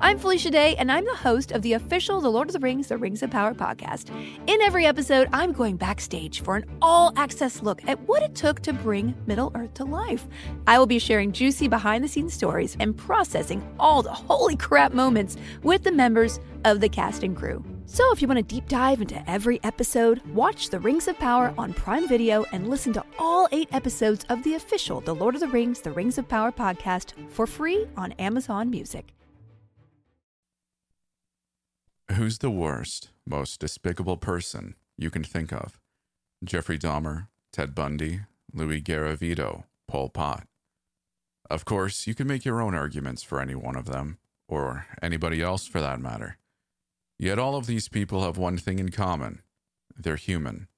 I'm Felicia Day, and I'm the host of the official The Lord of the Rings, The Rings of Power podcast. In every episode, I'm going backstage for an all access look at what it took to bring Middle Earth to life. I will be sharing juicy behind the scenes stories and processing all the holy crap moments with the members of the cast and crew. So, if you want to deep dive into every episode, watch The Rings of Power on Prime Video and listen to all eight episodes of the official The Lord of the Rings, The Rings of Power podcast for free on Amazon Music. Who's the worst, most despicable person you can think of? Jeffrey Dahmer, Ted Bundy, Louis Garavito, Pol Pot. Of course, you can make your own arguments for any one of them, or anybody else for that matter. Yet all of these people have one thing in common they're human.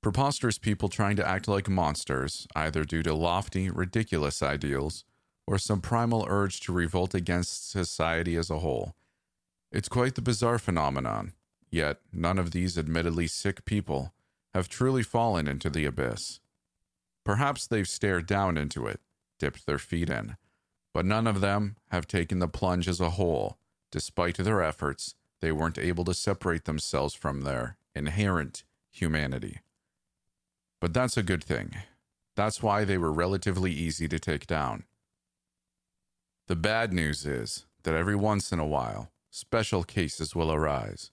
Preposterous people trying to act like monsters, either due to lofty, ridiculous ideals or some primal urge to revolt against society as a whole. It's quite the bizarre phenomenon, yet none of these admittedly sick people have truly fallen into the abyss. Perhaps they've stared down into it, dipped their feet in, but none of them have taken the plunge as a whole. Despite their efforts, they weren't able to separate themselves from their inherent humanity. But that's a good thing. That's why they were relatively easy to take down. The bad news is that every once in a while, special cases will arise.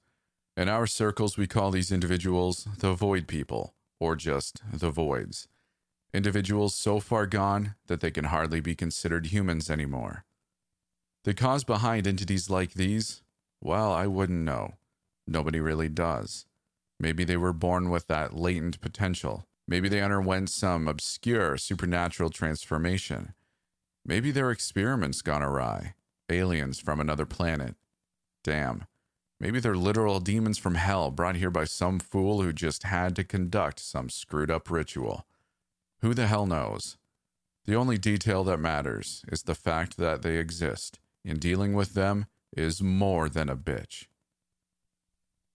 In our circles, we call these individuals the void people, or just the voids. Individuals so far gone that they can hardly be considered humans anymore. The cause behind entities like these? Well, I wouldn't know. Nobody really does. Maybe they were born with that latent potential. Maybe they underwent some obscure supernatural transformation. Maybe their experiments gone awry. Aliens from another planet. Damn. Maybe they're literal demons from hell brought here by some fool who just had to conduct some screwed up ritual. Who the hell knows? The only detail that matters is the fact that they exist, and dealing with them is more than a bitch.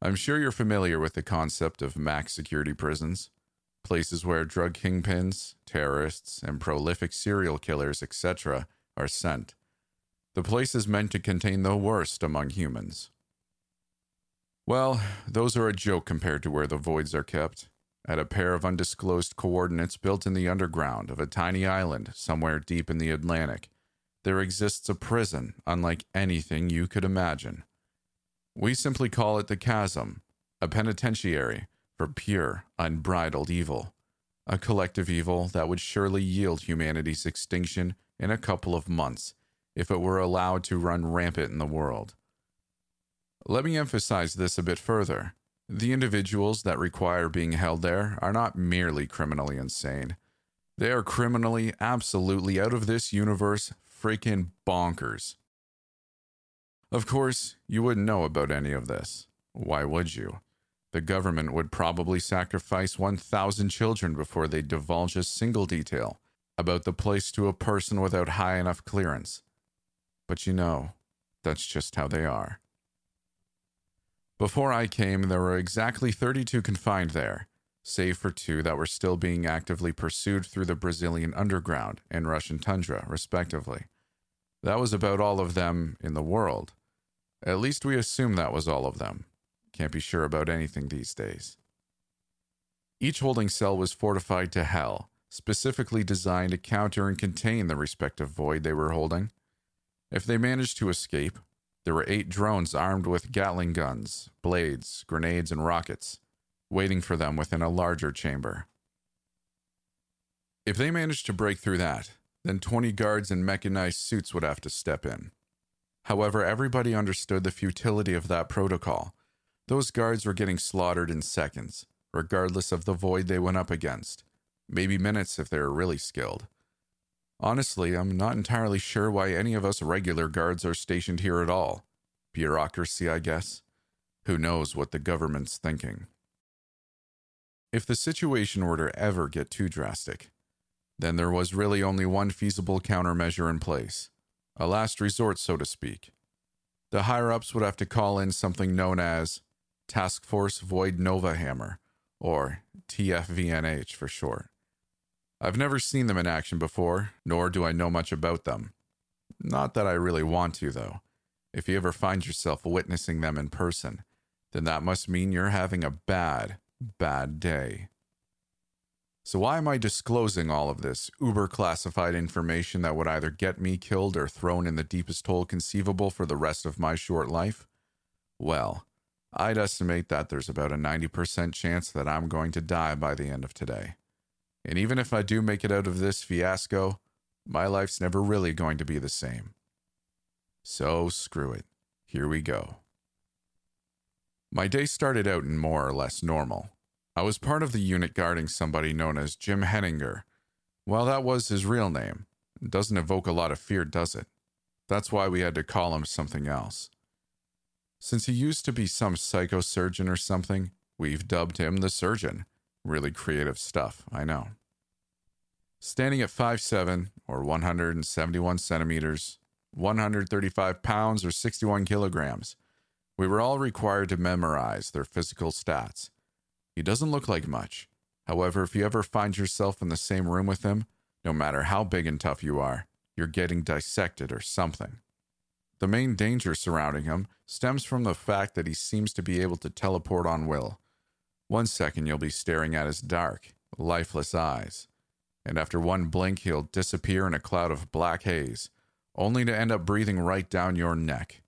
I'm sure you're familiar with the concept of max security prisons, places where drug kingpins, terrorists, and prolific serial killers, etc., are sent. The place is meant to contain the worst among humans. Well, those are a joke compared to where the voids are kept. At a pair of undisclosed coordinates built in the underground of a tiny island somewhere deep in the Atlantic, there exists a prison unlike anything you could imagine. We simply call it the Chasm, a penitentiary for pure, unbridled evil, a collective evil that would surely yield humanity's extinction in a couple of months if it were allowed to run rampant in the world. Let me emphasize this a bit further. The individuals that require being held there are not merely criminally insane. They are criminally, absolutely out of this universe, freaking bonkers. Of course, you wouldn't know about any of this. Why would you? The government would probably sacrifice 1,000 children before they divulge a single detail about the place to a person without high enough clearance. But you know, that's just how they are. Before I came, there were exactly 32 confined there, save for two that were still being actively pursued through the Brazilian underground and Russian tundra, respectively. That was about all of them in the world. At least we assume that was all of them. Can't be sure about anything these days. Each holding cell was fortified to hell, specifically designed to counter and contain the respective void they were holding. If they managed to escape, there were eight drones armed with Gatling guns, blades, grenades, and rockets, waiting for them within a larger chamber. If they managed to break through that, then 20 guards in mechanized suits would have to step in. However, everybody understood the futility of that protocol. Those guards were getting slaughtered in seconds, regardless of the void they went up against, maybe minutes if they were really skilled. Honestly, I'm not entirely sure why any of us regular guards are stationed here at all. Bureaucracy, I guess. Who knows what the government's thinking? If the situation were to ever get too drastic, then there was really only one feasible countermeasure in place a last resort, so to speak. The higher ups would have to call in something known as Task Force Void Nova Hammer, or TFVNH for short. I've never seen them in action before, nor do I know much about them. Not that I really want to, though. If you ever find yourself witnessing them in person, then that must mean you're having a bad, bad day. So, why am I disclosing all of this uber classified information that would either get me killed or thrown in the deepest hole conceivable for the rest of my short life? Well, I'd estimate that there's about a 90% chance that I'm going to die by the end of today. And even if I do make it out of this fiasco, my life's never really going to be the same. So screw it. Here we go. My day started out in more or less normal. I was part of the unit guarding somebody known as Jim Henninger. While that was his real name, it doesn't evoke a lot of fear, does it? That's why we had to call him something else. Since he used to be some psychosurgeon or something, we've dubbed him the surgeon. Really creative stuff, I know. Standing at 5'7 or 171 centimeters, 135 pounds or 61 kilograms, we were all required to memorize their physical stats. He doesn't look like much. However, if you ever find yourself in the same room with him, no matter how big and tough you are, you're getting dissected or something. The main danger surrounding him stems from the fact that he seems to be able to teleport on will. One second you'll be staring at his dark, lifeless eyes, and after one blink he'll disappear in a cloud of black haze, only to end up breathing right down your neck.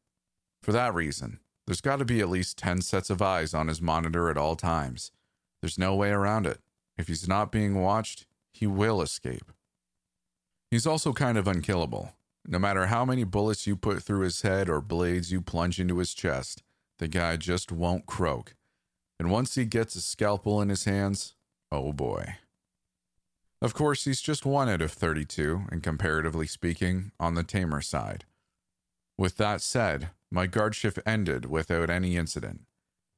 For that reason, there's got to be at least 10 sets of eyes on his monitor at all times. There's no way around it. If he's not being watched, he will escape. He's also kind of unkillable. No matter how many bullets you put through his head or blades you plunge into his chest, the guy just won't croak. And once he gets a scalpel in his hands, oh boy. Of course, he's just one out of 32, and comparatively speaking, on the tamer side. With that said, my guard shift ended without any incident.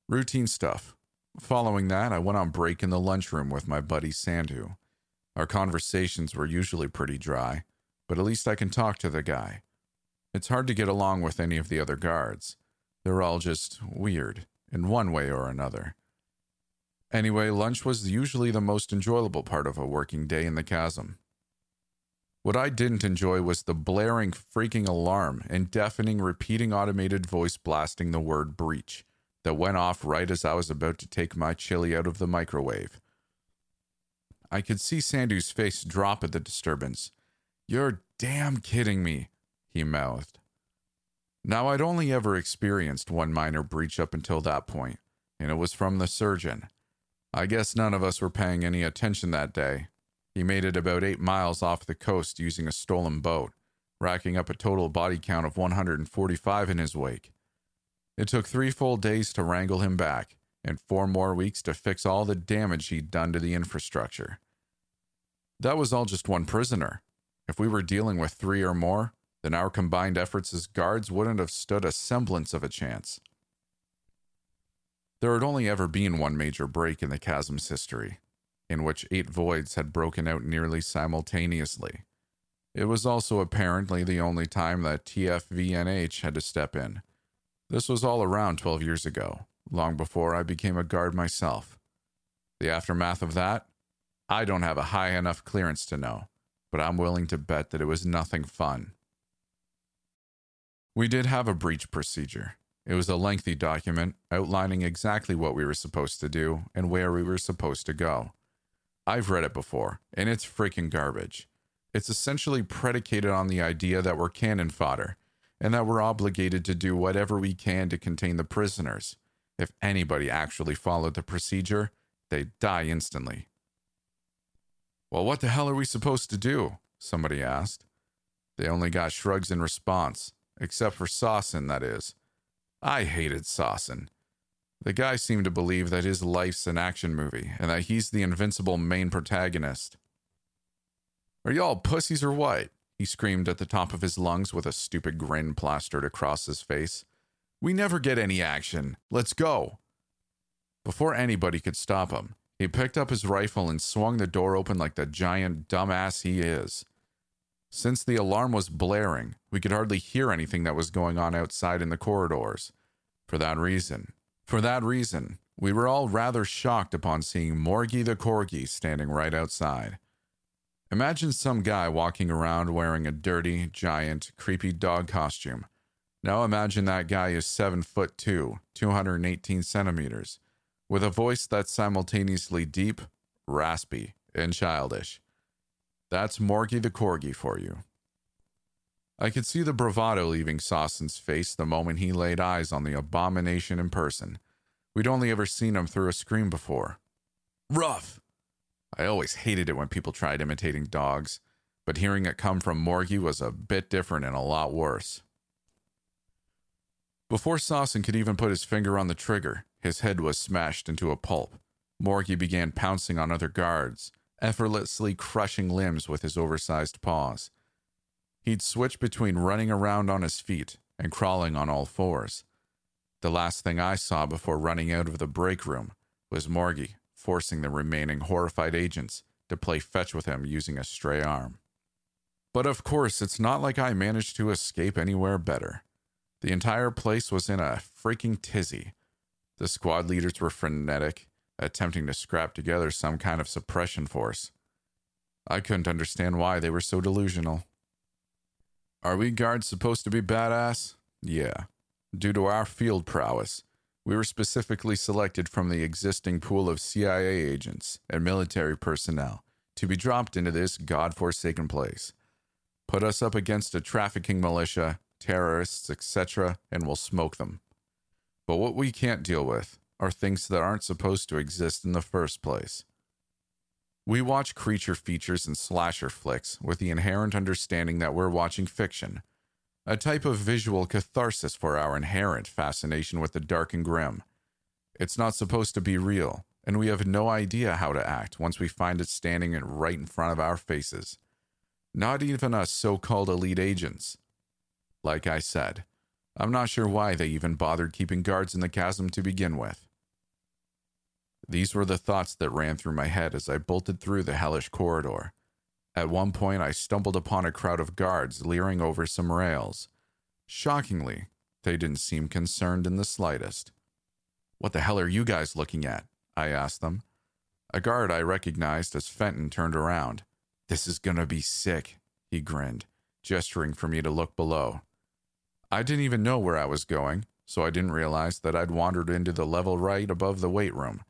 Routine stuff. Following that, I went on break in the lunchroom with my buddy Sandhu. Our conversations were usually pretty dry, but at least I can talk to the guy. It's hard to get along with any of the other guards. They're all just weird, in one way or another. Anyway, lunch was usually the most enjoyable part of a working day in the chasm. What I didn't enjoy was the blaring, freaking alarm and deafening, repeating automated voice blasting the word breach that went off right as I was about to take my chili out of the microwave. I could see Sandhu's face drop at the disturbance, you're damn kidding me, he mouthed. Now, I'd only ever experienced one minor breach up until that point, and it was from the surgeon. I guess none of us were paying any attention that day. He made it about eight miles off the coast using a stolen boat, racking up a total body count of 145 in his wake. It took three full days to wrangle him back, and four more weeks to fix all the damage he'd done to the infrastructure. That was all just one prisoner. If we were dealing with three or more, then our combined efforts as guards wouldn't have stood a semblance of a chance. There had only ever been one major break in the chasm's history, in which eight voids had broken out nearly simultaneously. It was also apparently the only time that TFVNH had to step in. This was all around 12 years ago, long before I became a guard myself. The aftermath of that? I don't have a high enough clearance to know but I'm willing to bet that it was nothing fun. We did have a breach procedure. It was a lengthy document outlining exactly what we were supposed to do and where we were supposed to go. I've read it before, and it's freaking garbage. It's essentially predicated on the idea that we're cannon fodder and that we're obligated to do whatever we can to contain the prisoners. If anybody actually followed the procedure, they'd die instantly. Well, what the hell are we supposed to do? Somebody asked. They only got shrugs in response, except for Sawson, that is. I hated Sawson. The guy seemed to believe that his life's an action movie and that he's the invincible main protagonist. Are y'all pussies or what? He screamed at the top of his lungs with a stupid grin plastered across his face. We never get any action. Let's go. Before anybody could stop him, he picked up his rifle and swung the door open like the giant dumbass he is. Since the alarm was blaring, we could hardly hear anything that was going on outside in the corridors. For that reason, for that reason, we were all rather shocked upon seeing Morgie the Corgi standing right outside. Imagine some guy walking around wearing a dirty, giant, creepy dog costume, Now imagine that guy is 7 foot 2, 218 centimeters, with a voice that's simultaneously deep, raspy, and childish. That's Morgie the Corgi for you. I could see the bravado leaving Sawson's face the moment he laid eyes on the abomination in person. We'd only ever seen him through a screen before. Rough! I always hated it when people tried imitating dogs, but hearing it come from Morgie was a bit different and a lot worse. Before Sawson could even put his finger on the trigger, his head was smashed into a pulp. Morgie began pouncing on other guards, effortlessly crushing limbs with his oversized paws. He'd switch between running around on his feet and crawling on all fours. The last thing I saw before running out of the break room was Morgie forcing the remaining horrified agents to play fetch with him using a stray arm. But of course, it's not like I managed to escape anywhere better. The entire place was in a freaking tizzy. The squad leaders were frenetic, attempting to scrap together some kind of suppression force. I couldn't understand why they were so delusional. Are we guards supposed to be badass? Yeah. Due to our field prowess, we were specifically selected from the existing pool of CIA agents and military personnel to be dropped into this god-forsaken place. Put us up against a trafficking militia, terrorists, etc., and we'll smoke them. But what we can't deal with are things that aren't supposed to exist in the first place. We watch creature features and slasher flicks with the inherent understanding that we're watching fiction, a type of visual catharsis for our inherent fascination with the dark and grim. It's not supposed to be real, and we have no idea how to act once we find it standing right in front of our faces. Not even us so called elite agents. Like I said, I'm not sure why they even bothered keeping guards in the chasm to begin with. These were the thoughts that ran through my head as I bolted through the hellish corridor. At one point, I stumbled upon a crowd of guards leering over some rails. Shockingly, they didn't seem concerned in the slightest. What the hell are you guys looking at? I asked them. A guard I recognized as Fenton turned around. This is gonna be sick, he grinned, gesturing for me to look below. I didn't even know where I was going, so I didn't realize that I'd wandered into the level right above the weight room.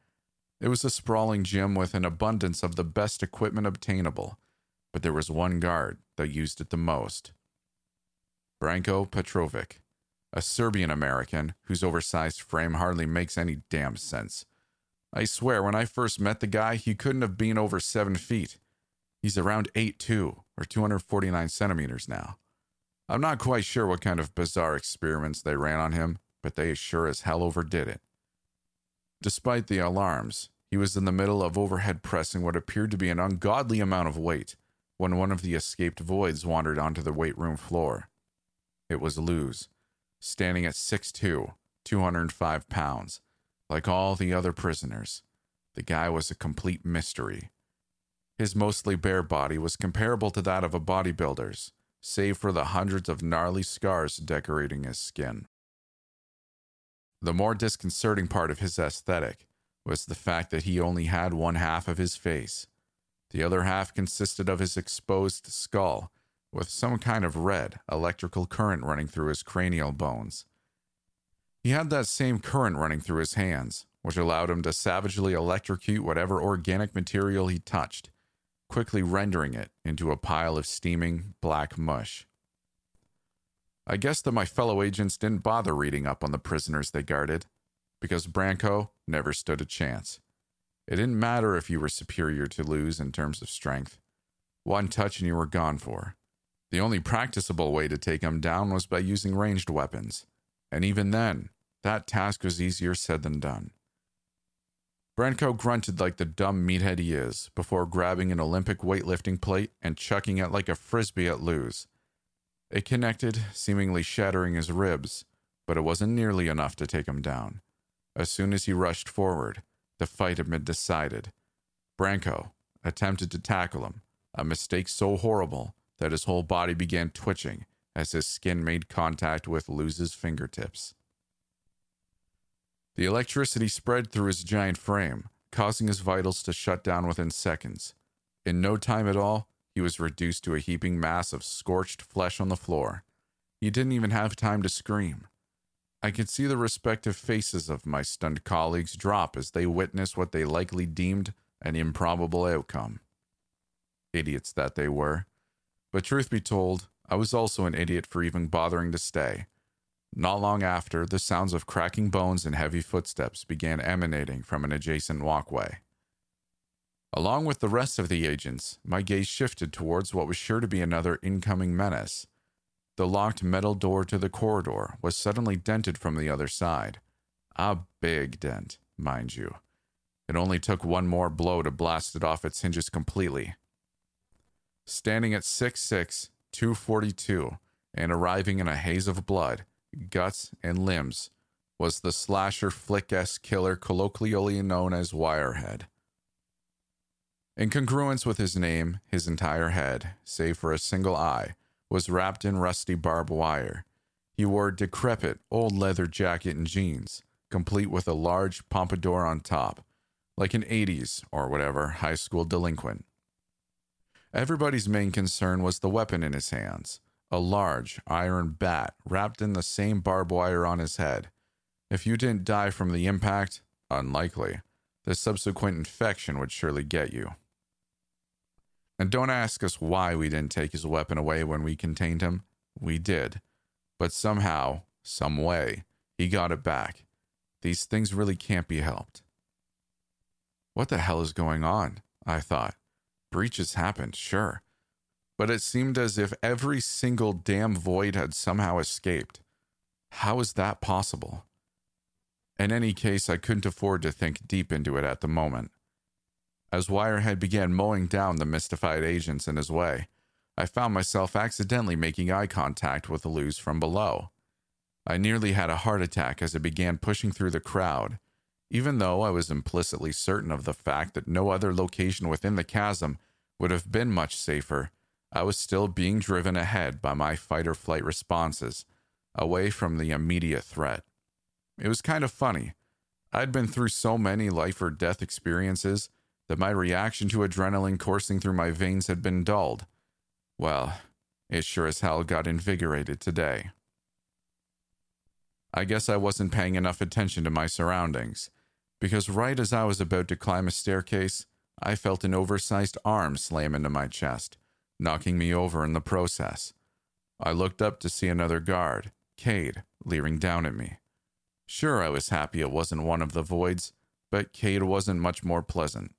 It was a sprawling gym with an abundance of the best equipment obtainable, but there was one guard that used it the most. Branko Petrovic, a Serbian American whose oversized frame hardly makes any damn sense. I swear, when I first met the guy, he couldn't have been over seven feet. He's around 8'2 or 249 centimeters now. I'm not quite sure what kind of bizarre experiments they ran on him, but they sure as hell overdid it. Despite the alarms, he was in the middle of overhead pressing what appeared to be an ungodly amount of weight when one of the escaped voids wandered onto the weight room floor. It was Luz, standing at 6'2, 205 pounds. Like all the other prisoners, the guy was a complete mystery. His mostly bare body was comparable to that of a bodybuilder's, save for the hundreds of gnarly scars decorating his skin. The more disconcerting part of his aesthetic was the fact that he only had one half of his face. The other half consisted of his exposed skull, with some kind of red electrical current running through his cranial bones. He had that same current running through his hands, which allowed him to savagely electrocute whatever organic material he touched, quickly rendering it into a pile of steaming black mush. I guess that my fellow agents didn't bother reading up on the prisoners they guarded, because Branko never stood a chance. It didn't matter if you were superior to Luz in terms of strength. One touch and you were gone for. The only practicable way to take him down was by using ranged weapons, and even then, that task was easier said than done. Branko grunted like the dumb meathead he is before grabbing an Olympic weightlifting plate and chucking it like a frisbee at Luz. It connected, seemingly shattering his ribs, but it wasn't nearly enough to take him down. As soon as he rushed forward, the fight had been decided. Branko attempted to tackle him, a mistake so horrible that his whole body began twitching as his skin made contact with Luz's fingertips. The electricity spread through his giant frame, causing his vitals to shut down within seconds. In no time at all, he was reduced to a heaping mass of scorched flesh on the floor. He didn't even have time to scream. I could see the respective faces of my stunned colleagues drop as they witnessed what they likely deemed an improbable outcome. Idiots that they were. But truth be told, I was also an idiot for even bothering to stay. Not long after, the sounds of cracking bones and heavy footsteps began emanating from an adjacent walkway. Along with the rest of the agents, my gaze shifted towards what was sure to be another incoming menace. The locked metal door to the corridor was suddenly dented from the other side. A big dent, mind you. It only took one more blow to blast it off its hinges completely. Standing at six six, two forty two, and arriving in a haze of blood, guts, and limbs, was the slasher flick S killer colloquially known as Wirehead. In congruence with his name, his entire head, save for a single eye, was wrapped in rusty barbed wire. He wore a decrepit, old leather jacket and jeans, complete with a large pompadour on top, like an 80s or whatever high school delinquent. Everybody's main concern was the weapon in his hands a large iron bat wrapped in the same barbed wire on his head. If you didn't die from the impact, unlikely. The subsequent infection would surely get you. And don't ask us why we didn't take his weapon away when we contained him. We did. But somehow, some way, he got it back. These things really can't be helped. What the hell is going on? I thought. Breaches happened, sure. But it seemed as if every single damn void had somehow escaped. How is that possible? In any case, I couldn't afford to think deep into it at the moment. As Wirehead began mowing down the mystified agents in his way, I found myself accidentally making eye contact with Luz from below. I nearly had a heart attack as it began pushing through the crowd, even though I was implicitly certain of the fact that no other location within the chasm would have been much safer. I was still being driven ahead by my fight or flight responses, away from the immediate threat. It was kind of funny. I'd been through so many life or death experiences that my reaction to adrenaline coursing through my veins had been dulled. Well, it sure as hell got invigorated today. I guess I wasn't paying enough attention to my surroundings, because right as I was about to climb a staircase, I felt an oversized arm slam into my chest, knocking me over in the process. I looked up to see another guard, Cade, leering down at me. Sure, I was happy it wasn't one of the voids, but Cade wasn't much more pleasant.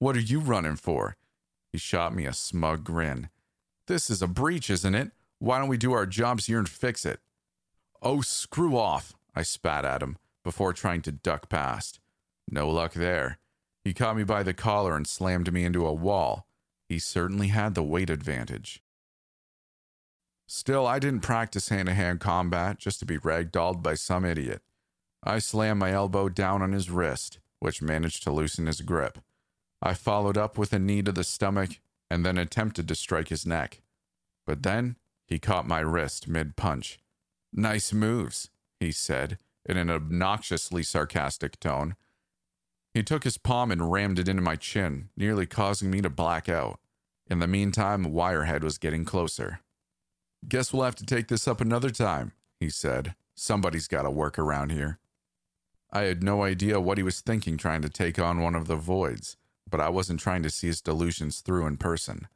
What are you running for? He shot me a smug grin. This is a breach, isn't it? Why don't we do our jobs here and fix it? Oh, screw off, I spat at him before trying to duck past. No luck there. He caught me by the collar and slammed me into a wall. He certainly had the weight advantage. Still, I didn't practice hand to hand combat just to be ragdolled by some idiot. I slammed my elbow down on his wrist, which managed to loosen his grip. I followed up with a knee to the stomach and then attempted to strike his neck. But then he caught my wrist mid punch. Nice moves, he said in an obnoxiously sarcastic tone. He took his palm and rammed it into my chin, nearly causing me to black out. In the meantime, Wirehead was getting closer. Guess we'll have to take this up another time, he said. Somebody's got to work around here. I had no idea what he was thinking trying to take on one of the voids but I wasn't trying to see his delusions through in person.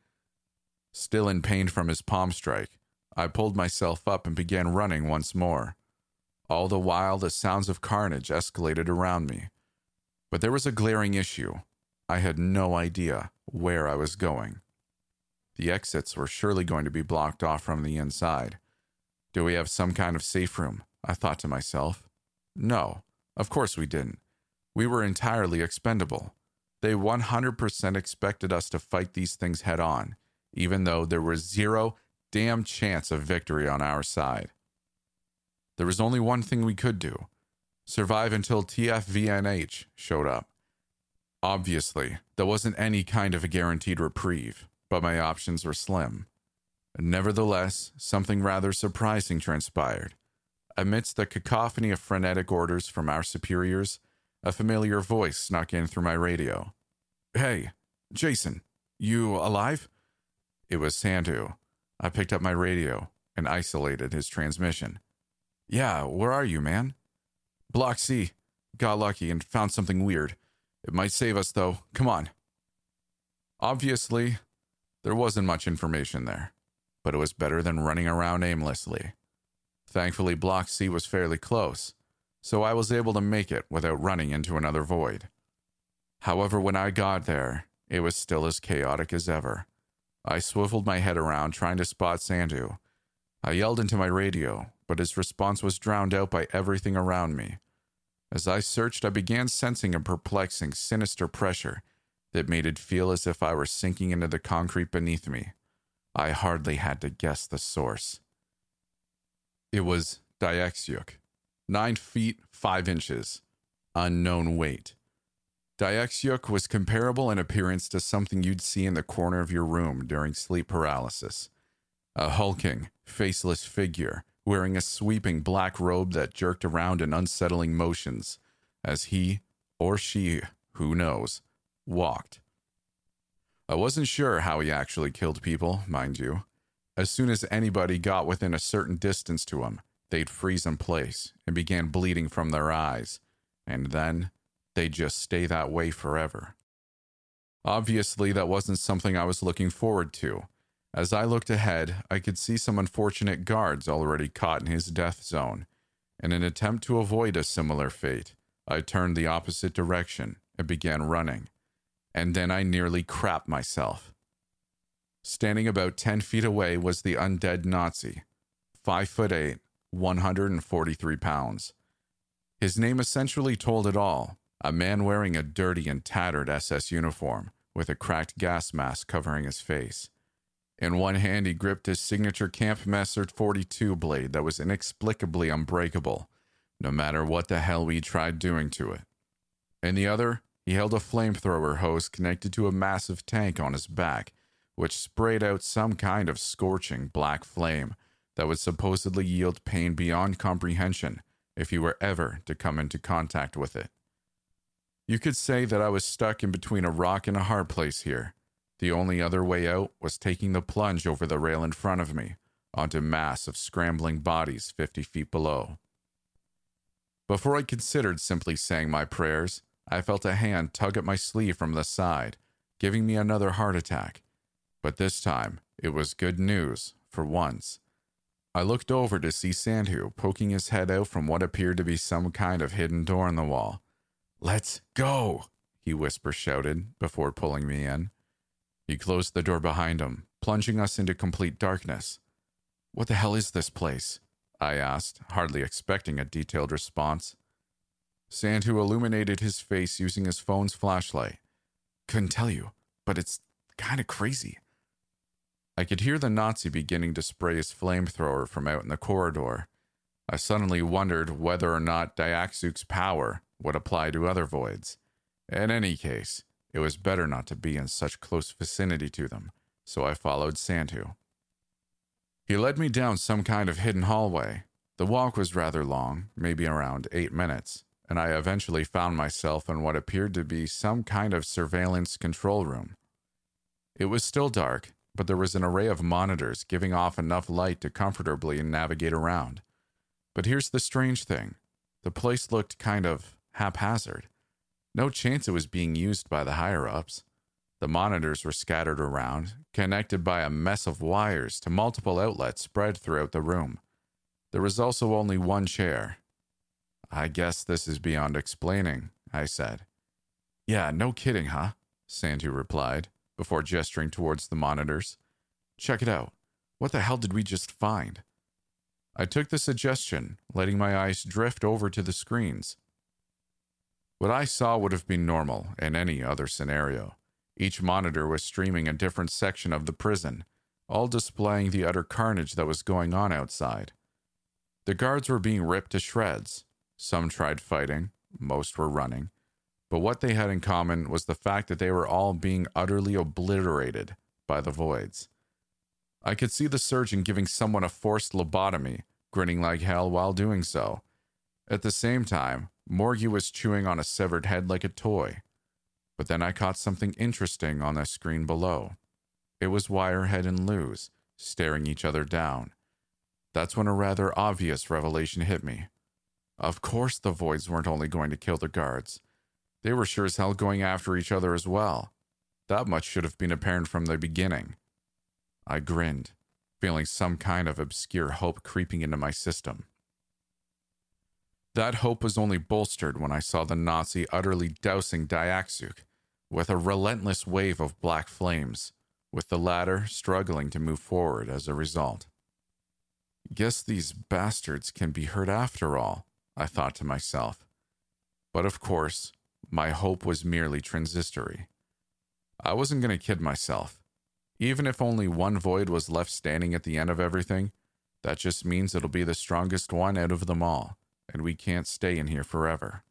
Still in pain from his palm strike, I pulled myself up and began running once more. All the while, the sounds of carnage escalated around me. But there was a glaring issue. I had no idea where I was going. The exits were surely going to be blocked off from the inside. Do we have some kind of safe room? I thought to myself. No, of course we didn't. We were entirely expendable. They 100% expected us to fight these things head on, even though there was zero damn chance of victory on our side. There was only one thing we could do survive until TFVNH showed up. Obviously, there wasn't any kind of a guaranteed reprieve, but my options were slim. Nevertheless, something rather surprising transpired. Amidst the cacophony of frenetic orders from our superiors, a familiar voice snuck in through my radio. Hey, Jason, you alive? It was Sandhu. I picked up my radio. and isolated his transmission. Yeah, where are you, man? Block C. Got lucky and found something weird. It might save us, though. Come on. Obviously, there wasn't much information there, but it was better than running around aimlessly. Thankfully, Block C was fairly close, so I was able to make it without running into another void. However, when I got there, it was still as chaotic as ever. I swiveled my head around trying to spot Sandhu. I yelled into my radio, but his response was drowned out by everything around me. As I searched, I began sensing a perplexing, sinister pressure that made it feel as if I were sinking into the concrete beneath me. I hardly had to guess the source. It was Diaxiuk, nine feet five inches, unknown weight. Diaxiuk was comparable in appearance to something you'd see in the corner of your room during sleep paralysis. A hulking, faceless figure wearing a sweeping black robe that jerked around in unsettling motions as he, or she, who knows, walked. I wasn't sure how he actually killed people, mind you. As soon as anybody got within a certain distance to him, they'd freeze in place and began bleeding from their eyes, and then they'd just stay that way forever. Obviously, that wasn't something I was looking forward to. As I looked ahead, I could see some unfortunate guards already caught in his death zone. In an attempt to avoid a similar fate, I turned the opposite direction and began running. And then I nearly crapped myself. Standing about 10 feet away was the undead Nazi, 5 foot 8, 143 pounds. His name essentially told it all a man wearing a dirty and tattered SS uniform with a cracked gas mask covering his face. In one hand, he gripped his signature Kampfmesser 42 blade that was inexplicably unbreakable, no matter what the hell we tried doing to it. In the other, he held a flamethrower hose connected to a massive tank on his back, which sprayed out some kind of scorching black flame that would supposedly yield pain beyond comprehension if you were ever to come into contact with it. You could say that I was stuck in between a rock and a hard place here. The only other way out was taking the plunge over the rail in front of me onto mass of scrambling bodies 50 feet below. Before I considered simply saying my prayers, I felt a hand tug at my sleeve from the side, giving me another heart attack. But this time, it was good news, for once. I looked over to see Sandhu poking his head out from what appeared to be some kind of hidden door in the wall. Let's go, he whisper shouted before pulling me in. He closed the door behind him, plunging us into complete darkness. What the hell is this place? I asked, hardly expecting a detailed response. Sandhu illuminated his face using his phone's flashlight. Couldn't tell you, but it's kind of crazy. I could hear the Nazi beginning to spray his flamethrower from out in the corridor. I suddenly wondered whether or not Diaxiuk's power would apply to other voids. In any case, it was better not to be in such close vicinity to them, so I followed Sandhu. He led me down some kind of hidden hallway. The walk was rather long, maybe around eight minutes, and I eventually found myself in what appeared to be some kind of surveillance control room. It was still dark, but there was an array of monitors giving off enough light to comfortably navigate around. But here's the strange thing the place looked kind of haphazard. No chance it was being used by the higher ups. The monitors were scattered around, connected by a mess of wires to multiple outlets spread throughout the room. There was also only one chair. I guess this is beyond explaining, I said. Yeah, no kidding, huh? Sandhu replied, before gesturing towards the monitors. Check it out. What the hell did we just find? I took the suggestion, letting my eyes drift over to the screens. What I saw would have been normal in any other scenario. Each monitor was streaming a different section of the prison, all displaying the utter carnage that was going on outside. The guards were being ripped to shreds. Some tried fighting, most were running. But what they had in common was the fact that they were all being utterly obliterated by the voids. I could see the surgeon giving someone a forced lobotomy, grinning like hell while doing so. At the same time, Morgie was chewing on a severed head like a toy. But then I caught something interesting on the screen below. It was Wirehead and Luz, staring each other down. That's when a rather obvious revelation hit me. Of course, the voids weren't only going to kill the guards, they were sure as hell going after each other as well. That much should have been apparent from the beginning. I grinned, feeling some kind of obscure hope creeping into my system. That hope was only bolstered when I saw the Nazi utterly dousing Diaxiuk with a relentless wave of black flames, with the latter struggling to move forward as a result. Guess these bastards can be hurt after all, I thought to myself. But of course, my hope was merely transitory. I wasn't going to kid myself. Even if only one void was left standing at the end of everything, that just means it'll be the strongest one out of them all, and we can't stay in here forever.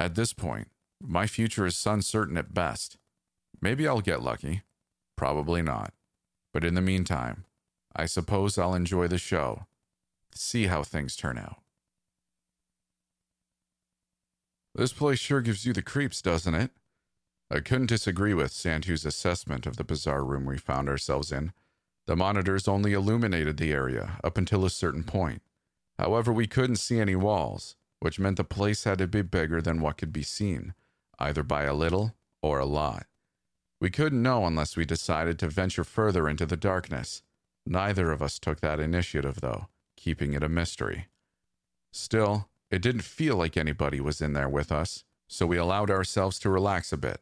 At this point, my future is uncertain at best. Maybe I'll get lucky. Probably not. But in the meantime, I suppose I'll enjoy the show, see how things turn out. This place sure gives you the creeps, doesn't it? I couldn't disagree with Sandhu's assessment of the bizarre room we found ourselves in. The monitors only illuminated the area up until a certain point. However, we couldn't see any walls, which meant the place had to be bigger than what could be seen, either by a little or a lot. We couldn't know unless we decided to venture further into the darkness. Neither of us took that initiative, though, keeping it a mystery. Still, it didn't feel like anybody was in there with us, so we allowed ourselves to relax a bit.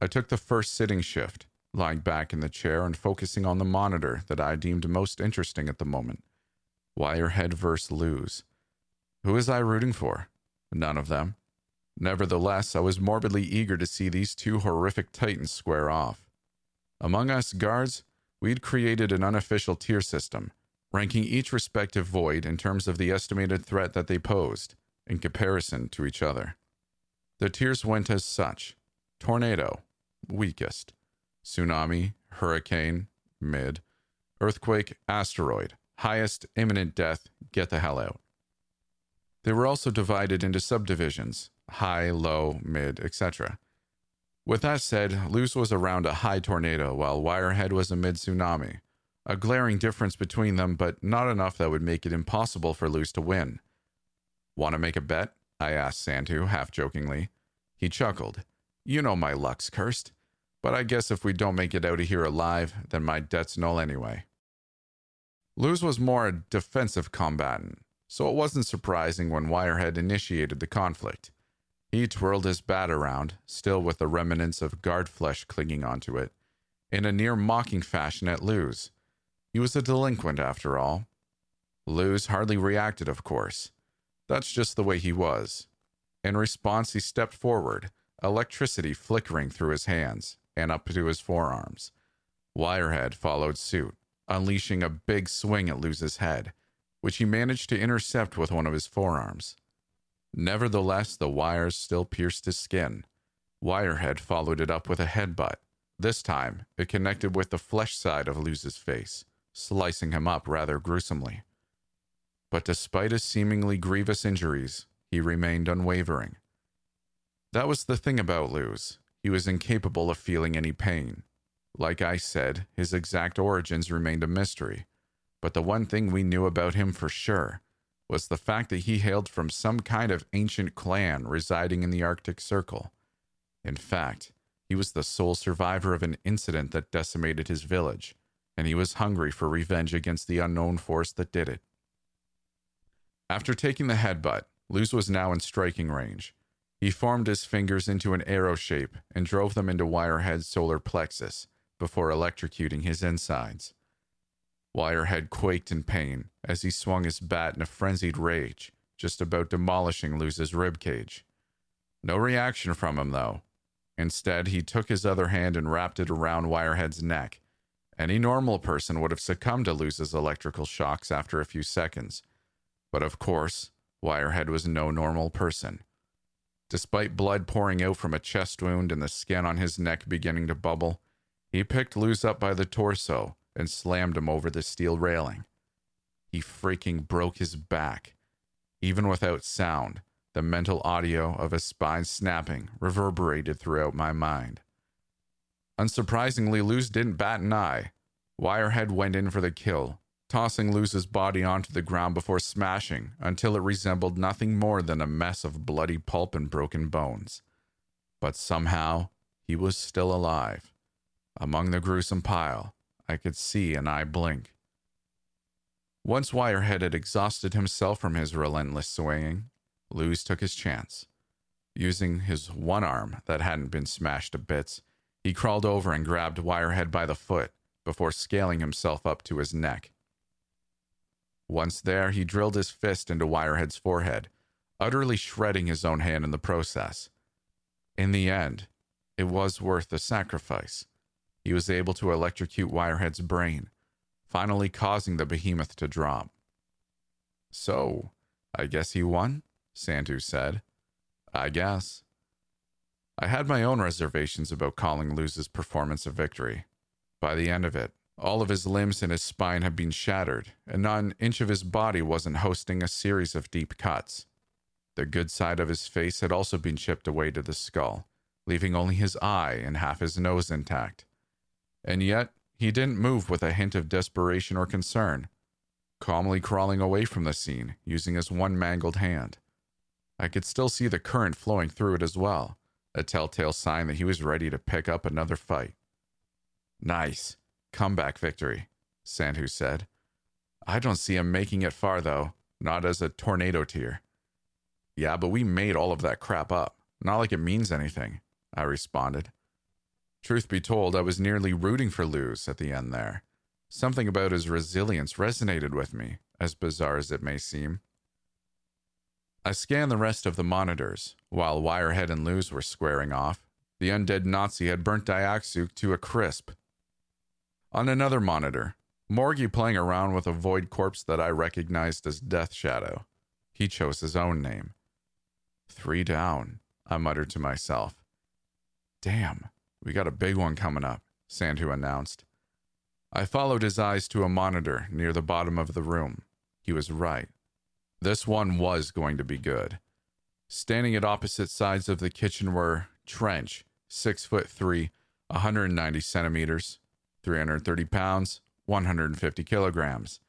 I took the first sitting shift, lying back in the chair and focusing on the monitor that I deemed most interesting at the moment. Wirehead versus Luz. Who was I rooting for? None of them. Nevertheless, I was morbidly eager to see these two horrific titans square off. Among us guards, we'd created an unofficial tier system, ranking each respective void in terms of the estimated threat that they posed, in comparison to each other. The tiers went as such Tornado, weakest, Tsunami, Hurricane, mid, Earthquake, Asteroid, highest, imminent death, get the hell out. They were also divided into subdivisions high, low, mid, etc. With that said, Luz was around a high tornado, while Wirehead was a mid tsunami. A glaring difference between them, but not enough that would make it impossible for Luz to win. Want to make a bet? I asked Sandhu, half jokingly. He chuckled. You know my luck's cursed, but I guess if we don't make it out of here alive, then my debt's null anyway. Luz was more a defensive combatant, so it wasn't surprising when Wirehead initiated the conflict. He twirled his bat around, still with the remnants of guard flesh clinging onto it, in a near mocking fashion at Luz. He was a delinquent, after all. Luz hardly reacted, of course. That's just the way he was. In response, he stepped forward, electricity flickering through his hands and up to his forearms. Wirehead followed suit, unleashing a big swing at Luz's head, which he managed to intercept with one of his forearms. Nevertheless, the wires still pierced his skin. Wirehead followed it up with a headbutt. This time, it connected with the flesh side of Luz's face, slicing him up rather gruesomely. But despite his seemingly grievous injuries, he remained unwavering. That was the thing about Luz. He was incapable of feeling any pain. Like I said, his exact origins remained a mystery. But the one thing we knew about him for sure was the fact that he hailed from some kind of ancient clan residing in the Arctic Circle. In fact, he was the sole survivor of an incident that decimated his village, and he was hungry for revenge against the unknown force that did it. After taking the headbutt, Luz was now in striking range. He formed his fingers into an arrow shape and drove them into Wirehead's solar plexus before electrocuting his insides. Wirehead quaked in pain as he swung his bat in a frenzied rage, just about demolishing Luz's ribcage. No reaction from him, though. Instead, he took his other hand and wrapped it around Wirehead's neck. Any normal person would have succumbed to Luz's electrical shocks after a few seconds. But of course, Wirehead was no normal person. Despite blood pouring out from a chest wound and the skin on his neck beginning to bubble, he picked Luz up by the torso and slammed him over the steel railing. He freaking broke his back. Even without sound, the mental audio of his spine snapping reverberated throughout my mind. Unsurprisingly, Luz didn't bat an eye. Wirehead went in for the kill, tossing Luz's body onto the ground before smashing until it resembled nothing more than a mess of bloody pulp and broken bones. But somehow, he was still alive. Among the gruesome pile, I could see an eye blink. Once Wirehead had exhausted himself from his relentless swaying, Luz took his chance. Using his one arm that hadn't been smashed to bits, he crawled over and grabbed Wirehead by the foot before scaling himself up to his neck. Once there, he drilled his fist into Wirehead's forehead, utterly shredding his own hand in the process. In the end, it was worth the sacrifice. He was able to electrocute Wirehead's brain, finally causing the behemoth to drop. So, I guess he won? Sandhu said. I guess. I had my own reservations about calling Luz's performance a victory. By the end of it, all of his limbs and his spine had been shattered, and not an inch of his body wasn't hosting a series of deep cuts. The good side of his face had also been chipped away to the skull, leaving only his eye and half his nose intact. And yet, he didn't move with a hint of desperation or concern, calmly crawling away from the scene using his one mangled hand. I could still see the current flowing through it as well, a telltale sign that he was ready to pick up another fight. Nice. Comeback victory, Sandhu said. I don't see him making it far, though, not as a tornado tier. Yeah, but we made all of that crap up. Not like it means anything, I responded. Truth be told, I was nearly rooting for Luz at the end there. Something about his resilience resonated with me, as bizarre as it may seem. I scanned the rest of the monitors. While Wirehead and Luz were squaring off, the undead Nazi had burnt Diaxiuk to a crisp. On another monitor, Morgie playing around with a void corpse that I recognized as Death Shadow. He chose his own name. Three down, I muttered to myself. Damn, we got a big one coming up, Sandhu announced. I followed his eyes to a monitor near the bottom of the room. He was right. This one was going to be good. Standing at opposite sides of the kitchen were Trench, six foot three, 190 centimeters, 330 pounds, 150 kilograms,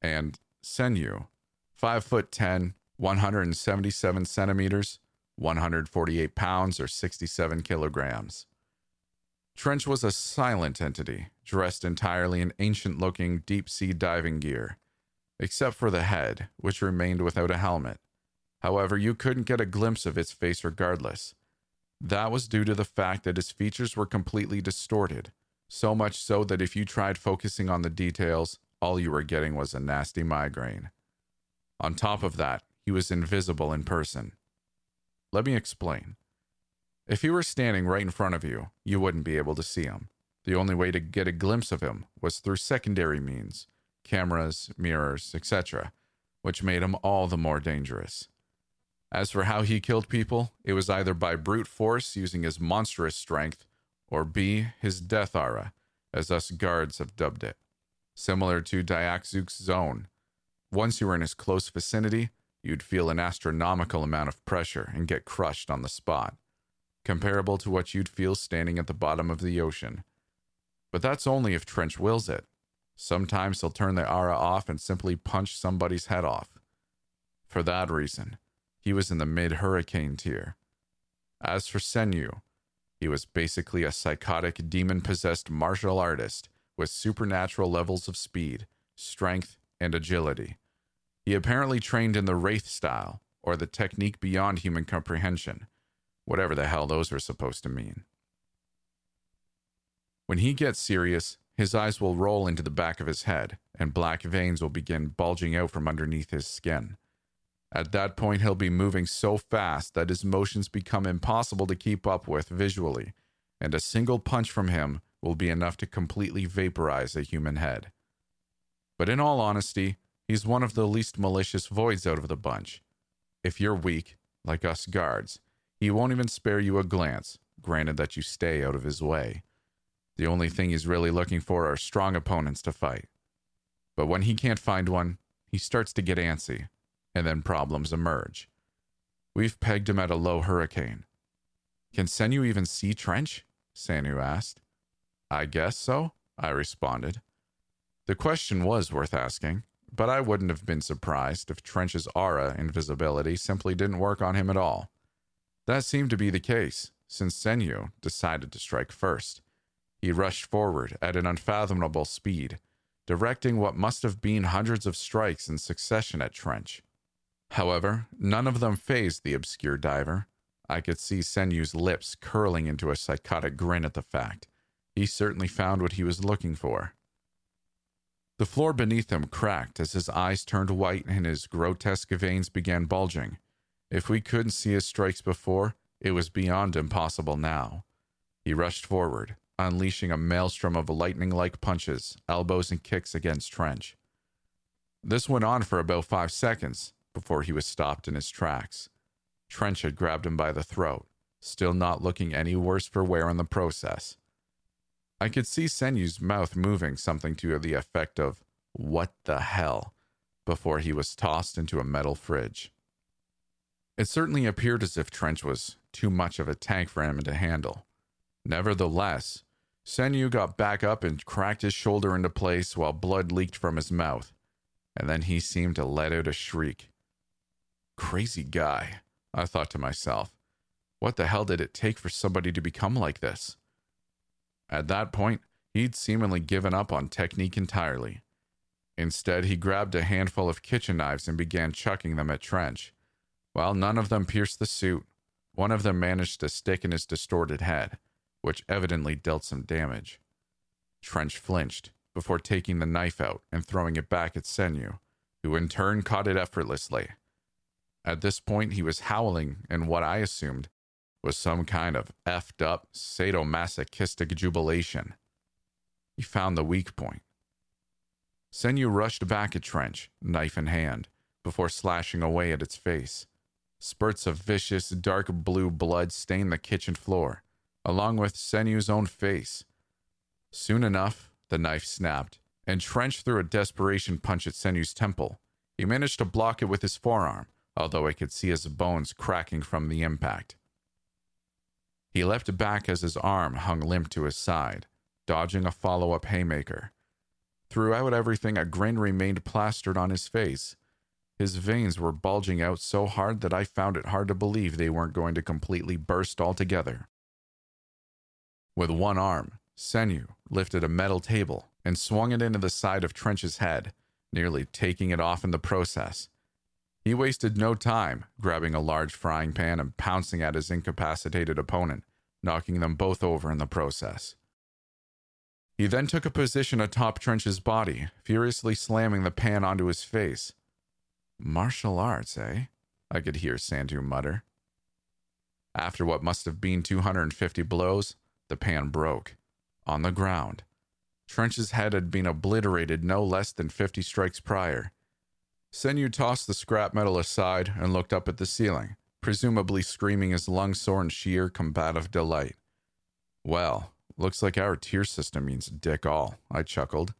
and Senyu, five foot 10, 177 centimeters, 148 pounds, or 67 kilograms. Trench was a silent entity, dressed entirely in ancient looking deep sea diving gear except for the head, which remained without a helmet. However, you couldn't get a glimpse of its face regardless. That was due to the fact that his features were completely distorted, so much so that if you tried focusing on the details, all you were getting was a nasty migraine. On top of that, he was invisible in person. Let me explain. If he were standing right in front of you, you wouldn't be able to see him. The only way to get a glimpse of him was through secondary means, cameras, mirrors, etc., which made him all the more dangerous. As for how he killed people, it was either by brute force using his monstrous strength, or B, his death aura, as us guards have dubbed it, similar to Diaxiuk's zone. Once you were in his close vicinity, you'd feel an astronomical amount of pressure and get crushed on the spot, comparable to what you'd feel standing at the bottom of the ocean. But that's only if Trench wills it. Sometimes he'll turn the aura off and simply punch somebody's head off. For that reason, he was in the mid hurricane tier. As for Senyu, he was basically a psychotic, demon possessed martial artist with supernatural levels of speed, strength, and agility. He apparently trained in the Wraith style, or the technique beyond human comprehension, whatever the hell those were supposed to mean. When he gets serious, his eyes will roll into the back of his head, and black veins will begin bulging out from underneath his skin. At that point, he'll be moving so fast that his motions become impossible to keep up with visually, and a single punch from him will be enough to completely vaporize a human head. But in all honesty, he's one of the least malicious voids out of the bunch. If you're weak, like us guards, he won't even spare you a glance, granted that you stay out of his way. The only thing he's really looking for are strong opponents to fight. But when he can't find one, he starts to get antsy, and then problems emerge. We've pegged him at a low hurricane. Can Senyu even see Trench? Sandhu asked. I guess so, I responded. The question was worth asking, but I wouldn't have been surprised if Trench's aura invisibility simply didn't work on him at all. That seemed to be the case, since Senyu decided to strike first. He rushed forward at an unfathomable speed, directing what must have been hundreds of strikes in succession at Trench. However, none of them fazed the obscure diver. I could see Senyu's lips curling into a psychotic grin at the fact. He certainly found what he was looking for. The floor beneath him cracked as his eyes turned white and his grotesque veins began bulging. If we couldn't see his strikes before, it was beyond impossible now. He rushed forward, unleashing a maelstrom of lightning like punches, elbows, and kicks against Trench. This went on for about five seconds before he was stopped in his tracks. Trench had grabbed him by the throat, still not looking any worse for wear in the process. I could see Senyu's mouth moving something to the effect of, What the hell? before he was tossed into a metal fridge. It certainly appeared as if Trench was too much of a tank for him to handle. Nevertheless, Senyu got back up and cracked his shoulder into place while blood leaked from his mouth, and then he seemed to let out a shriek. Crazy guy, I thought to myself. What the hell did it take for somebody to become like this? At that point, he'd seemingly given up on technique entirely. Instead, he grabbed a handful of kitchen knives and began chucking them at Trench. While none of them pierced the suit, one of them managed to stick in his distorted head, which evidently dealt some damage. Trench flinched before taking the knife out and throwing it back at Senyu, who in turn caught it effortlessly. At this point, he was howling in what I assumed was some kind of effed up sadomasochistic jubilation. He found the weak point. Senyu rushed back at Trench, knife in hand, before slashing away at its face. Spurts of vicious, dark blue blood stained the kitchen floor, along with Senyu's own face. Soon enough, the knife snapped, and Trench threw a desperation punch at Senyu's temple. He managed to block it with his forearm, although I could see his bones cracking from the impact. He leapt back as his arm hung limp to his side, dodging a follow up haymaker. Throughout everything, a grin remained plastered on his face. His veins were bulging out so hard that I found it hard to believe they weren't going to completely burst altogether. With one arm, Senyu lifted a metal table and swung it into the side of Trench's head, nearly taking it off in the process. He wasted no time, grabbing a large frying pan and pouncing at his incapacitated opponent, knocking them both over in the process. He then took a position atop Trench's body, furiously slamming the pan onto his face. Martial arts, eh? I could hear Senyu mutter. After what must have been 250 blows, the pan broke. On the ground. Trench's head had been obliterated no less than 50 strikes prior, Senyu tossed the scrap metal aside and looked up at the ceiling, presumably screaming his lungs sore in sheer combative delight. Well, looks like our tier system means dick all, I chuckled.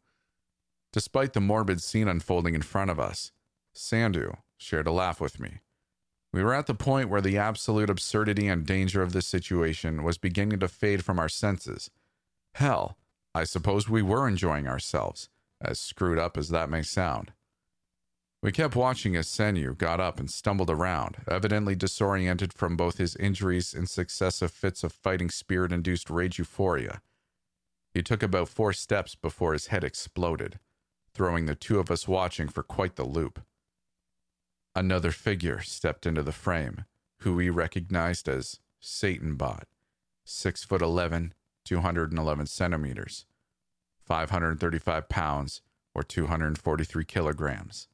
Despite the morbid scene unfolding in front of us, Sandhu shared a laugh with me. We were at the point where the absolute absurdity and danger of this situation was beginning to fade from our senses. Hell, I suppose we were enjoying ourselves, as screwed up as that may sound. We kept watching as Senyu got up and stumbled around, evidently disoriented from both his injuries and successive fits of fighting spirit induced rage euphoria. He took about four steps before his head exploded, throwing the two of us watching for quite the loop. Another figure stepped into the frame, who we recognized as Satan Bot, 6 foot eleven, two hundred and eleven centimeters, 535 pounds, or 243 kilograms.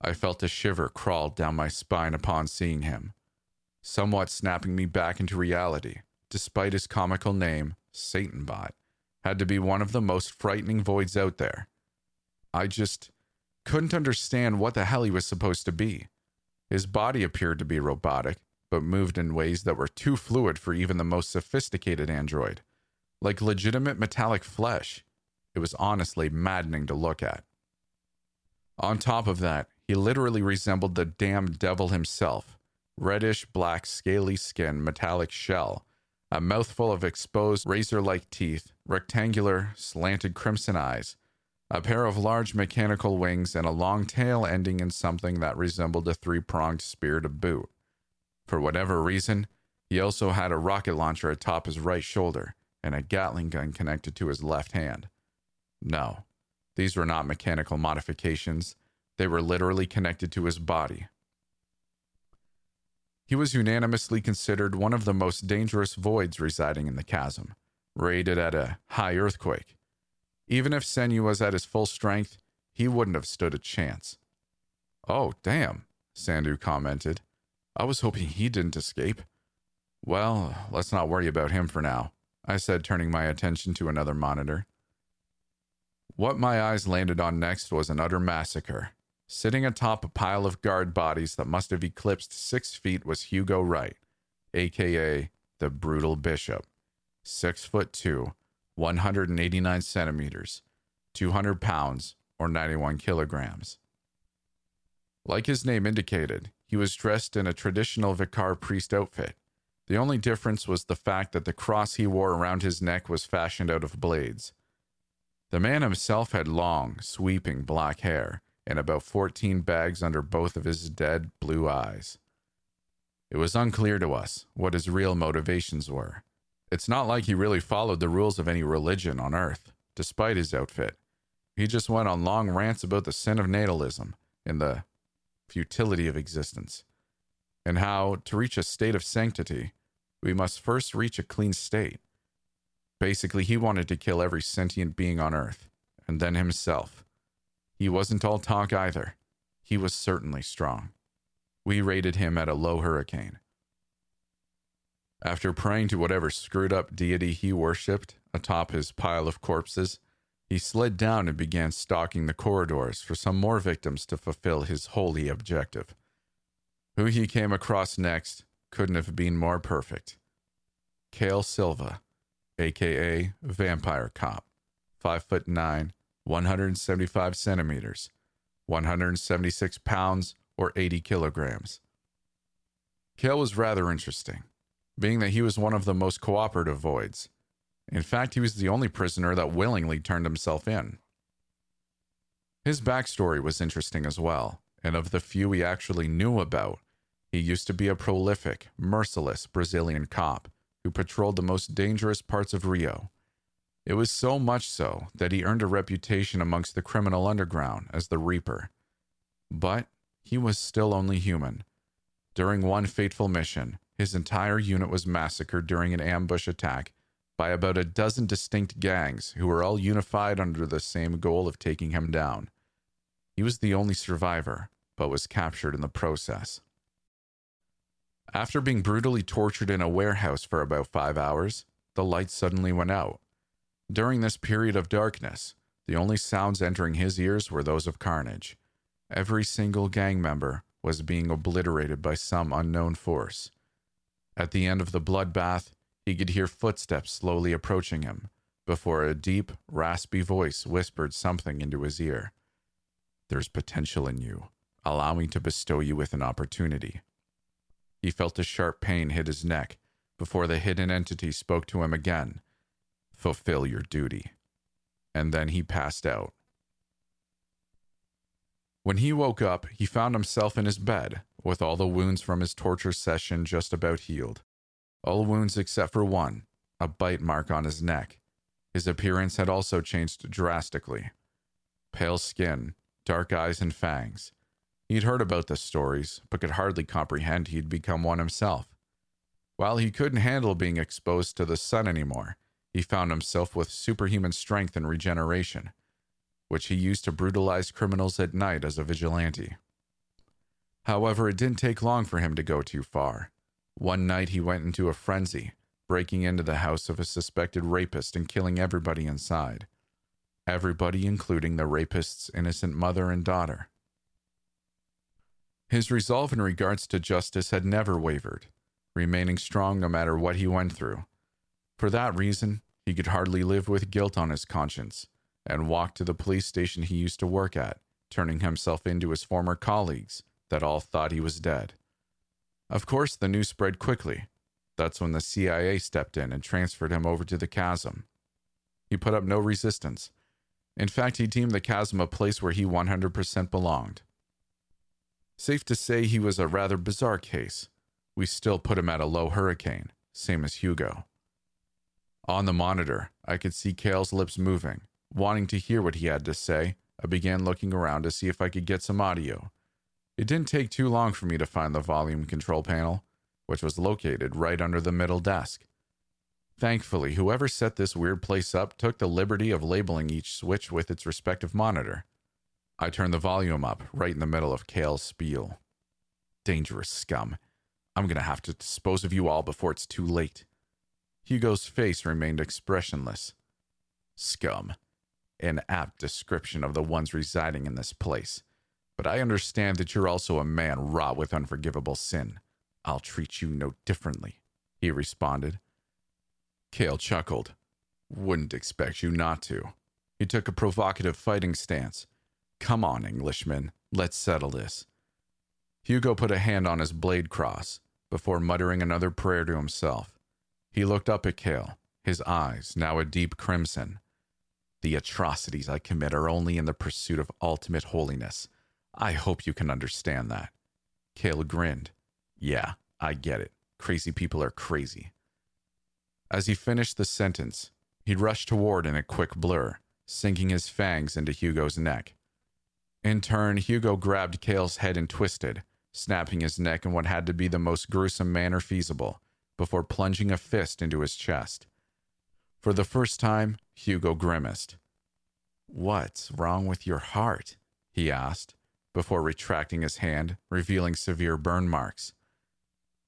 I felt a shiver crawl down my spine upon seeing him, somewhat snapping me back into reality, despite his comical name, Satanbot, had to be one of the most frightening voids out there. I just couldn't understand what the hell he was supposed to be. His body appeared to be robotic, but moved in ways that were too fluid for even the most sophisticated android. Like legitimate metallic flesh. It was honestly maddening to look at. On top of that, he literally resembled the damned devil himself reddish black, scaly skin, metallic shell, a mouthful of exposed razor like teeth, rectangular, slanted crimson eyes, a pair of large mechanical wings, and a long tail ending in something that resembled a three pronged spear to boot. For whatever reason, he also had a rocket launcher atop his right shoulder and a Gatling gun connected to his left hand. No, these were not mechanical modifications, they were literally connected to his body. He was unanimously considered one of the most dangerous voids residing in the chasm, rated at a high earthquake. Even if Senyu was at his full strength, he wouldn't have stood a chance. Oh, damn, Sandhu commented. I was hoping he didn't escape. Well, let's not worry about him for now, I said, turning my attention to another monitor. What my eyes landed on next was an utter massacre. Sitting atop a pile of guard bodies that must have eclipsed six feet was Hugo Wright, aka the Brutal Bishop. Six foot two, 189 centimeters, 200 pounds, or 91 kilograms. Like his name indicated, he was dressed in a traditional Vicar priest outfit. The only difference was the fact that the cross he wore around his neck was fashioned out of blades. The man himself had long, sweeping black hair and about 14 bags under both of his dead blue eyes. It was unclear to us what his real motivations were. It's not like he really followed the rules of any religion on earth, despite his outfit. He just went on long rants about the sin of natalism and the futility of existence, and how, to reach a state of sanctity, we must first reach a clean state. Basically, he wanted to kill every sentient being on earth, and then himself. He wasn't all talk either. He was certainly strong. We rated him at a low hurricane. After praying to whatever screwed up deity he worshipped atop his pile of corpses, he slid down and began stalking the corridors for some more victims to fulfill his holy objective. Who he came across next couldn't have been more perfect. Kale Silva, aka Vampire Cop, 5 foot 9, 175 centimeters, 176 pounds, or 80 kilograms. Kale was rather interesting, being that he was one of the most cooperative voids. In fact, he was the only prisoner that willingly turned himself in. His backstory was interesting as well, and of the few we actually knew about, he used to be a prolific, merciless Brazilian cop who patrolled the most dangerous parts of Rio it was so much so that he earned a reputation amongst the criminal underground as the Reaper. But he was still only human. During one fateful mission, his entire unit was massacred during an ambush attack by about a dozen distinct gangs who were all unified under the same goal of taking him down. He was the only survivor, but was captured in the process. After being brutally tortured in a warehouse for about five hours, the lights suddenly went out. During this period of darkness, the only sounds entering his ears were those of carnage. Every single gang member was being obliterated by some unknown force. At the end of the bloodbath, he could hear footsteps slowly approaching him before a deep, raspy voice whispered something into his ear. There's potential in you. Allow me to bestow you with an opportunity. He felt a sharp pain hit his neck before the hidden entity spoke to him again fulfill your duty. And then he passed out. When he woke up, he found himself in his bed, with all the wounds from his torture session just about healed. All wounds except for one, a bite mark on his neck. His appearance had also changed drastically. Pale skin, dark eyes, and fangs. He'd heard about the stories, but could hardly comprehend he'd become one himself. While he couldn't handle being exposed to the sun anymore, he found himself with superhuman strength and regeneration, which he used to brutalize criminals at night as a vigilante. However, it didn't take long for him to go too far. One night he went into a frenzy, breaking into the house of a suspected rapist and killing everybody inside. Everybody, including the rapist's innocent mother and daughter. His resolve in regards to justice had never wavered, remaining strong no matter what he went through. For that reason, he could hardly live with guilt on his conscience and walked to the police station he used to work at, turning himself in to his former colleagues that all thought he was dead. Of course, the news spread quickly. That's when the CIA stepped in and transferred him over to the chasm. He put up no resistance, In fact, he deemed the chasm a place where he 100% belonged. Safe to say he was a rather bizarre case. We still put him at a low hurricane, same as Hugo. On the monitor, I could see Cale's lips moving. Wanting to hear what he had to say, I began looking around to see if I could get some audio. It didn't take too long for me to find the volume control panel, which was located right under the middle desk. Thankfully, whoever set this weird place up took the liberty of labeling each switch with its respective monitor. I turned the volume up right in the middle of Cale's spiel. Dangerous scum. I'm going to have to dispose of you all before it's too late. Hugo's face remained expressionless. Scum. An apt description of the ones residing in this place. But I understand that you're also a man wrought with unforgivable sin. I'll treat you no differently, he responded. Cale chuckled. Wouldn't expect you not to. He took a provocative fighting stance. Come on, Englishman, let's settle this. Hugo put a hand on his blade cross before muttering another prayer to himself. He looked up at Cale, his eyes now a deep crimson. The atrocities I commit are only in the pursuit of ultimate holiness. I hope you can understand that. Cale grinned. Yeah, I get it. Crazy people are crazy. As he finished the sentence, he rushed toward in a quick blur, sinking his fangs into Hugo's neck. In turn, Hugo grabbed Cale's head and twisted, snapping his neck in what had to be the most gruesome manner feasible, before plunging a fist into his chest. For the first time, Hugo grimaced. What's wrong with your heart? he asked, before retracting his hand, revealing severe burn marks.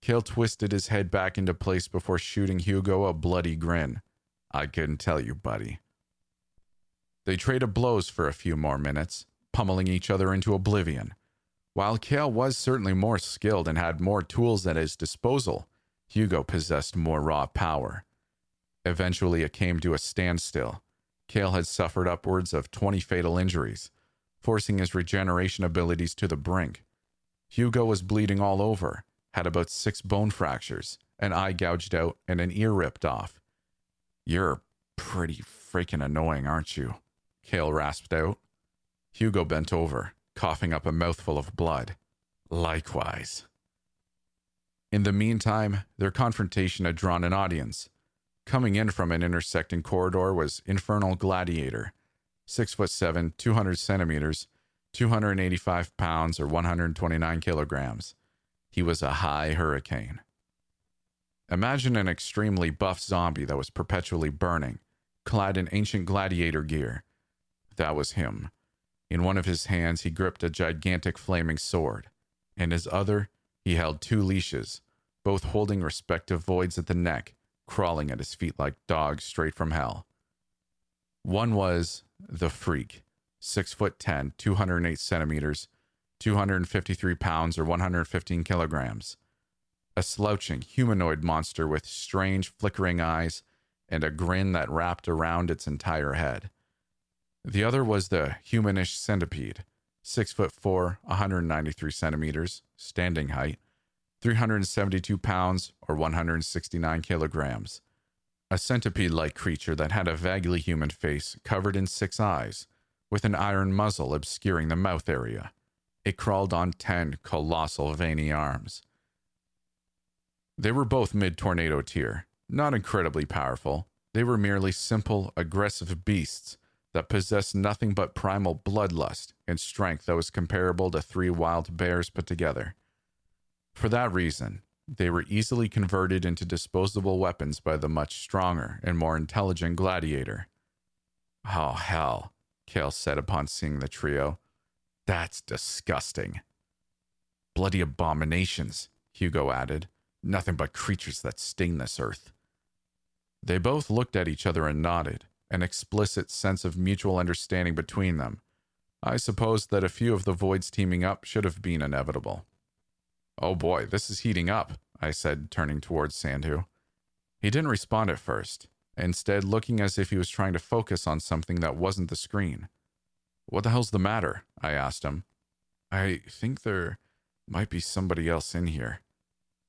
Cale twisted his head back into place before shooting Hugo a bloody grin. I couldn't tell you, buddy. They traded blows for a few more minutes, pummeling each other into oblivion. While Cale was certainly more skilled and had more tools at his disposal, Hugo possessed more raw power. Eventually, it came to a standstill. Cale had suffered upwards of 20 fatal injuries, forcing his regeneration abilities to the brink. Hugo was bleeding all over, had about six bone fractures, an eye gouged out, and an ear ripped off. You're pretty freaking annoying, aren't you? Cale rasped out. Hugo bent over, coughing up a mouthful of blood. Likewise. In the meantime, their confrontation had drawn an audience. Coming in from an intersecting corridor was Infernal Gladiator, six foot seven, 200 centimeters, 285 pounds, or 129 kilograms. He was a high hurricane. Imagine an extremely buff zombie that was perpetually burning, clad in ancient gladiator gear. That was him. In one of his hands, he gripped a gigantic flaming sword. In his other, he held two leashes, both holding respective voids at the neck, crawling at his feet like dogs straight from hell. One was the Freak, six foot ten, 208 centimeters, 253 pounds or 115 kilograms. A slouching humanoid monster with strange flickering eyes and a grin that wrapped around its entire head. The other was the humanish centipede, six foot four, 193 centimeters, standing height, 372 pounds or 169 kilograms. A centipede like creature that had a vaguely human face covered in six eyes, with an iron muzzle obscuring the mouth area. It crawled on ten colossal veiny arms. They were both mid tornado tier, not incredibly powerful. They were merely simple, aggressive beasts that possessed nothing but primal bloodlust and strength that was comparable to three wild bears put together. For that reason, they were easily converted into disposable weapons by the much stronger and more intelligent gladiator. Oh, hell, Cale said upon seeing the trio. That's disgusting. Bloody abominations, Hugo added. Nothing but creatures that sting this earth. They both looked at each other and nodded, an explicit sense of mutual understanding between them. I suppose that a few of the voids teaming up should have been inevitable. Oh boy, this is heating up, I said, turning towards Sandhu. He didn't respond at first, instead, looking as if he was trying to focus on something that wasn't the screen. What the hell's the matter? I asked him. I think there might be somebody else in here.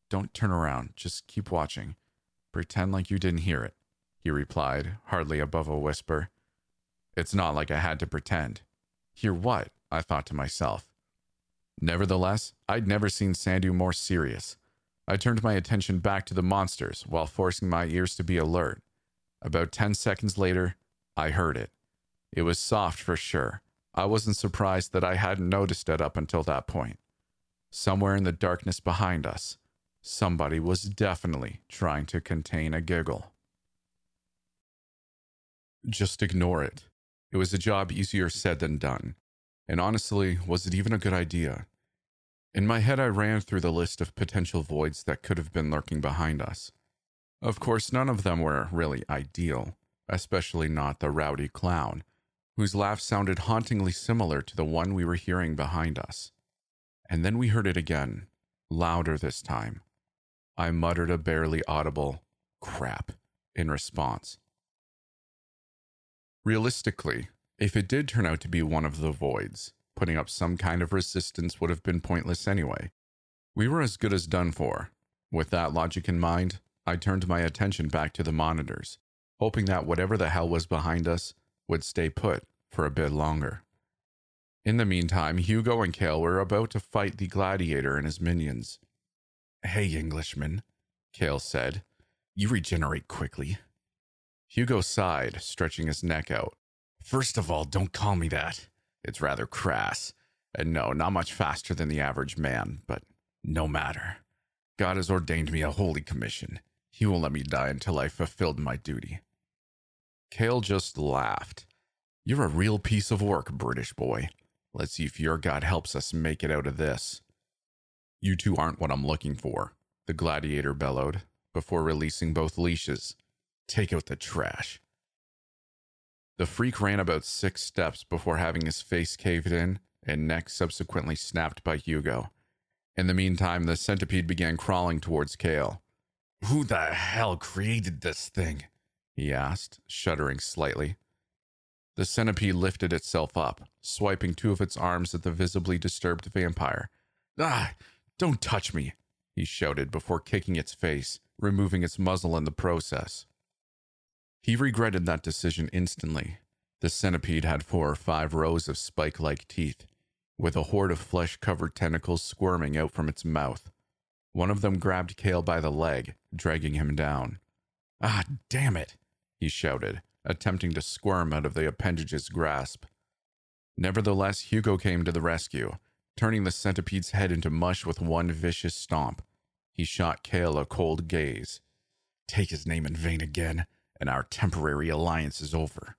Don't turn around, just keep watching. Pretend like you didn't hear it, he replied, hardly above a whisper. It's not like I had to pretend. Hear what? I thought to myself. Nevertheless, I'd never seen Sandhu more serious. I turned my attention back to the monsters while forcing my ears to be alert. About 10 seconds later, I heard it. It was soft for sure. I wasn't surprised that I hadn't noticed it up until that point. Somewhere in the darkness behind us, somebody was definitely trying to contain a giggle. Just ignore it. It was a job easier said than done. And honestly, was it even a good idea? In my head, I ran through the list of potential voids that could have been lurking behind us. Of course, none of them were really ideal, especially not the rowdy clown, whose laugh sounded hauntingly similar to the one we were hearing behind us. And then we heard it again, louder this time. I muttered a barely audible crap in response. Realistically, if it did turn out to be one of the voids, putting up some kind of resistance would have been pointless anyway. We were as good as done for. With that logic in mind, I turned my attention back to the monitors, hoping that whatever the hell was behind us would stay put for a bit longer. In the meantime, Hugo and Kale were about to fight the gladiator and his minions. Hey, Englishman, Kale said. You regenerate quickly. Hugo sighed, stretching his neck out. First of all, don't call me that. It's rather crass. And no, not much faster than the average man, but no matter. God has ordained me a holy commission. He won't let me die until I've fulfilled my duty. Kale just laughed. You're a real piece of work, British boy. Let's see if your God helps us make it out of this. You two aren't what I'm looking for, the gladiator bellowed, before releasing both leashes. Take out the trash. The freak ran about six steps before having his face caved in and neck subsequently snapped by Hugo. In the meantime, the centipede began crawling towards Kale. Who the hell created this thing? he asked, shuddering slightly. The centipede lifted itself up, swiping two of its arms at the visibly disturbed vampire. Ah, don't touch me, he shouted before kicking its face, removing its muzzle in the process. He regretted that decision instantly. The centipede had four or five rows of spike like teeth, with a horde of flesh covered tentacles squirming out from its mouth. One of them grabbed Kale by the leg, dragging him down. Ah, damn it, he shouted, attempting to squirm out of the appendage's grasp. Nevertheless, Hugo came to the rescue, turning the centipede's head into mush with one vicious stomp. He shot Kale a cold gaze. Take his name in vain again, and our temporary alliance is over.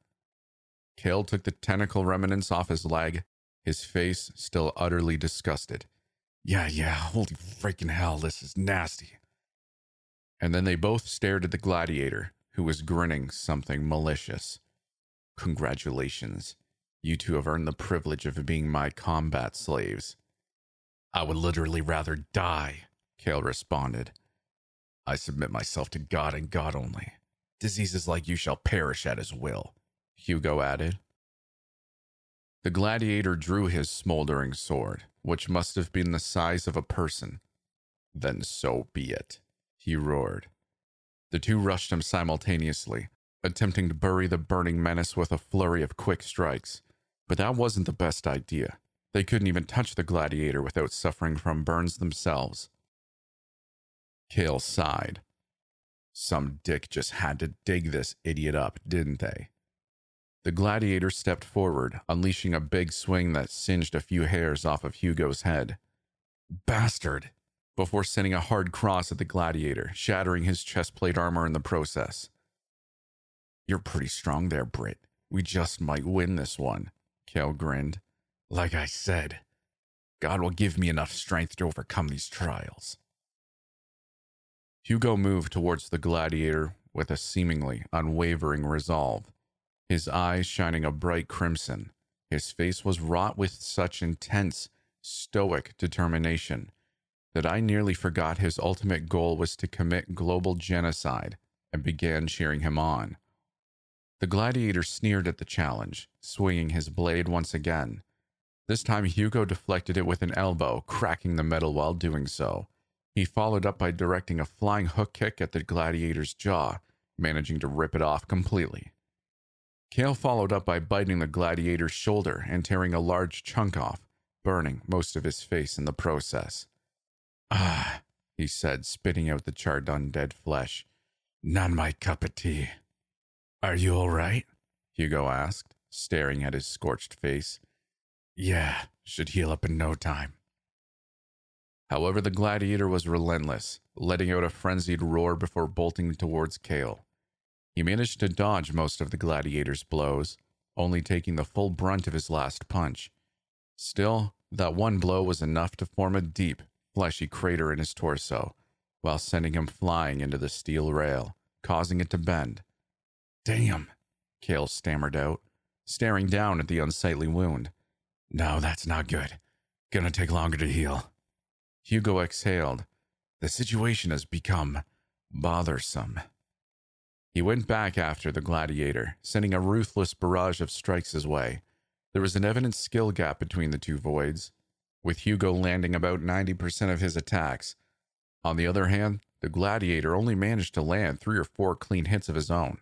Kale took the tentacle remnants off his leg, his face still utterly disgusted. Yeah, yeah, holy freaking hell, this is nasty. And then they both stared at the gladiator, who was grinning something malicious. Congratulations. You two have earned the privilege of being my combat slaves. I would literally rather die, Kale responded. I submit myself to God and God only. Diseases like you shall perish at his will, Hugo added. The gladiator drew his smoldering sword, which must have been the size of a person. Then so be it, he roared. The two rushed him simultaneously, attempting to bury the burning menace with a flurry of quick strikes. But that wasn't the best idea. They couldn't even touch the gladiator without suffering from burns themselves. Kale sighed, some dick just had to dig this idiot up, didn't they? The gladiator stepped forward, unleashing a big swing that singed a few hairs off of Hugo's head. Bastard! Before sending a hard cross at the gladiator, shattering his chest plate armor in the process. You're pretty strong there, Brit. We just might win this one, Kale grinned. Like I said, God will give me enough strength to overcome these trials. Hugo moved towards the gladiator with a seemingly unwavering resolve, his eyes shining a bright crimson. His face was wrought with such intense, stoic determination that I nearly forgot his ultimate goal was to commit global genocide and began cheering him on. The gladiator sneered at the challenge, swinging his blade once again. This time, Hugo deflected it with an elbow, cracking the metal while doing so. He followed up by directing a flying hook kick at the gladiator's jaw, managing to rip it off completely. Kale followed up by biting the gladiator's shoulder and tearing a large chunk off, burning most of his face in the process. Ah, he said, spitting out the charred undead flesh. Not my cup of tea. Are you all right? Hugo asked, staring at his scorched face. Yeah, should heal up in no time. However, the gladiator was relentless, letting out a frenzied roar before bolting towards Kale. He managed to dodge most of the gladiator's blows, only taking the full brunt of his last punch. Still, that one blow was enough to form a deep, fleshy crater in his torso, while sending him flying into the steel rail, causing it to bend. Damn, Kale stammered out, staring down at the unsightly wound. No, that's not good. Gonna take longer to heal. Hugo exhaled. The situation has become bothersome. He went back after the gladiator, sending a ruthless barrage of strikes his way. There was an evident skill gap between the two voids, with Hugo landing about 90% of his attacks. On the other hand, the gladiator only managed to land three or four clean hits of his own.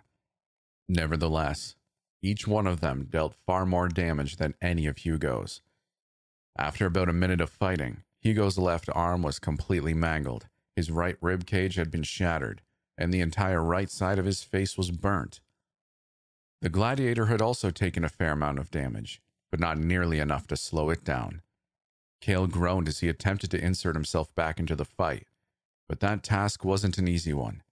Nevertheless, each one of them dealt far more damage than any of Hugo's. After about a minute of fighting, Hugo's left arm was completely mangled, his right rib cage had been shattered, and the entire right side of his face was burnt. The gladiator had also taken a fair amount of damage, but not nearly enough to slow it down. Kale groaned as he attempted to insert himself back into the fight, but that task wasn't an easy one.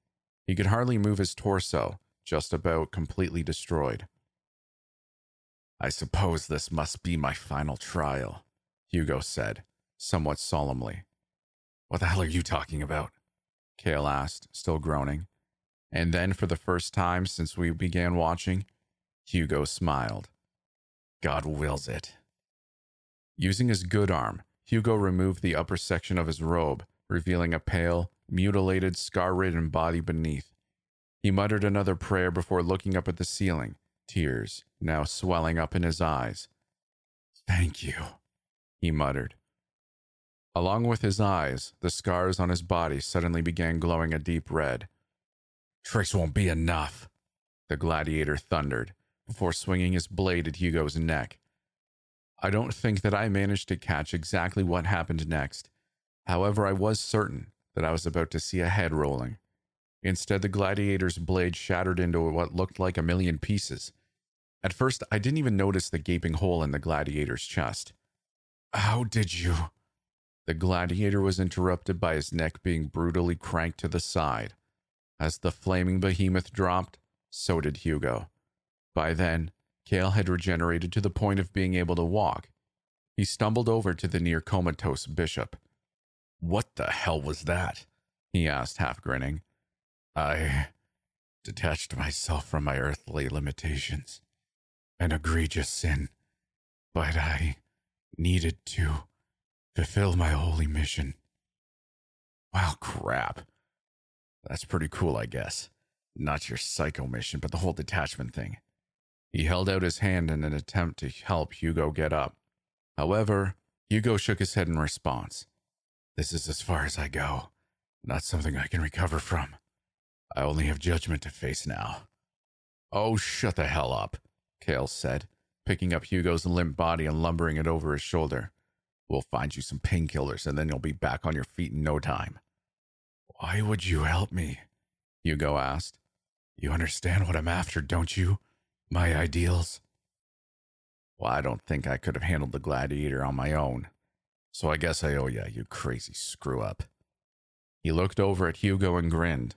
He could hardly move his torso, just about completely destroyed. I suppose this must be my final trial, Hugo said, somewhat solemnly. What the hell are you talking about? Kale asked, still groaning. And then, for the first time since we began watching, Hugo smiled. God wills it. Using his good arm, Hugo removed the upper section of his robe, revealing a pale, mutilated, scar ridden body beneath. He muttered another prayer before looking up at the ceiling, tears now swelling up in his eyes. Thank you, he muttered. Along with his eyes, the scars on his body suddenly began glowing a deep red. Tricks won't be enough, the gladiator thundered, before swinging his blade at Hugo's neck. I don't think that I managed to catch exactly what happened next. However, I was certain that I was about to see a head rolling. Instead, the gladiator's blade shattered into what looked like a million pieces. At first, I didn't even notice the gaping hole in the gladiator's chest. How did you? The gladiator was interrupted by his neck being brutally cranked to the side. As the flaming behemoth dropped, so did Hugo. By then, Kale had regenerated to the point of being able to walk. He stumbled over to the near comatose bishop. What the hell was that? he asked, half grinning. I detached myself from my earthly limitations. An egregious sin. But I needed to fulfill my holy mission. Well, crap. That's pretty cool, I guess. Not your psycho mission, but the whole detachment thing. He held out his hand in an attempt to help Hugo get up. However, Hugo shook his head in response. This is as far as I go. Not something I can recover from. I only have judgment to face now. Oh, shut the hell up, Kale said, picking up Hugo's limp body and lumbering it over his shoulder. We'll find you some painkillers and then you'll be back on your feet in no time. Why would you help me? Hugo asked. You understand what I'm after, don't you? My ideals? Well, I don't think I could have handled the gladiator on my own. So I guess I owe you, you crazy screw up. He looked over at Hugo and grinned.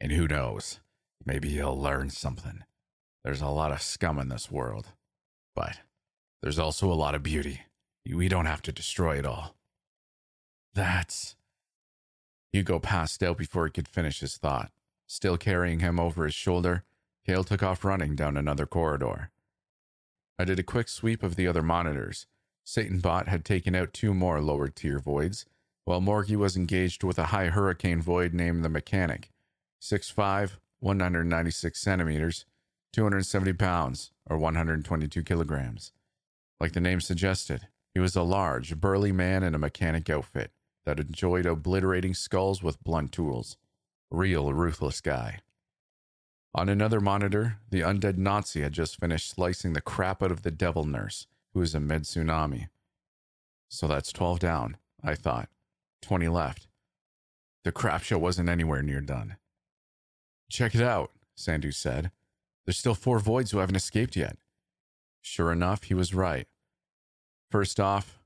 And who knows? Maybe he'll learn something. There's a lot of scum in this world. But there's also a lot of beauty. We don't have to destroy it all. That's. Hugo passed out before he could finish his thought. Still carrying him over his shoulder, Kale took off running down another corridor. I did a quick sweep of the other monitors. Satanbot had taken out two more lower tier voids, while Morgie was engaged with a high hurricane void named the Mechanic. 6'5, 196 centimeters, 270 pounds, or 122 kilograms. Like the name suggested, he was a large, burly man in a mechanic outfit that enjoyed obliterating skulls with blunt tools. Real ruthless guy. On another monitor, the undead Nazi had just finished slicing the crap out of the devil nurse, who was a amid tsunami. So that's 12 down, I thought. 20 left. The crap show wasn't anywhere near done. Check it out, Sandhu said. There's still four voids who haven't escaped yet. Sure enough, he was right. First off,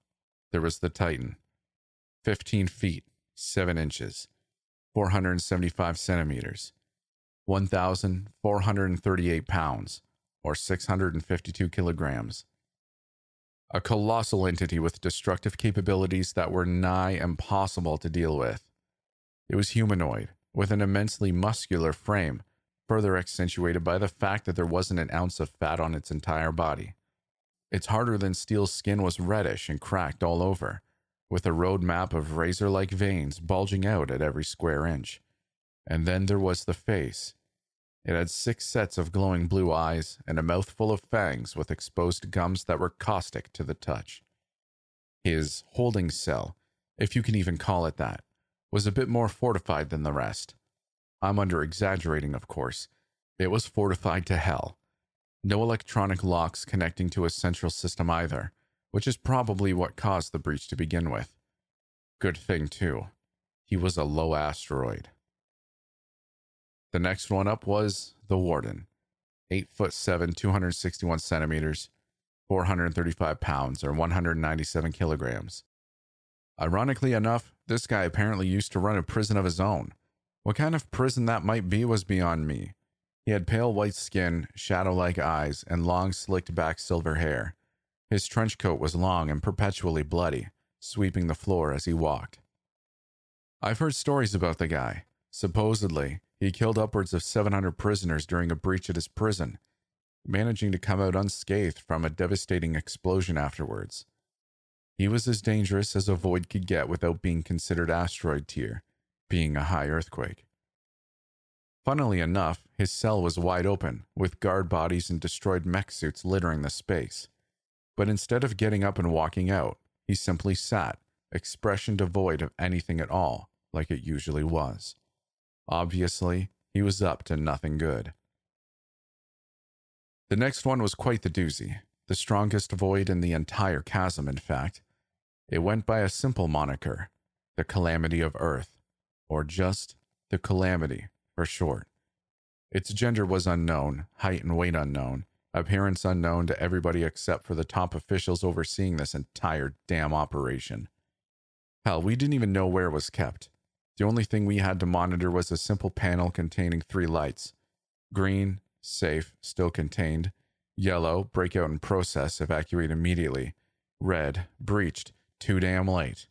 there was the Titan 15 feet, 7 inches, 475 centimeters, 1,438 pounds, or 652 kilograms. A colossal entity with destructive capabilities that were nigh impossible to deal with. It was humanoid, with an immensely muscular frame, further accentuated by the fact that there wasn't an ounce of fat on its entire body. Its harder than steel skin was reddish and cracked all over, with a road map of razor like veins bulging out at every square inch. And then there was the face. It had six sets of glowing blue eyes and a mouthful of fangs with exposed gums that were caustic to the touch. His holding cell, if you can even call it that, was a bit more fortified than the rest. I'm under exaggerating, of course. It was fortified to hell. No electronic locks connecting to a central system either, which is probably what caused the breach to begin with. Good thing, too. He was a low asteroid. The next one up was the Warden. 8 foot 7, 261 centimeters, 435 pounds, or 197 kilograms. Ironically enough, this guy apparently used to run a prison of his own. What kind of prison that might be was beyond me. He had pale white skin, shadow like eyes, and long, slicked back silver hair. His trench coat was long and perpetually bloody, sweeping the floor as he walked. I've heard stories about the guy. Supposedly, he killed upwards of 700 prisoners during a breach at his prison, managing to come out unscathed from a devastating explosion afterwards. He was as dangerous as a void could get without being considered asteroid tier, being a high earthquake. Funnily enough, his cell was wide open, with guard bodies and destroyed mech suits littering the space. But instead of getting up and walking out, he simply sat, expression devoid of anything at all, like it usually was. Obviously, he was up to nothing good. The next one was quite the doozy, the strongest void in the entire chasm, in fact, it went by a simple moniker, the Calamity of Earth, or just the Calamity for short. Its gender was unknown, height and weight unknown, appearance unknown to everybody except for the top officials overseeing this entire damn operation. Hell, we didn't even know where it was kept. The only thing we had to monitor was a simple panel containing three lights green, safe, still contained, yellow, breakout in process, evacuate immediately, red, breached, too damn late.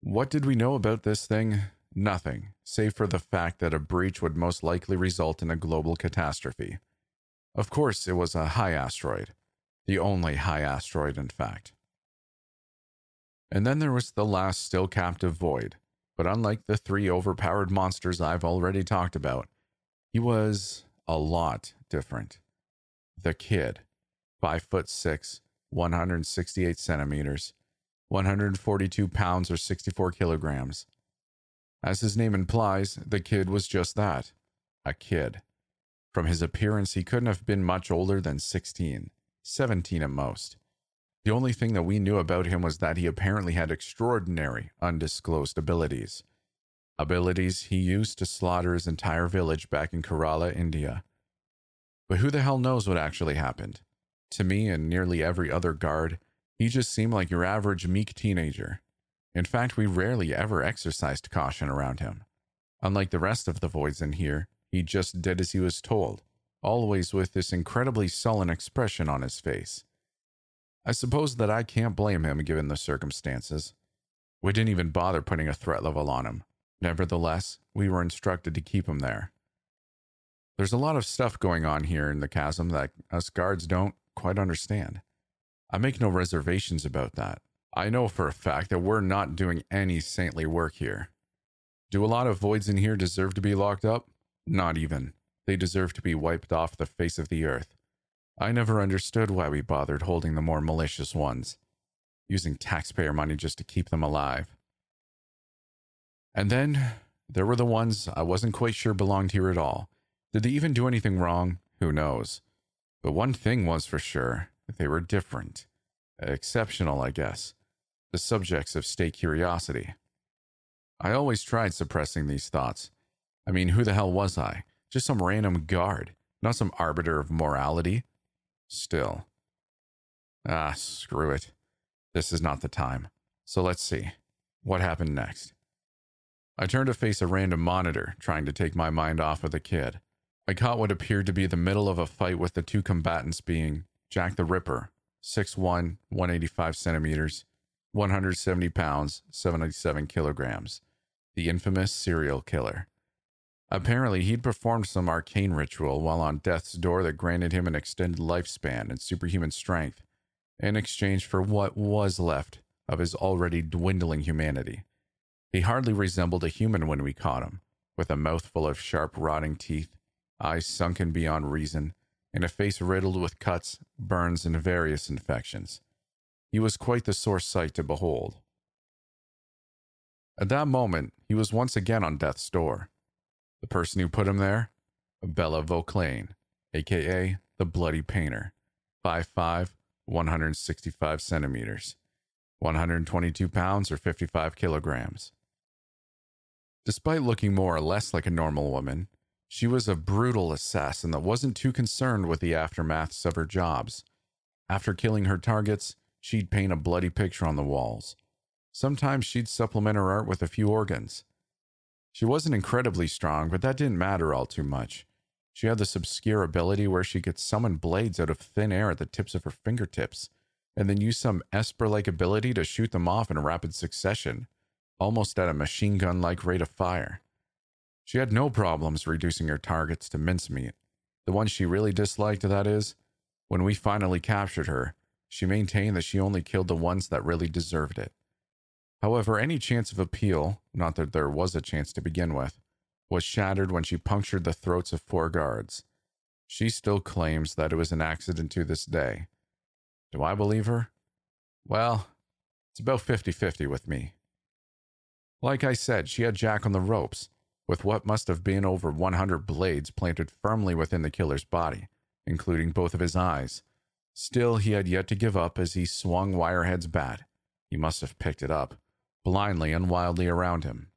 What did we know about this thing? Nothing, save for the fact that a breach would most likely result in a global catastrophe. Of course, it was a high asteroid, the only high asteroid, in fact. And then there was the last still captive void, but unlike the three overpowered monsters I've already talked about, he was a lot different. The kid, five foot six, 168 centimeters, 142 pounds or 64 kilograms. As his name implies, the kid was just that a kid. From his appearance, he couldn't have been much older than 16, 17 at most. The only thing that we knew about him was that he apparently had extraordinary, undisclosed abilities. Abilities he used to slaughter his entire village back in Kerala, India. But who the hell knows what actually happened? To me and nearly every other guard, he just seemed like your average meek teenager. In fact, we rarely ever exercised caution around him. Unlike the rest of the voids in here, he just did as he was told, always with this incredibly sullen expression on his face. I suppose that I can't blame him given the circumstances. We didn't even bother putting a threat level on him. Nevertheless, we were instructed to keep him there. There's a lot of stuff going on here in the chasm that us guards don't quite understand. I make no reservations about that. I know for a fact that we're not doing any saintly work here. Do a lot of voids in here deserve to be locked up? Not even. They deserve to be wiped off the face of the earth. I never understood why we bothered holding the more malicious ones, using taxpayer money just to keep them alive. And then there were the ones I wasn't quite sure belonged here at all, Did they even do anything wrong? Who knows? But one thing was for sure they were different. Exceptional, I guess. The subjects of state curiosity. I always tried suppressing these thoughts. I mean, who the hell was I? Just some random guard, not some arbiter of morality. Still. Ah, screw it. This is not the time. So let's see. What happened next? I turned to face a random monitor, trying to take my mind off of the kid. I caught what appeared to be the middle of a fight with the two combatants being Jack the Ripper, 6'1, 185 centimeters, 170 pounds, 77 kilograms, the infamous serial killer. Apparently, he'd performed some arcane ritual while on death's door that granted him an extended lifespan and superhuman strength in exchange for what was left of his already dwindling humanity. He hardly resembled a human when we caught him, with a mouthful of sharp, rotting teeth, eyes sunken beyond reason, and a face riddled with cuts, burns, and various infections. He was quite the sore sight to behold. At that moment, he was once again on death's door. The person who put him there? Bella Vauclain, aka the Bloody Painter, 5'5, 165 centimeters, 122 pounds or 55 kilograms. Despite looking more or less like a normal woman, she was a brutal assassin that wasn't too concerned with the aftermaths of her jobs. After killing her targets, she'd paint a bloody picture on the walls. Sometimes she'd supplement her art with a few organs. She wasn't incredibly strong, but that didn't matter all too much. She had this obscure ability where she could summon blades out of thin air at the tips of her fingertips, and then use some Esper like ability to shoot them off in rapid succession, almost at a machine gun like rate of fire. She had no problems reducing her targets to mincemeat. The one she really disliked, that is, when we finally captured her, she maintained that she only killed the ones that really deserved it. However, any chance of appeal, not that there was a chance to begin with, was shattered when she punctured the throats of four guards. She still claims that it was an accident to this day. Do I believe her? Well, it's about 50 50 with me. Like I said, she had Jack on the ropes, with what must have been over 100 blades planted firmly within the killer's body, including both of his eyes. Still, he had yet to give up as he swung Wirehead's bat. He must have picked it up, blindly and wildly around him.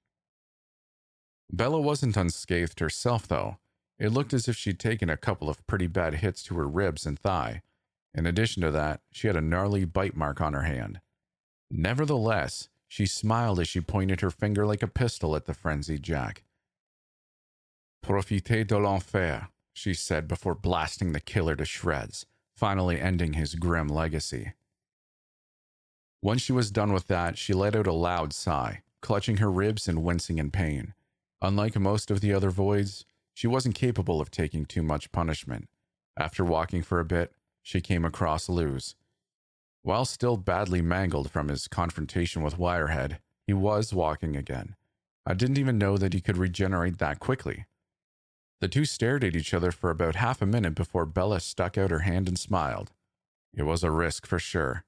Bella wasn't unscathed herself, though. It looked as if she'd taken a couple of pretty bad hits to her ribs and thigh. In addition to that, she had a gnarly bite mark on her hand. Nevertheless, she smiled as she pointed her finger like a pistol at the frenzied Jack. Profitez de l'enfer, she said before blasting the killer to shreds, finally ending his grim legacy. Once she was done with that, she let out a loud sigh, clutching her ribs and wincing in pain. Unlike most of the other voids, she wasn't capable of taking too much punishment. After walking for a bit, she came across Luz. While still badly mangled from his confrontation with Wirehead, he was walking again. I didn't even know that he could regenerate that quickly. The two stared at each other for about half a minute before Bella stuck out her hand and smiled. It was a risk for sure.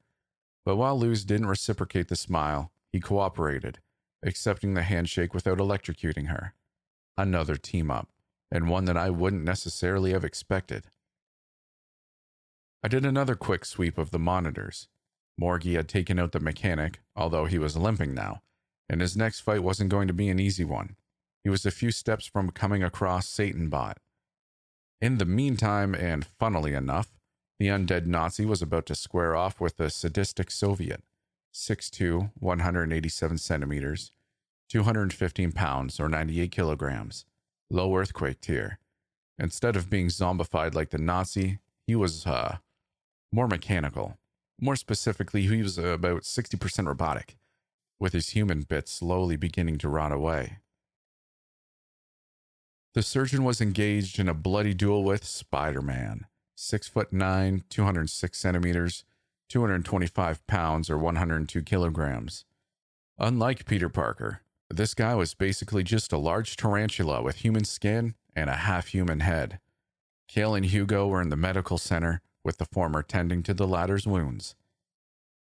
But while Luz didn't reciprocate the smile, he cooperated, accepting the handshake without electrocuting her. Another team up, and one that I wouldn't necessarily have expected. I did another quick sweep of the monitors. Morgie had taken out the mechanic, although he was limping now, and his next fight wasn't going to be an easy one. He was a few steps from coming across Satanbot. In the meantime, and funnily enough, the undead Nazi was about to square off with a sadistic Soviet, 6'2, 187 centimeters, 215 pounds or 98 kilograms, low earthquake tier. Instead of being zombified like the Nazi, he was uh, more mechanical. More specifically, he was about 60% robotic, with his human bits slowly beginning to rot away. The surgeon was engaged in a bloody duel with Spider Man, six foot nine, 206 centimeters, 225 pounds, or 102 kilograms. Unlike Peter Parker, this guy was basically just a large tarantula with human skin and a half human head. Kale and Hugo were in the medical center, with the former tending to the latter's wounds.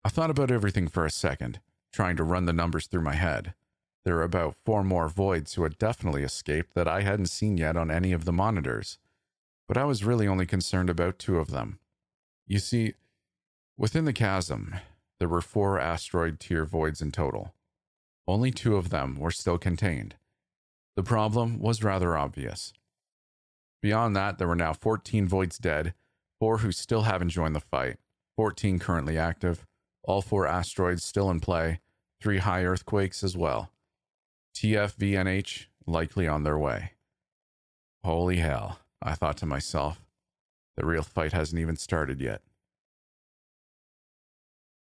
I thought about everything for a second, trying to run the numbers through my head. There were about four more voids who had definitely escaped that I hadn't seen yet on any of the monitors, but I was really only concerned about two of them. You see, within the chasm, there were four asteroid tier voids in total. Only two of them were still contained. The problem was rather obvious. Beyond that, there were now 14 voids dead, four who still haven't joined the fight, 14 currently active, all four asteroids still in play, three high earthquakes as well. TFVNH likely on their way. Holy hell, I thought to myself. The real fight hasn't even started yet.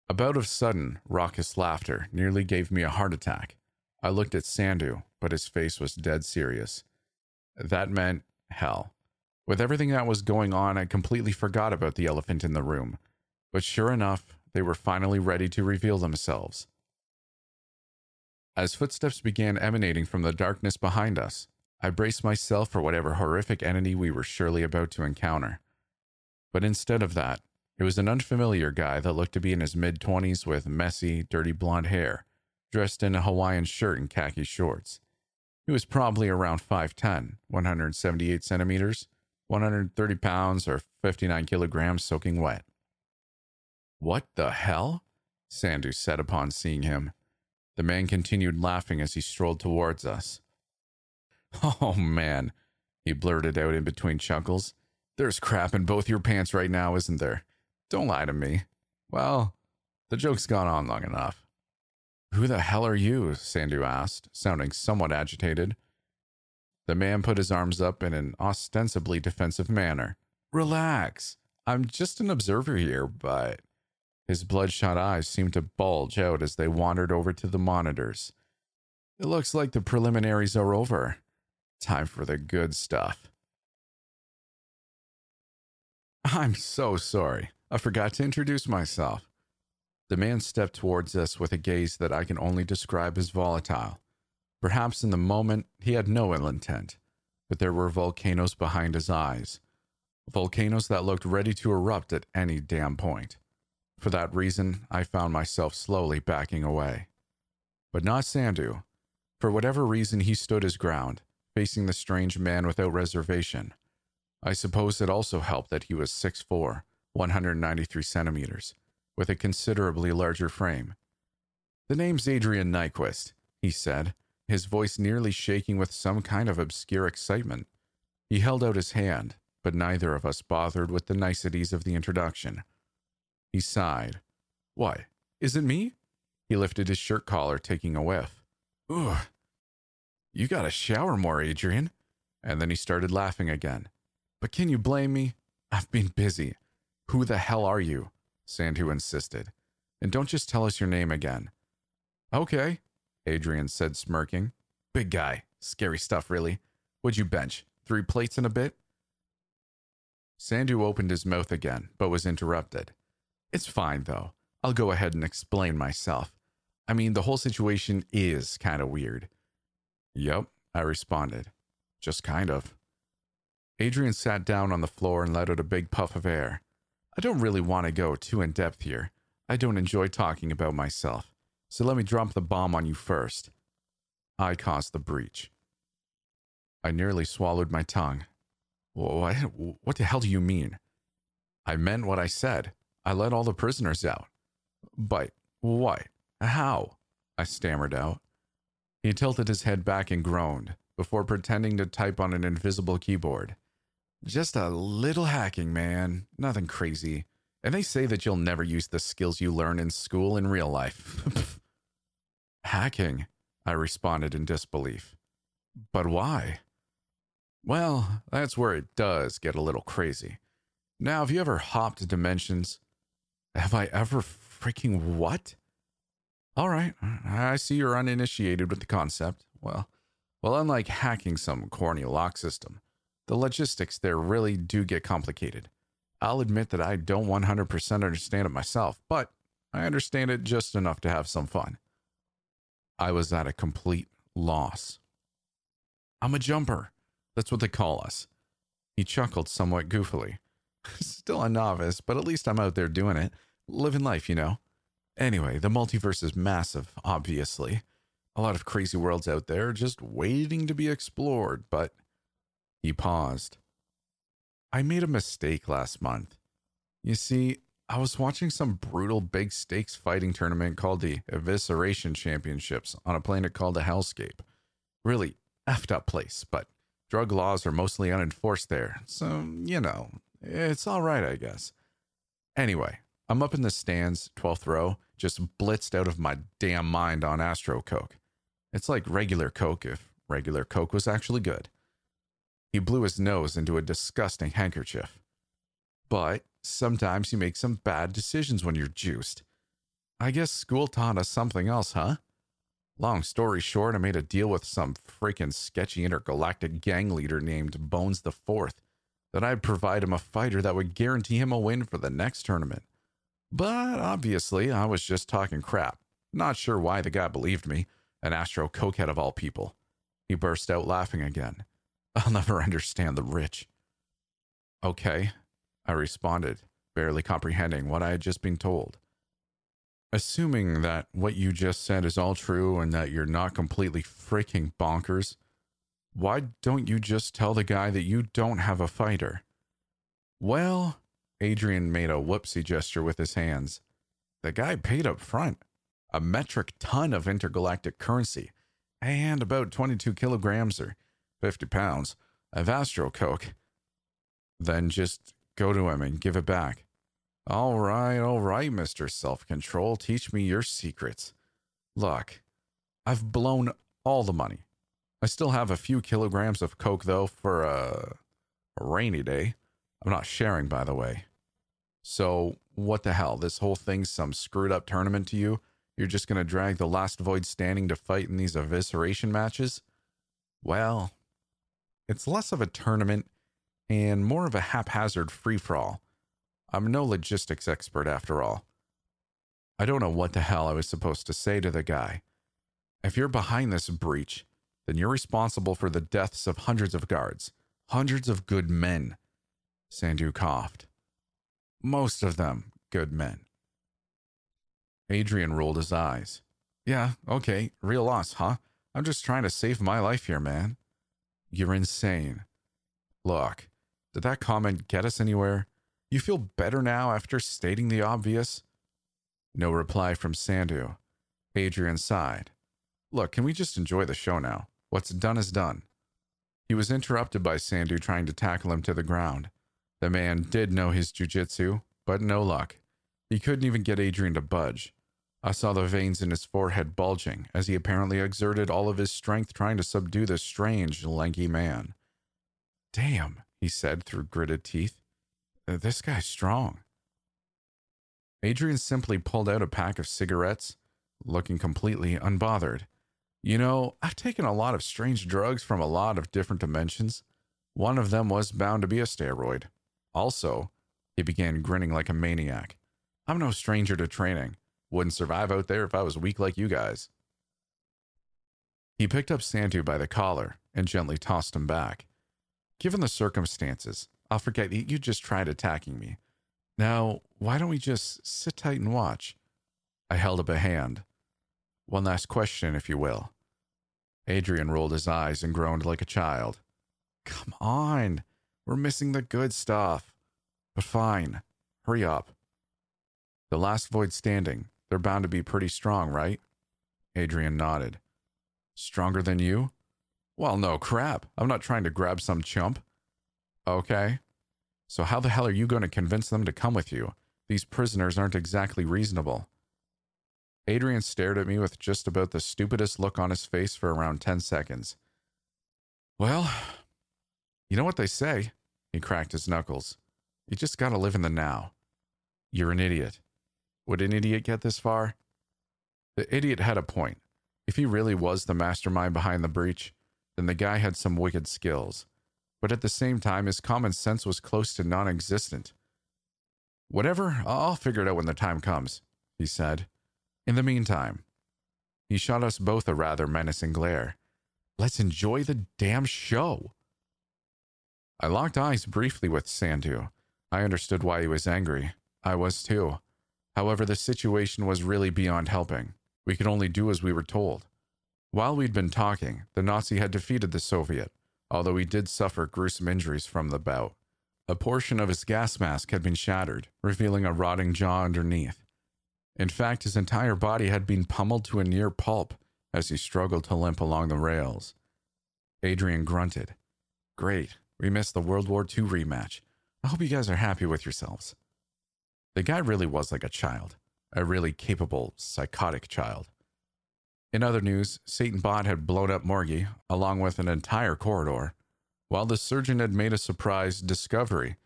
A bout of sudden, raucous laughter nearly gave me a heart attack. I looked at Sandhu, but his face was dead serious. That meant hell. With everything that was going on, I completely forgot about the elephant in the room. But sure enough, they were finally ready to reveal themselves. As footsteps began emanating from the darkness behind us, I braced myself for whatever horrific entity we were surely about to encounter. But instead of that, it was an unfamiliar guy that looked to be in his mid 20s with messy, dirty blonde hair, dressed in a Hawaiian shirt and khaki shorts. He was probably around 5'10, 178 centimeters, 130 pounds, or 59 kilograms soaking wet. What the hell? Sandhu said upon seeing him. The man continued laughing as he strolled towards us. Oh, man, he blurted out in between chuckles. There's crap in both your pants right now, isn't there? Don't lie to me. Well, the joke's gone on long enough. Who the hell are you? Sandhu asked, sounding somewhat agitated. The man put his arms up in an ostensibly defensive manner. Relax. I'm just an observer here, but his bloodshot eyes seemed to bulge out as they wandered over to the monitors. It looks like the preliminaries are over. Time for the good stuff. I'm so sorry. I forgot to introduce myself. The man stepped towards us with a gaze that I can only describe as volatile. Perhaps in the moment he had no ill intent, but there were volcanoes behind his eyes. Volcanoes that looked ready to erupt at any damn point. For that reason, I found myself slowly backing away. But not Sandhu. For whatever reason, he stood his ground, facing the strange man without reservation. I suppose it also helped that he was 6'4, 193 centimeters, with a considerably larger frame. The name's Adrian Nyquist, he said, his voice nearly shaking with some kind of obscure excitement. He held out his hand, but neither of us bothered with the niceties of the introduction. He sighed. What? Is it me? He lifted his shirt collar, taking a whiff. Ugh. You gotta shower more, Adrian. And then he started laughing again. But can you blame me? I've been busy. Who the hell are you? Sandhu insisted. And don't just tell us your name again. Okay, Adrian said, smirking. Big guy. Scary stuff, really. Would you bench? Three plates in a bit? Sandhu opened his mouth again, but was interrupted. It's fine, though. I'll go ahead and explain myself. I mean, the whole situation is kind of weird. Yep, I responded. Just kind of. Adrian sat down on the floor and let out a big puff of air. I don't really want to go too in depth here. I don't enjoy talking about myself. So let me drop the bomb on you first. I caused the breach. I nearly swallowed my tongue. What, what the hell do you mean? I meant what I said. I let all the prisoners out. But why? How? I stammered out. He tilted his head back and groaned before pretending to type on an invisible keyboard. Just a little hacking, man. Nothing crazy. And they say that you'll never use the skills you learn in school in real life. hacking, I responded in disbelief. But why? Well, that's where it does get a little crazy. Now, have you ever hopped dimensions? Have I ever freaking what? All right, I see you're uninitiated with the concept. Well, well, unlike hacking some corny lock system, the logistics there really do get complicated. I'll admit that I don't 100% understand it myself, but I understand it just enough to have some fun. I was at a complete loss. I'm a jumper. That's what they call us. He chuckled somewhat goofily. Still a novice, but at least I'm out there doing it. Living life, you know. Anyway, the multiverse is massive, obviously. A lot of crazy worlds out there just waiting to be explored, but he paused. I made a mistake last month. You see, I was watching some brutal big stakes fighting tournament called the Evisceration Championships on a planet called the Hellscape. Really effed up place, but drug laws are mostly unenforced there, so, you know, it's all right, I guess. Anyway, I'm up in the stands, 12th row, just blitzed out of my damn mind on Astro Coke. It's like regular Coke if regular Coke was actually good. He blew his nose into a disgusting handkerchief. But sometimes you make some bad decisions when you're juiced. I guess school taught us something else, huh? Long story short, I made a deal with some freaking sketchy intergalactic gang leader named Bones the Fourth that I'd provide him a fighter that would guarantee him a win for the next tournament. But obviously, I was just talking crap. Not sure why the guy believed me, an Astro cokehead of all people. He burst out laughing again. I'll never understand the rich. Okay, I responded, barely comprehending what I had just been told. Assuming that what you just said is all true and that you're not completely freaking bonkers, why don't you just tell the guy that you don't have a fighter? Well, Adrian made a whoopsie gesture with his hands. The guy paid up front a metric ton of intergalactic currency and about 22 kilograms or 50 pounds of Astro Coke. Then just go to him and give it back. All right, all right, Mr. Self Control. Teach me your secrets. Look, I've blown all the money. I still have a few kilograms of Coke, though, for a, a rainy day. I'm not sharing, by the way. So, what the hell? This whole thing's some screwed up tournament to you? You're just going to drag the last void standing to fight in these evisceration matches? Well, it's less of a tournament and more of a haphazard free for all. I'm no logistics expert after all. I don't know what the hell I was supposed to say to the guy. If you're behind this breach, then you're responsible for the deaths of hundreds of guards, hundreds of good men. Sandhu coughed. Most of them good men. Adrian rolled his eyes. Yeah, okay, real loss, huh? I'm just trying to save my life here, man. You're insane. Look, did that comment get us anywhere? You feel better now after stating the obvious? No reply from Sandhu. Adrian sighed. Look, can we just enjoy the show now? What's done is done. He was interrupted by Sandhu trying to tackle him to the ground. The man did know his jujitsu, but no luck. He couldn't even get Adrian to budge. I saw the veins in his forehead bulging as he apparently exerted all of his strength trying to subdue this strange, lanky man. Damn, he said through gritted teeth. Uh, this guy's strong. Adrian simply pulled out a pack of cigarettes, looking completely unbothered. You know, I've taken a lot of strange drugs from a lot of different dimensions. One of them was bound to be a steroid. Also, he began grinning like a maniac. I'm no stranger to training. Wouldn't survive out there if I was weak like you guys. He picked up Sandhu by the collar and gently tossed him back. Given the circumstances, I'll forget that you just tried attacking me. Now, why don't we just sit tight and watch? I held up a hand. One last question, if you will. Adrian rolled his eyes and groaned like a child. Come on, we're missing the good stuff. But fine, hurry up. The last void standing, they're bound to be pretty strong, right? Adrian nodded. Stronger than you? Well, no crap. I'm not trying to grab some chump. Okay. So, how the hell are you going to convince them to come with you? These prisoners aren't exactly reasonable. Adrian stared at me with just about the stupidest look on his face for around 10 seconds. Well, you know what they say? He cracked his knuckles. You just gotta live in the now. You're an idiot. Would an idiot get this far? The idiot had a point. If he really was the mastermind behind the breach, then the guy had some wicked skills. But at the same time, his common sense was close to non existent. Whatever, I'll figure it out when the time comes, he said. In the meantime, he shot us both a rather menacing glare. Let's enjoy the damn show. I locked eyes briefly with Sandhu. I understood why he was angry. I was too. However, the situation was really beyond helping. We could only do as we were told. While we'd been talking, the Nazi had defeated the Soviet, although he did suffer gruesome injuries from the bout. A portion of his gas mask had been shattered, revealing a rotting jaw underneath. In fact, his entire body had been pummeled to a near pulp as he struggled to limp along the rails. Adrian grunted. Great, we missed the World War II rematch. I hope you guys are happy with yourselves. The guy really was like a child, a really capable, psychotic child. In other news, Satan Bot had blown up Morgie, along with an entire corridor, while the surgeon had made a surprise discovery.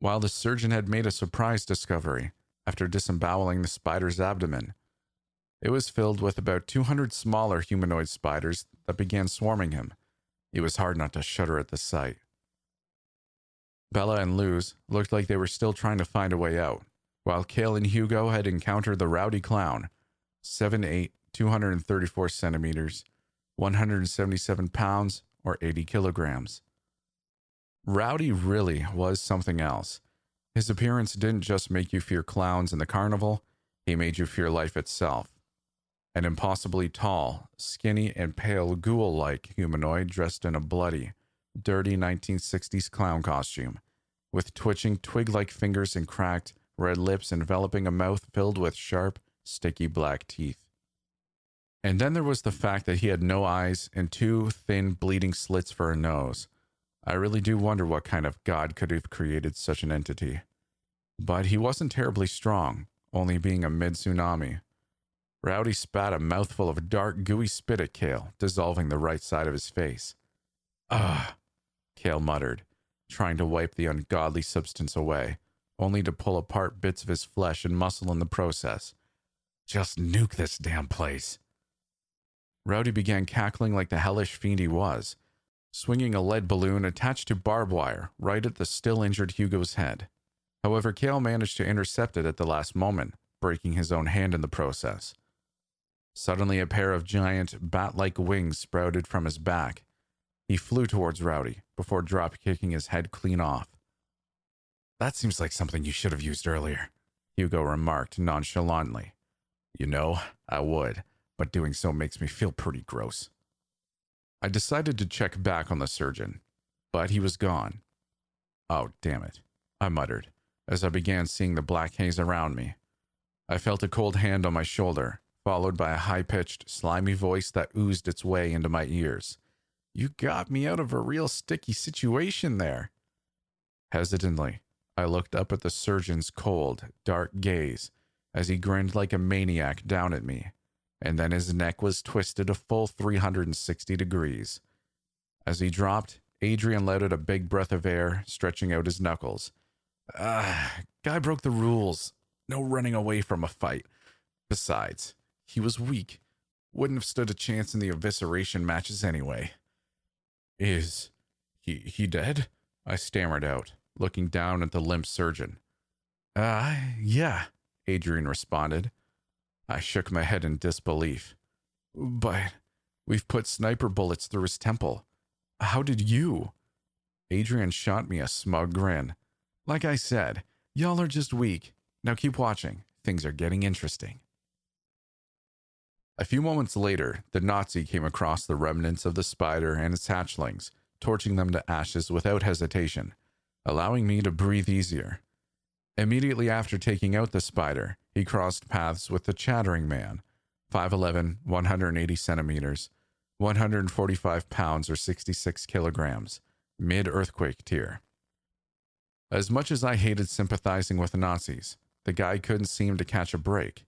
While the surgeon had made a surprise discovery after disemboweling the spider's abdomen. It was filled with about 200 smaller humanoid spiders that began swarming him. It was hard not to shudder at the sight. Bella and Luz looked like they were still trying to find a way out, while Kale and Hugo had encountered the rowdy clown, 7'8, 234 centimeters, 177 pounds, or 80 kilograms. Rowdy really was something else. His appearance didn't just make you fear clowns in the carnival, he made you fear life itself. An impossibly tall, skinny, and pale ghoul like humanoid dressed in a bloody, dirty 1960s clown costume, with twitching twig like fingers and cracked, red lips enveloping a mouth filled with sharp, sticky black teeth. And then there was the fact that he had no eyes and two thin, bleeding slits for a nose. I really do wonder what kind of god could have created such an entity. But he wasn't terribly strong, only being a mid tsunami. Rowdy spat a mouthful of dark, gooey spit at Kale, dissolving the right side of his face. Ah, Kale muttered, trying to wipe the ungodly substance away, only to pull apart bits of his flesh and muscle in the process. Just nuke this damn place. Rowdy began cackling like the hellish fiend he was, swinging a lead balloon attached to barbed wire right at the still injured Hugo's head. However, Kale managed to intercept it at the last moment, breaking his own hand in the process. Suddenly, a pair of giant, bat like wings sprouted from his back. He flew towards Rowdy before drop kicking his head clean off. That seems like something you should have used earlier, Hugo remarked nonchalantly. You know, I would, but doing so makes me feel pretty gross. I decided to check back on the surgeon, but he was gone. Oh, damn it, I muttered as I began seeing the black haze around me. I felt a cold hand on my shoulder, followed by a high pitched, slimy voice that oozed its way into my ears. You got me out of a real sticky situation there. Hesitantly, I looked up at the surgeon's cold, dark gaze as he grinned like a maniac down at me and then his neck was twisted a full 360 degrees. As he dropped, Adrian let out a big breath of air, stretching out his knuckles. Ah, guy broke the rules. No running away from a fight. Besides, he was weak. Wouldn't have stood a chance in the evisceration matches anyway. Is he he dead? I stammered out, looking down at the limp surgeon. Ah, uh, yeah, Adrian responded. I shook my head in disbelief. But we've put sniper bullets through his temple. How did you? Adrian shot me a smug grin. Like I said, y'all are just weak. Now keep watching. Things are getting interesting. A few moments later, the Nazi came across the remnants of the spider and its hatchlings, torching them to ashes without hesitation, allowing me to breathe easier. Immediately after taking out the spider, he crossed paths with the Chattering Man, 5'11, 180 centimeters, 145 pounds or 66 kilograms, mid earthquake tier. As much as I hated sympathizing with Nazis, the guy couldn't seem to catch a break.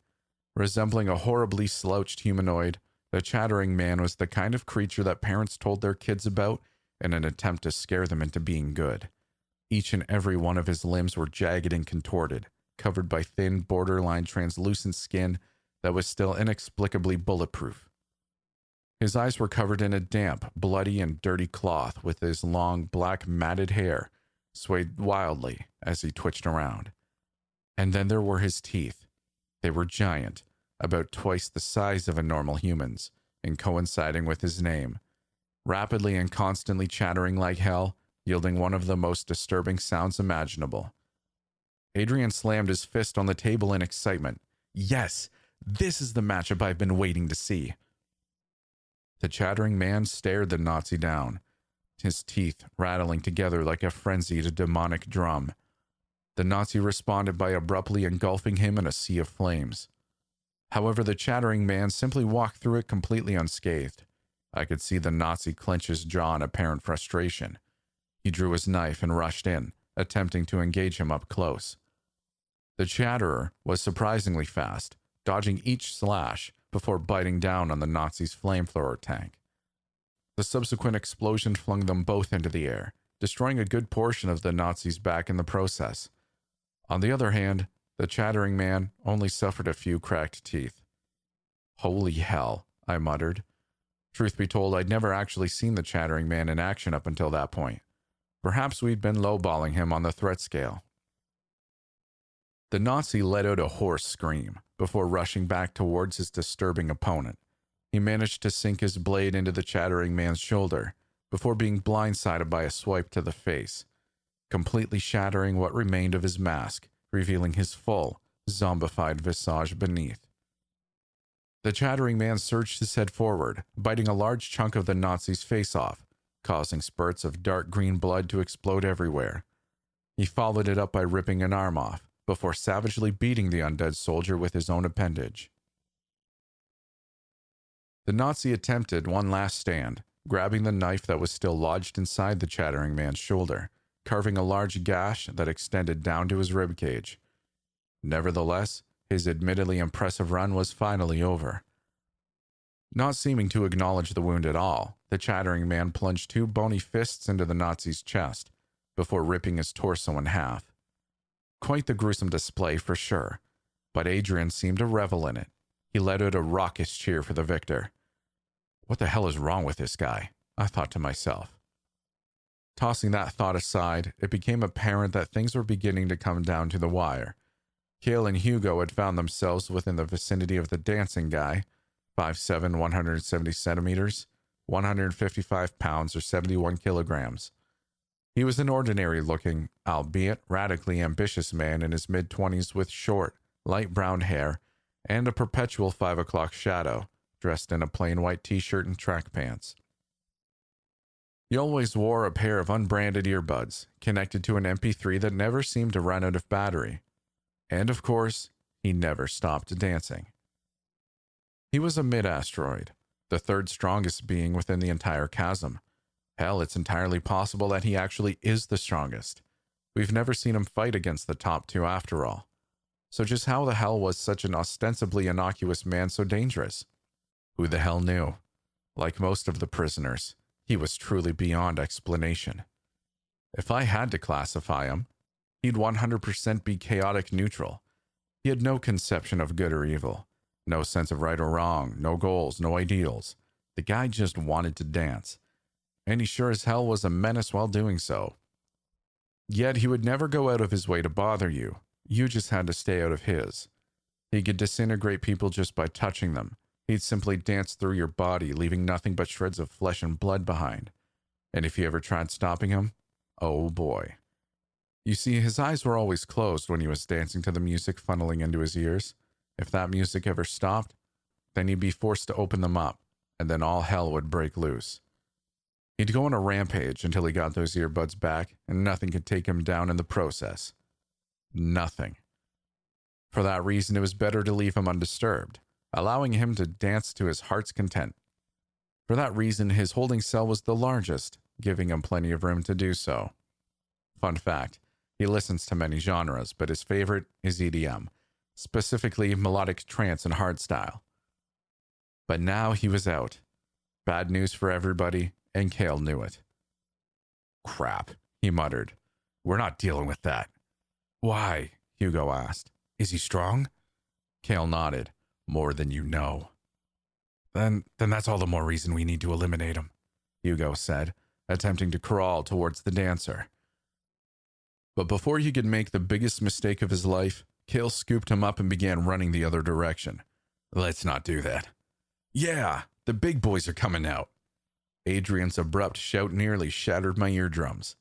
Resembling a horribly slouched humanoid, the Chattering Man was the kind of creature that parents told their kids about in an attempt to scare them into being good. Each and every one of his limbs were jagged and contorted, covered by thin, borderline translucent skin that was still inexplicably bulletproof. His eyes were covered in a damp, bloody, and dirty cloth, with his long, black, matted hair swayed wildly as he twitched around. And then there were his teeth. They were giant, about twice the size of a normal human's, and coinciding with his name. Rapidly and constantly chattering like hell, yielding one of the most disturbing sounds imaginable. Adrian slammed his fist on the table in excitement. Yes, this is the matchup I've been waiting to see. The chattering man stared the Nazi down, his teeth rattling together like a frenzied demonic drum. The Nazi responded by abruptly engulfing him in a sea of flames. However, the chattering man simply walked through it completely unscathed. I could see the Nazi clench his jaw in apparent frustration. He drew his knife and rushed in, attempting to engage him up close. The chatterer was surprisingly fast, dodging each slash before biting down on the Nazi's flamethrower tank. The subsequent explosion flung them both into the air, destroying a good portion of the Nazi's back in the process. On the other hand, the chattering man only suffered a few cracked teeth. Holy hell, I muttered. Truth be told, I'd never actually seen the chattering man in action up until that point. Perhaps we'd been lowballing him on the threat scale. The Nazi let out a hoarse scream before rushing back towards his disturbing opponent. He managed to sink his blade into the chattering man's shoulder before being blindsided by a swipe to the face, completely shattering what remained of his mask, revealing his full, zombified visage beneath. The chattering man surged his head forward, biting a large chunk of the Nazi's face off, causing spurts of dark green blood to explode everywhere. He followed it up by ripping an arm off, before savagely beating the undead soldier with his own appendage. The Nazi attempted one last stand, grabbing the knife that was still lodged inside the chattering man's shoulder, carving a large gash that extended down to his rib cage. Nevertheless, his admittedly impressive run was finally over. Not seeming to acknowledge the wound at all, the chattering man plunged two bony fists into the Nazi's chest before ripping his torso in half. Quite the gruesome display for sure, but Adrian seemed to revel in it. He let out a raucous cheer for the victor. What the hell is wrong with this guy? I thought to myself. Tossing that thought aside, it became apparent that things were beginning to come down to the wire. Cale and Hugo had found themselves within the vicinity of the dancing guy, 5'7, 170 centimeters, 155 pounds, or 71 kilograms. He was an ordinary looking, albeit radically ambitious man in his mid 20s with short, light brown hair and a perpetual five o'clock shadow, dressed in a plain white t shirt and track pants. He always wore a pair of unbranded earbuds connected to an MP3 that never seemed to run out of battery. And of course, he never stopped dancing. He was a mid asteroid, the third strongest being within the entire chasm, Hell, it's entirely possible that he actually is the strongest. We've never seen him fight against the top two after all. So, just how the hell was such an ostensibly innocuous man so dangerous? Who the hell knew? Like most of the prisoners, he was truly beyond explanation. If I had to classify him, he'd 100% be chaotic neutral. He had no conception of good or evil, no sense of right or wrong, no goals, no ideals. The guy just wanted to dance and he sure as hell was a menace while doing so. Yet he would never go out of his way to bother you. You just had to stay out of his. He could disintegrate people just by touching them. He'd simply dance through your body, leaving nothing but shreds of flesh and blood behind. And if you ever tried stopping him, oh boy. You see, his eyes were always closed when he was dancing to the music funneling into his ears. If that music ever stopped, then he'd be forced to open them up, and then all hell would break loose. He'd go on a rampage until he got those earbuds back, and nothing could take him down in the process. Nothing. For that reason, it was better to leave him undisturbed, allowing him to dance to his heart's content. For that reason, his holding cell was the largest, giving him plenty of room to do so. Fun fact he listens to many genres, but his favorite is EDM, specifically melodic trance and hardstyle. But now he was out. Bad news for everybody, and Cale knew it. Crap, he muttered. We're not dealing with that. Why? Hugo asked. Is he strong? Cale nodded. More than you know. Then then that's all the more reason we need to eliminate him, Hugo said, attempting to crawl towards the dancer. But before he could make the biggest mistake of his life, Cale scooped him up and began running the other direction. Let's not do that. Yeah, the big boys are coming out. Adrian's abrupt shout nearly shattered my eardrums.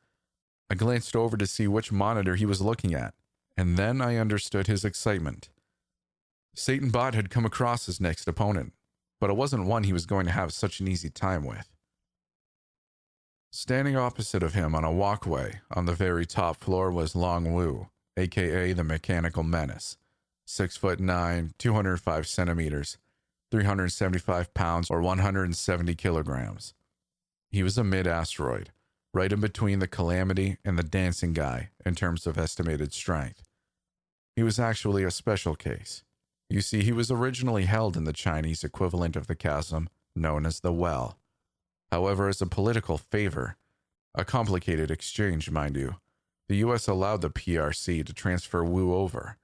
I glanced over to see which monitor he was looking at, and then I understood his excitement. Satan Bot had come across his next opponent. but it wasn't one he was going to have such an easy time with. Standing opposite of him on a walkway on the very top floor was Long Wu, aka the Mechanical Menace. Six foot nine, 205 centimeters, 375 pounds, or 170 kilograms. He was a mid asteroid, right in between the Calamity and the Dancing Guy in terms of estimated strength. He was actually a special case. You see, he was originally held in the Chinese equivalent of the chasm, known as the Well. However, as a political favor, a complicated exchange, mind you, the US allowed the PRC to transfer Wu over.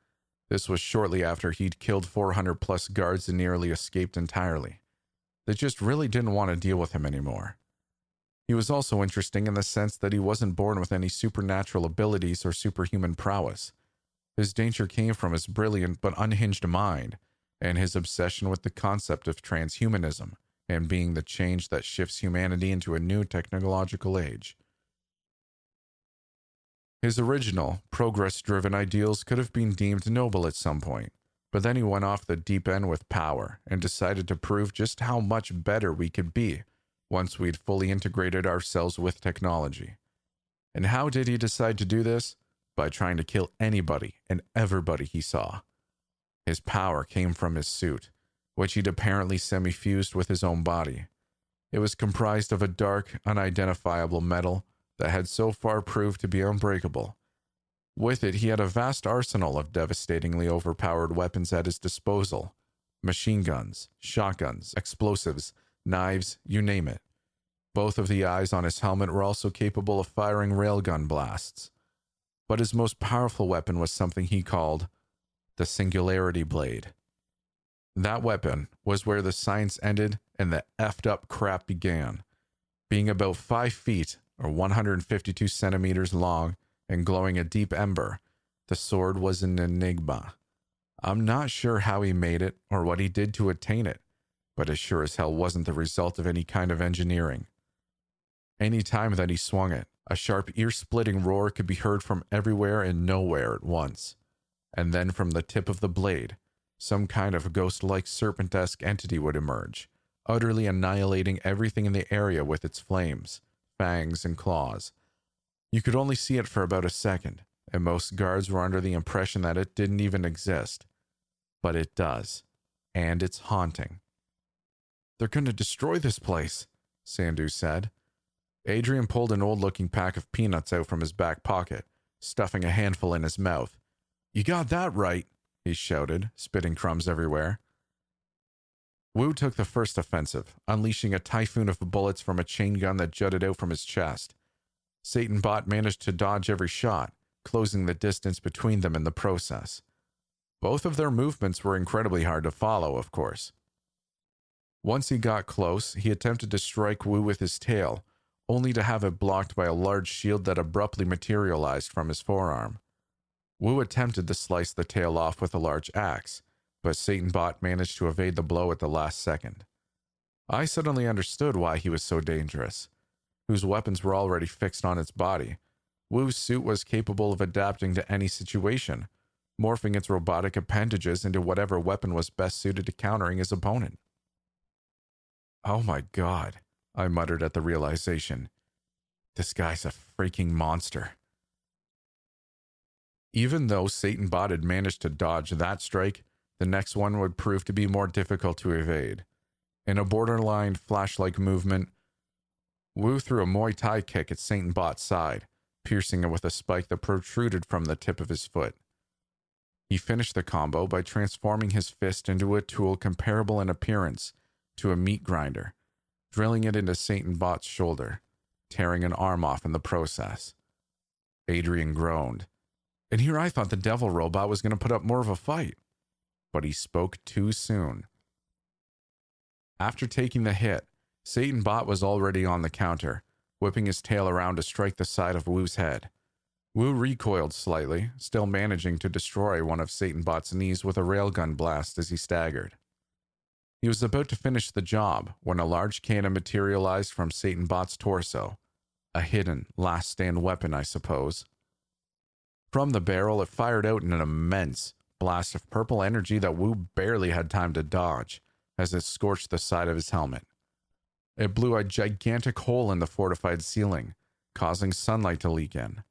This was shortly after he'd killed 400 plus guards and nearly escaped entirely. They just really didn't want to deal with him anymore. He was also interesting in the sense that he wasn't born with any supernatural abilities or superhuman prowess. His danger came from his brilliant but unhinged mind and his obsession with the concept of transhumanism and being the change that shifts humanity into a new technological age. His original, progress driven ideals could have been deemed noble at some point, but then he went off the deep end with power and decided to prove just how much better we could be once we'd fully integrated ourselves with technology. And how did he decide to do this? By trying to kill anybody and everybody he saw. His power came from his suit, which he'd apparently semi fused with his own body. It was comprised of a dark, unidentifiable metal that had so far proved to be unbreakable. With it, he had a vast arsenal of devastatingly overpowered weapons at his disposal machine guns, shotguns, explosives, knives, you name it. Both of the eyes on his helmet were also capable of firing railgun blasts. But his most powerful weapon was something he called the Singularity Blade. That weapon was where the science ended and the effed up crap began. Being about 5 feet or 152 centimeters long and glowing a deep ember, the sword was an enigma. I'm not sure how he made it or what he did to attain it, but it sure as hell wasn't the result of any kind of engineering. Any time that he swung it, a sharp ear splitting roar could be heard from everywhere and nowhere at once. And then from the tip of the blade, some kind of ghost like serpent esque entity would emerge, utterly annihilating everything in the area with its flames, fangs, and claws. You could only see it for about a second, and most guards were under the impression that it didn't even exist. But it does, and it's haunting. They're going to destroy this place, Sandhu said. Adrian pulled an old looking pack of peanuts out from his back pocket, stuffing a handful in his mouth. You got that right, he shouted, spitting crumbs everywhere. Wu took the first offensive, unleashing a typhoon of bullets from a chain gun that jutted out from his chest. Satan Bot managed to dodge every shot, closing the distance between them in the process. Both of their movements were incredibly hard to follow, of course. Once he got close, he attempted to strike Wu with his tail, only to have it blocked by a large shield that abruptly materialized from his forearm. Wu attempted to slice the tail off with a large axe, but Satanbot managed to evade the blow at the last second. I suddenly understood why he was so dangerous. Whose weapons were already fixed on its body. Wu's suit was capable of adapting to any situation, morphing its robotic appendages into whatever weapon was best suited to countering his opponent. Oh my god, I muttered at the realization. This guy's a freaking monster. Even though Satanbot had managed to dodge that strike, the next one would prove to be more difficult to evade. In a borderline flash like movement, Wu threw a Muay Thai kick at Satan Bot's side, piercing it with a spike that protruded from the tip of his foot. He finished the combo by transforming his fist into a tool comparable in appearance to a meat grinder, drilling it into Satan Bot's shoulder, tearing an arm off in the process. Adrian groaned. And here I thought the devil robot was going to put up more of a fight. But he spoke too soon. After taking the hit, Satan Bot was already on the counter, whipping his tail around to strike the side of Wu's head. Wu recoiled slightly, still managing to destroy one of Satan Bot's knees with a railgun blast as he staggered. He was about to finish the job when a large cannon materialized from Satan Bot's torso. A hidden, last stand weapon, I suppose. From the barrel, it fired out in an immense blast of purple energy that Wu barely had time to dodge, as it scorched the side of his helmet. It blew a gigantic hole in the fortified ceiling, causing sunlight to leak in.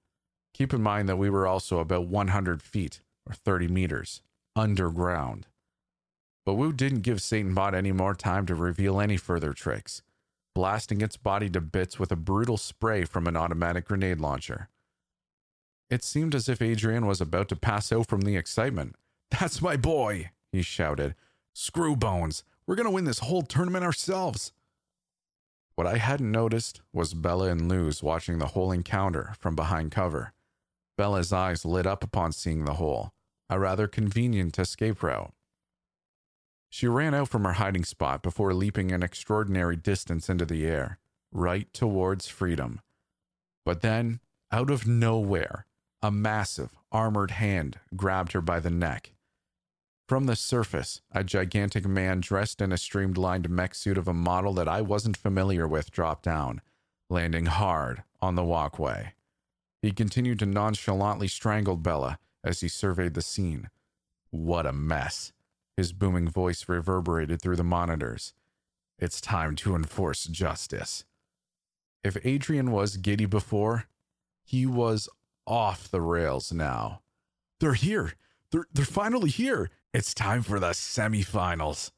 Keep in mind that we were also about 100 feet, or 30 meters, underground. But Wu didn't give Satanbot any more time to reveal any further tricks, blasting its body to bits with a brutal spray from an automatic grenade launcher. It seemed as if Adrian was about to pass out from the excitement. That's my boy, he shouted. Screw bones, we're going to win this whole tournament ourselves. What I hadn't noticed was Bella and Luz watching the whole encounter from behind cover. Bella's eyes lit up upon seeing the hole, a rather convenient escape route. She ran out from her hiding spot before leaping an extraordinary distance into the air, right towards freedom. But then, out of nowhere, a massive, armored hand grabbed her by the neck. From the surface, a gigantic man dressed in a streamlined mech suit of a model that I wasn't familiar with dropped down, landing hard on the walkway. He continued to nonchalantly strangle Bella as he surveyed the scene. What a mess. His booming voice reverberated through the monitors. It's time to enforce justice. If Adrian was giddy before, he was off the rails now. They're here. They're, they're finally here. It's time for the semifinals.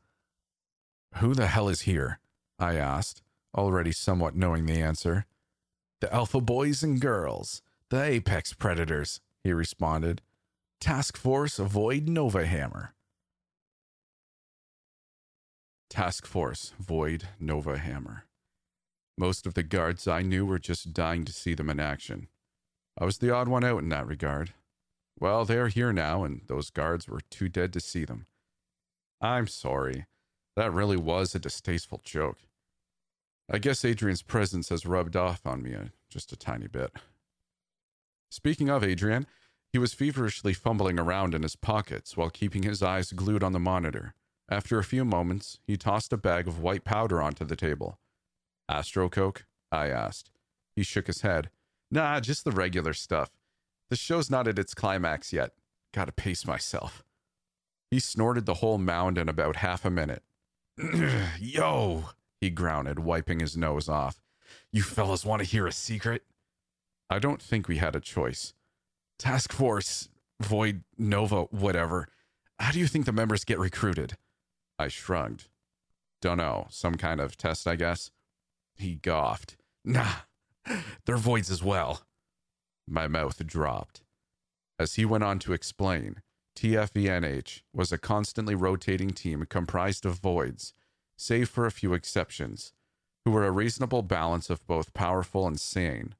Who the hell is here? I asked, already somewhat knowing the answer. The Alpha Boys and Girls, the Apex Predators, he responded. Task Force Void Nova Hammer. Task Force Void Nova Hammer. Most of the guards I knew were just dying to see them in action. I was the odd one out in that regard. Well, they're here now, and those guards were too dead to see them. I'm sorry. That really was a distasteful joke. I guess Adrian's presence has rubbed off on me a, just a tiny bit. Speaking of Adrian, he was feverishly fumbling around in his pockets while keeping his eyes glued on the monitor. After a few moments, he tossed a bag of white powder onto the table. Astro Coke? I asked. He shook his head. Nah, just the regular stuff. The show's not at its climax yet. Gotta pace myself. He snorted the whole mound in about half a minute. Yo, he grounded, wiping his nose off. You fellas want to hear a secret? I don't think we had a choice. Task Force, Void, Nova, whatever. How do you think the members get recruited? I shrugged. Dunno, some kind of test, I guess. He goughed. Nah, they're voids as well. My mouth dropped. As he went on to explain, TFVNH was a constantly rotating team comprised of voids, save for a few exceptions, who were a reasonable balance of both powerful and sane.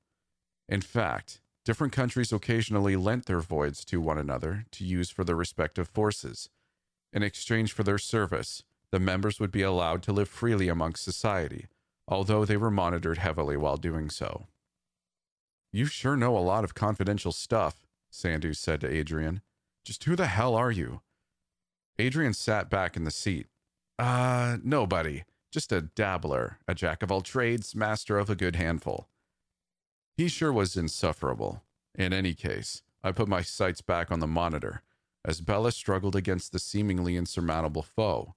In fact, different countries occasionally lent their voids to one another to use for their respective forces. In exchange for their service, the members would be allowed to live freely amongst society, although they were monitored heavily while doing so. You sure know a lot of confidential stuff, Sandhu said to Adrian. Just who the hell are you? Adrian sat back in the seat. Uh, nobody. Just a dabbler, a jack of all trades, master of a good handful. He sure was insufferable. In any case, I put my sights back on the monitor as Bella struggled against the seemingly insurmountable foe.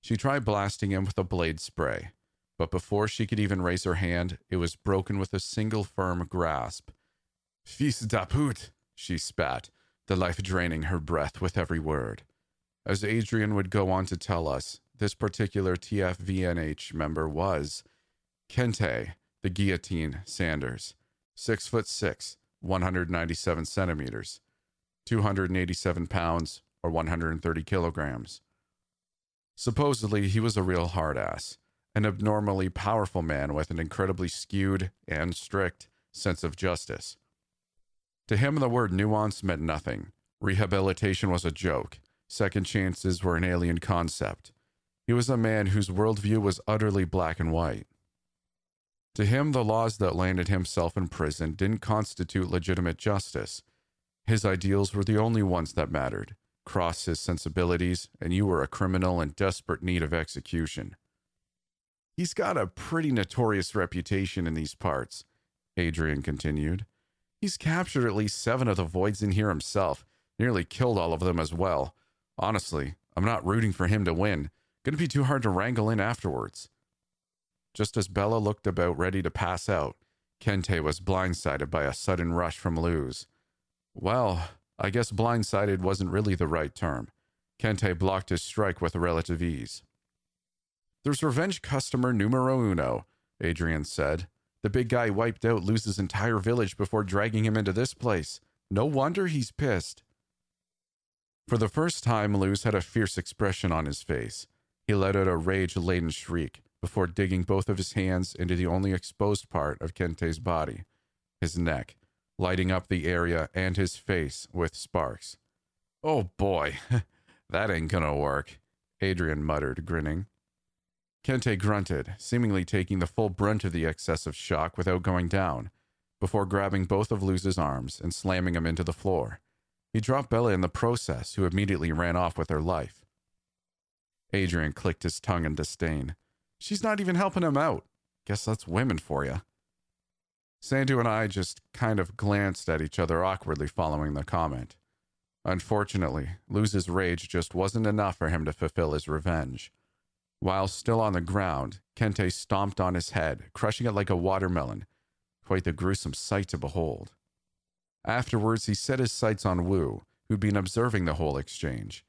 She tried blasting him with a blade spray, but before she could even raise her hand, it was broken with a single firm grasp. Fils d'aput, she spat, the life draining her breath with every word. As Adrian would go on to tell us, this particular TFVNH member was Kente, the guillotine Sanders, six foot six, 197 centimeters, 287 pounds, or 130 kilograms. Supposedly, he was a real hard ass, an abnormally powerful man with an incredibly skewed and strict sense of justice. To him, the word nuance meant nothing. Rehabilitation was a joke. Second chances were an alien concept. He was a man whose worldview was utterly black and white. To him, the laws that landed himself in prison didn't constitute legitimate justice. His ideals were the only ones that mattered. Cross his sensibilities, and you were a criminal in desperate need of execution. He's got a pretty notorious reputation in these parts, Adrian continued. He's captured at least seven of the voids in here himself, nearly killed all of them as well. Honestly, I'm not rooting for him to win. Gonna be too hard to wrangle in afterwards. Just as Bella looked about ready to pass out, Kente was blindsided by a sudden rush from Luz. Well, I guess blindsided wasn't really the right term. Kente blocked his strike with relative ease. There's revenge customer numero uno, Adrian said. The big guy wiped out Luz's entire village before dragging him into this place. No wonder he's pissed. For the first time, Luz had a fierce expression on his face. He let out a rage laden shriek before digging both of his hands into the only exposed part of Kente's body, his neck, lighting up the area and his face with sparks. Oh boy, that ain't gonna work, Adrian muttered, grinning. Kente grunted, seemingly taking the full brunt of the excessive shock without going down, before grabbing both of Luz's arms and slamming him into the floor. He dropped Bella in the process, who immediately ran off with her life. Adrian clicked his tongue in disdain. She's not even helping him out. Guess that's women for you. Sandhu and I just kind of glanced at each other awkwardly following the comment. Unfortunately, Luz's rage just wasn't enough for him to fulfill his revenge. While still on the ground, Kente stomped on his head, crushing it like a watermelon. Quite the gruesome sight to behold. Afterwards, he set his sights on Wu, who'd been observing the whole exchange.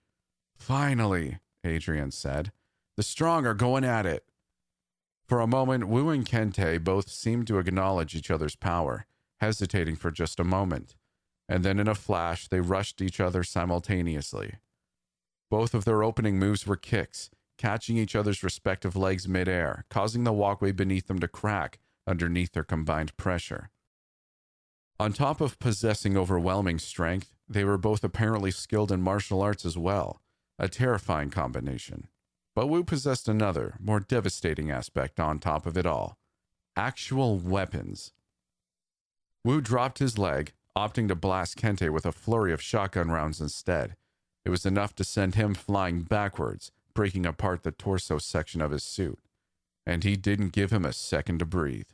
Finally, Adrian said, the strong are going at it. For a moment, Wu and Kente both seemed to acknowledge each other's power, hesitating for just a moment, and then in a flash, they rushed each other simultaneously. Both of their opening moves were kicks, catching each other's respective legs midair, causing the walkway beneath them to crack underneath their combined pressure. On top of possessing overwhelming strength, they were both apparently skilled in martial arts as well, a terrifying combination. But Wu possessed another, more devastating aspect on top of it all actual weapons. Wu dropped his leg, opting to blast Kente with a flurry of shotgun rounds instead. It was enough to send him flying backwards, breaking apart the torso section of his suit. And he didn't give him a second to breathe.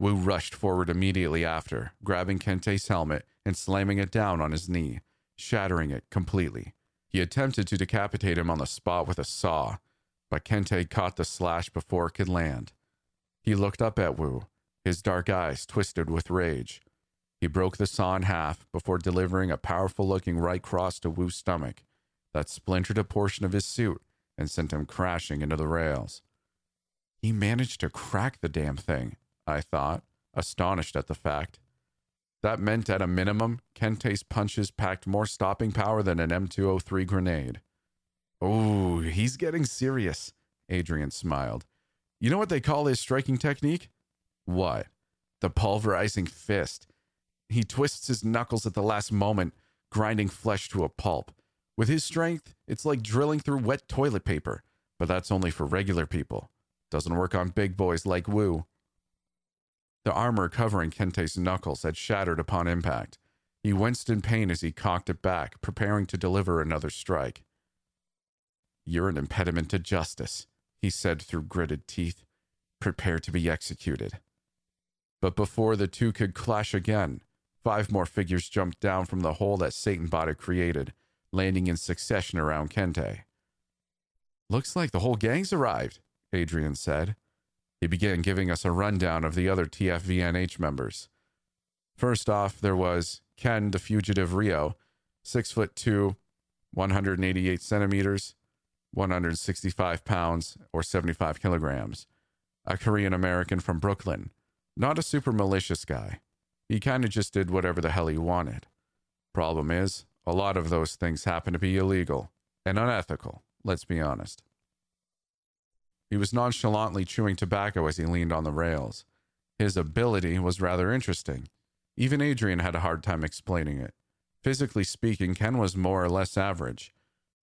Wu rushed forward immediately after, grabbing Kente's helmet and slamming it down on his knee, shattering it completely. He attempted to decapitate him on the spot with a saw, but Kente caught the slash before it could land. He looked up at Wu, his dark eyes twisted with rage. He broke the saw in half before delivering a powerful looking right cross to Wu's stomach that splintered a portion of his suit and sent him crashing into the rails. He managed to crack the damn thing, I thought, astonished at the fact. That meant, at a minimum, Kente's punches packed more stopping power than an M203 grenade. Oh, he's getting serious, Adrian smiled. You know what they call his striking technique? What? The pulverizing fist. He twists his knuckles at the last moment, grinding flesh to a pulp. With his strength, it's like drilling through wet toilet paper, but that's only for regular people. Doesn't work on big boys like Wu. The armor covering Kente's knuckles had shattered upon impact. He winced in pain as he cocked it back, preparing to deliver another strike. You're an impediment to justice, he said through gritted teeth. Prepare to be executed. But before the two could clash again, five more figures jumped down from the hole that Satan bot had created, landing in succession around Kente. Looks like the whole gang's arrived, Adrian said. He began giving us a rundown of the other TFVNH members. First off, there was Ken, the fugitive Rio, six foot two, 188 centimeters, 165 pounds, or 75 kilograms. A Korean American from Brooklyn. Not a super malicious guy. He kind of just did whatever the hell he wanted. Problem is, a lot of those things happen to be illegal and unethical, let's be honest. He was nonchalantly chewing tobacco as he leaned on the rails. His ability was rather interesting. Even Adrian had a hard time explaining it. Physically speaking, Ken was more or less average.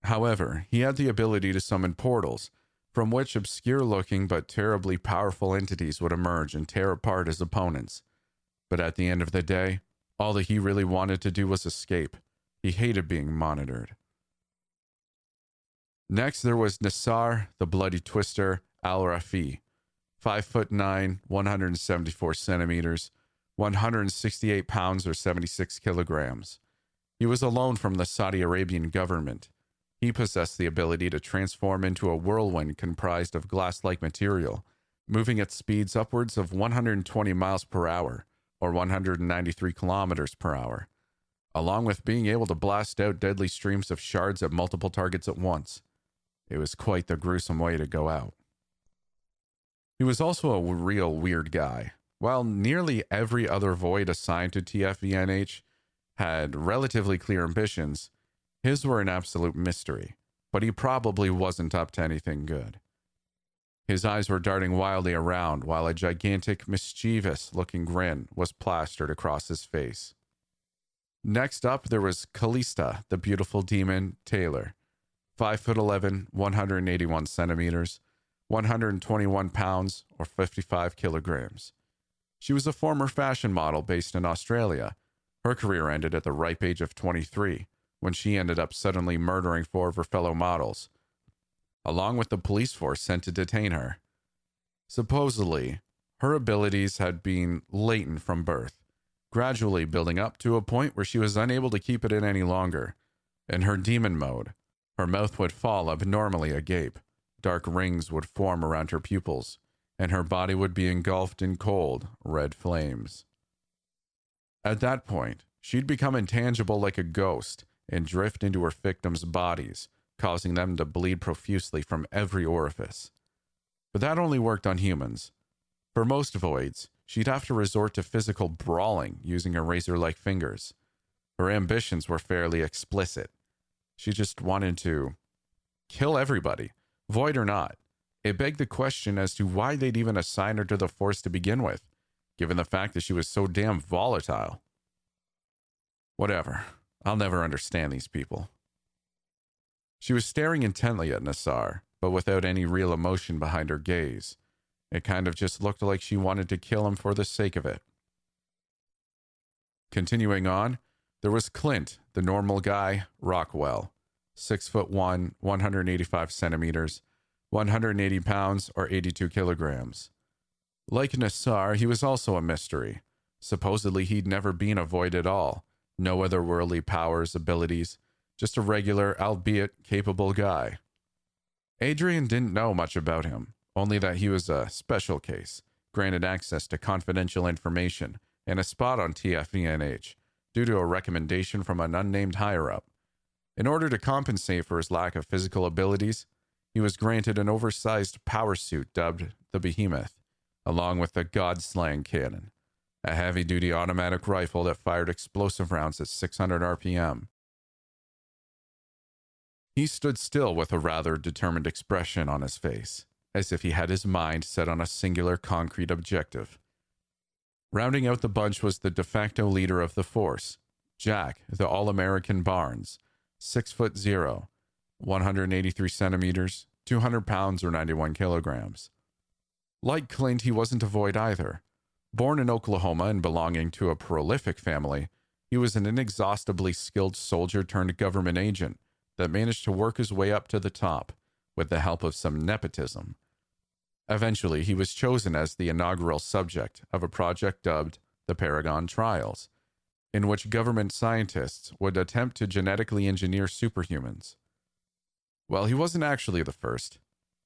However, he had the ability to summon portals, from which obscure looking but terribly powerful entities would emerge and tear apart his opponents. But at the end of the day, all that he really wanted to do was escape. He hated being monitored. Next, there was Nassar, the bloody twister, Al Rafi, 5 foot 9, 174 centimeters, 168 pounds or 76 kilograms. He was a loan from the Saudi Arabian government. He possessed the ability to transform into a whirlwind comprised of glass like material, moving at speeds upwards of 120 miles per hour or 193 kilometers per hour, along with being able to blast out deadly streams of shards at multiple targets at once. It was quite the gruesome way to go out. He was also a real weird guy. While nearly every other void assigned to TFVNH had relatively clear ambitions, his were an absolute mystery, but he probably wasn't up to anything good. His eyes were darting wildly around while a gigantic, mischievous looking grin was plastered across his face. Next up, there was Callista, the beautiful demon Taylor. 5 foot 11, 181 centimeters, 121 pounds, or 55 kilograms. She was a former fashion model based in Australia. Her career ended at the ripe age of 23 when she ended up suddenly murdering four of her fellow models along with the police force sent to detain her. Supposedly, her abilities had been latent from birth, gradually building up to a point where she was unable to keep it in any longer. In her demon mode, her mouth would fall abnormally agape, dark rings would form around her pupils, and her body would be engulfed in cold, red flames. At that point, she'd become intangible like a ghost and drift into her victims' bodies, causing them to bleed profusely from every orifice. But that only worked on humans. For most voids, she'd have to resort to physical brawling using her razor like fingers. Her ambitions were fairly explicit. She just wanted to kill everybody, void or not. It begged the question as to why they'd even assign her to the force to begin with, given the fact that she was so damn volatile. Whatever. I'll never understand these people. She was staring intently at Nassar, but without any real emotion behind her gaze. It kind of just looked like she wanted to kill him for the sake of it. Continuing on, there was Clint, the normal guy, Rockwell, six foot one, 185 centimeters, 180 pounds, or 82 kilograms. Like Nassar, he was also a mystery. Supposedly, he'd never been a void at all, no otherworldly powers, abilities, just a regular, albeit capable guy. Adrian didn't know much about him, only that he was a special case, granted access to confidential information and a spot on TFVNH due to a recommendation from an unnamed higher up. In order to compensate for his lack of physical abilities, he was granted an oversized power suit dubbed the Behemoth, along with the God-slaying cannon, a heavy duty automatic rifle that fired explosive rounds at 600 RPM, he stood still with a rather determined expression on his face, as if he had his mind set on a singular concrete objective. Rounding out the bunch was the de facto leader of the force, Jack, the All American Barnes, six foot zero, 183 centimeters, 200 pounds or 91 kilograms. Like Clint, he wasn't a void either. Born in Oklahoma and belonging to a prolific family, he was an inexhaustibly skilled soldier turned government agent that managed to work his way up to the top with the help of some nepotism. Eventually, he was chosen as the inaugural subject of a project dubbed the Paragon Trials, in which government scientists would attempt to genetically engineer superhumans. Well, he wasn't actually the first,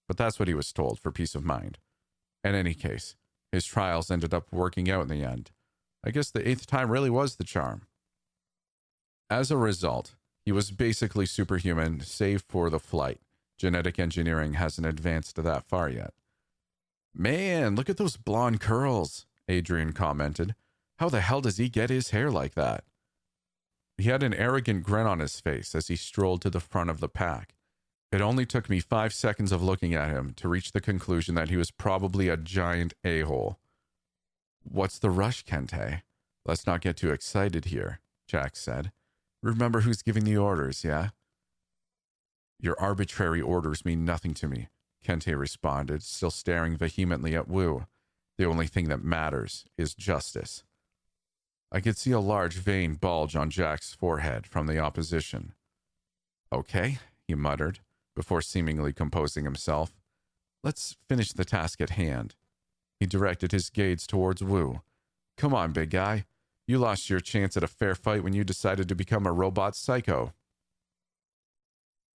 but that's what he was told for peace of mind. In any case, his trials ended up working out in the end. I guess the eighth time really was the charm. As a result, he was basically superhuman, save for the flight. Genetic engineering hasn't advanced that far yet. Man, look at those blonde curls, Adrian commented. How the hell does he get his hair like that? He had an arrogant grin on his face as he strolled to the front of the pack. It only took me five seconds of looking at him to reach the conclusion that he was probably a giant a hole. What's the rush, Kente? Let's not get too excited here, Jack said. Remember who's giving the orders, yeah? Your arbitrary orders mean nothing to me, Kente responded, still staring vehemently at Wu. The only thing that matters is justice. I could see a large vein bulge on Jack's forehead from the opposition. Okay, he muttered, before seemingly composing himself. Let's finish the task at hand. He directed his gaze towards Wu. Come on, big guy. You lost your chance at a fair fight when you decided to become a robot psycho.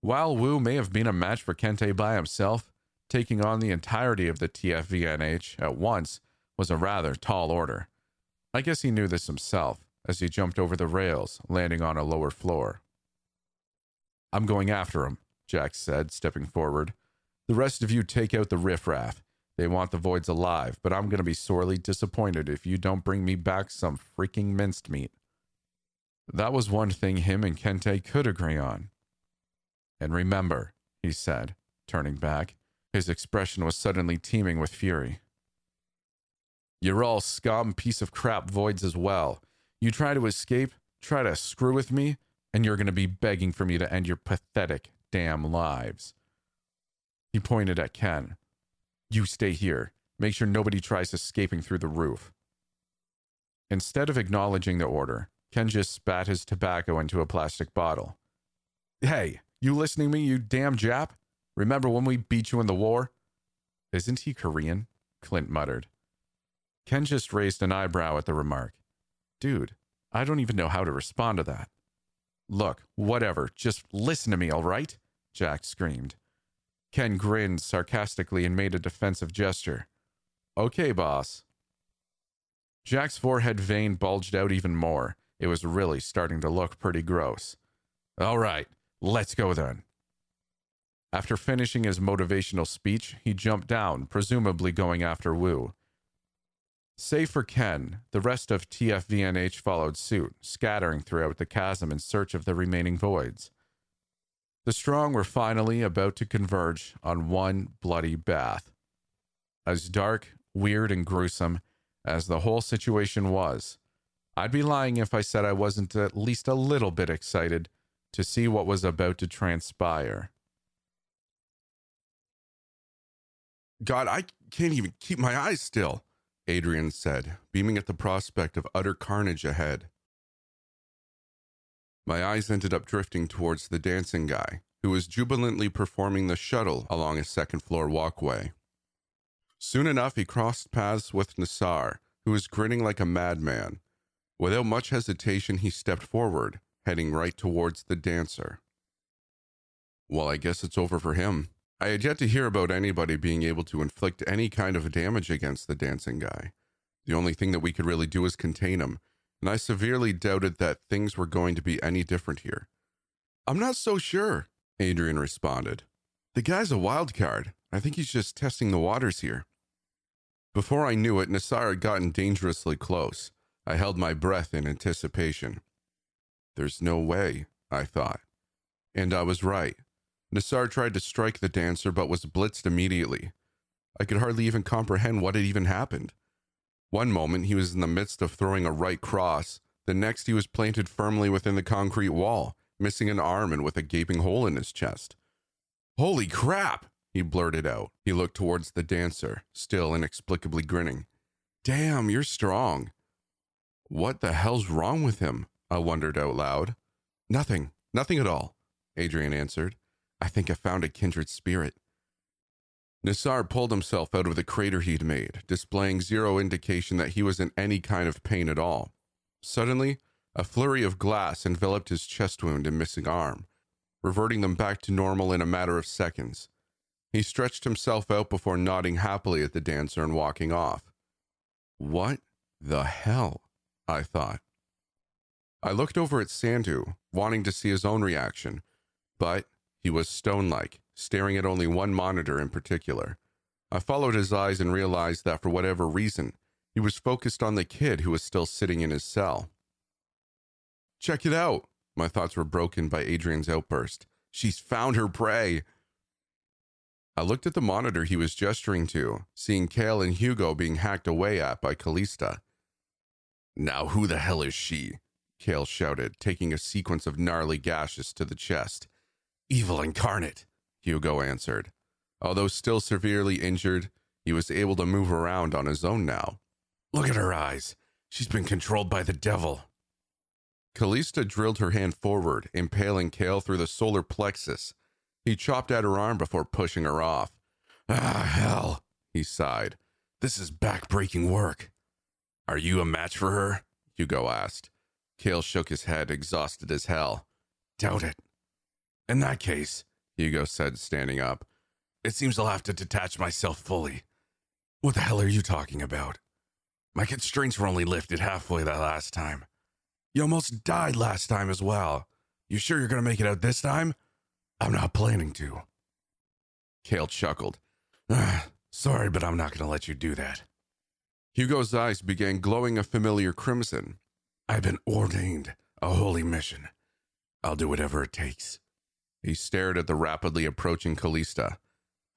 While Wu may have been a match for Kente by himself, taking on the entirety of the TFVNH at once was a rather tall order. I guess he knew this himself as he jumped over the rails, landing on a lower floor. I'm going after him, Jack said, stepping forward. The rest of you take out the riffraff. They want the voids alive, but I'm going to be sorely disappointed if you don't bring me back some freaking minced meat. That was one thing him and Kente could agree on. And remember, he said, turning back, his expression was suddenly teeming with fury. You're all scum piece of crap voids as well. You try to escape, try to screw with me, and you're going to be begging for me to end your pathetic damn lives. He pointed at Ken. You stay here. Make sure nobody tries escaping through the roof. Instead of acknowledging the order, Ken just spat his tobacco into a plastic bottle. Hey, you listening to me, you damn Jap? Remember when we beat you in the war? Isn't he Korean? Clint muttered. Ken just raised an eyebrow at the remark. Dude, I don't even know how to respond to that. Look, whatever, just listen to me, all right? Jack screamed. Ken grinned sarcastically and made a defensive gesture. Okay, boss. Jack's forehead vein bulged out even more. It was really starting to look pretty gross. All right, let's go then. After finishing his motivational speech, he jumped down, presumably going after Wu. Save for Ken, the rest of TFVNH followed suit, scattering throughout the chasm in search of the remaining voids. The strong were finally about to converge on one bloody bath. As dark, weird, and gruesome as the whole situation was, I'd be lying if I said I wasn't at least a little bit excited to see what was about to transpire. God, I can't even keep my eyes still. Adrian said, beaming at the prospect of utter carnage ahead. My eyes ended up drifting towards the dancing guy, who was jubilantly performing the shuttle along a second floor walkway. Soon enough, he crossed paths with Nassar, who was grinning like a madman. Without much hesitation, he stepped forward, heading right towards the dancer. Well, I guess it's over for him. I had yet to hear about anybody being able to inflict any kind of damage against the dancing guy. The only thing that we could really do was contain him, and I severely doubted that things were going to be any different here. I'm not so sure, Adrian responded. The guy's a wild card. I think he's just testing the waters here. Before I knew it, Nassar had gotten dangerously close. I held my breath in anticipation. There's no way, I thought. And I was right. Nassar tried to strike the dancer but was blitzed immediately. I could hardly even comprehend what had even happened. One moment he was in the midst of throwing a right cross, the next he was planted firmly within the concrete wall, missing an arm and with a gaping hole in his chest. Holy crap! he blurted out. He looked towards the dancer, still inexplicably grinning. Damn, you're strong. What the hell's wrong with him? I wondered out loud. Nothing, nothing at all, Adrian answered. I think I found a kindred spirit. Nassar pulled himself out of the crater he'd made, displaying zero indication that he was in any kind of pain at all. Suddenly, a flurry of glass enveloped his chest wound and missing arm, reverting them back to normal in a matter of seconds. He stretched himself out before nodding happily at the dancer and walking off. What the hell? I thought. I looked over at Sandhu, wanting to see his own reaction, but he was stone like, staring at only one monitor in particular. I followed his eyes and realized that for whatever reason, he was focused on the kid who was still sitting in his cell. Check it out! My thoughts were broken by Adrian's outburst. She's found her prey! I looked at the monitor he was gesturing to, seeing Kale and Hugo being hacked away at by Callista. Now, who the hell is she? Kale shouted, taking a sequence of gnarly gashes to the chest. Evil incarnate, Hugo answered. Although still severely injured, he was able to move around on his own now. Look at her eyes. She's been controlled by the devil. Callista drilled her hand forward, impaling Kale through the solar plexus. He chopped at her arm before pushing her off. Ah, hell, he sighed. This is back-breaking work. Are you a match for her? Hugo asked. Kale shook his head, exhausted as hell. Doubt it. In that case, Hugo said, standing up. It seems I'll have to detach myself fully. What the hell are you talking about? My constraints were only lifted halfway that last time. You almost died last time as well. You sure you're gonna make it out this time? I'm not planning to. Kale chuckled. Ah, sorry, but I'm not gonna let you do that. Hugo's eyes began glowing a familiar crimson. I've been ordained a holy mission. I'll do whatever it takes. He stared at the rapidly approaching Callista.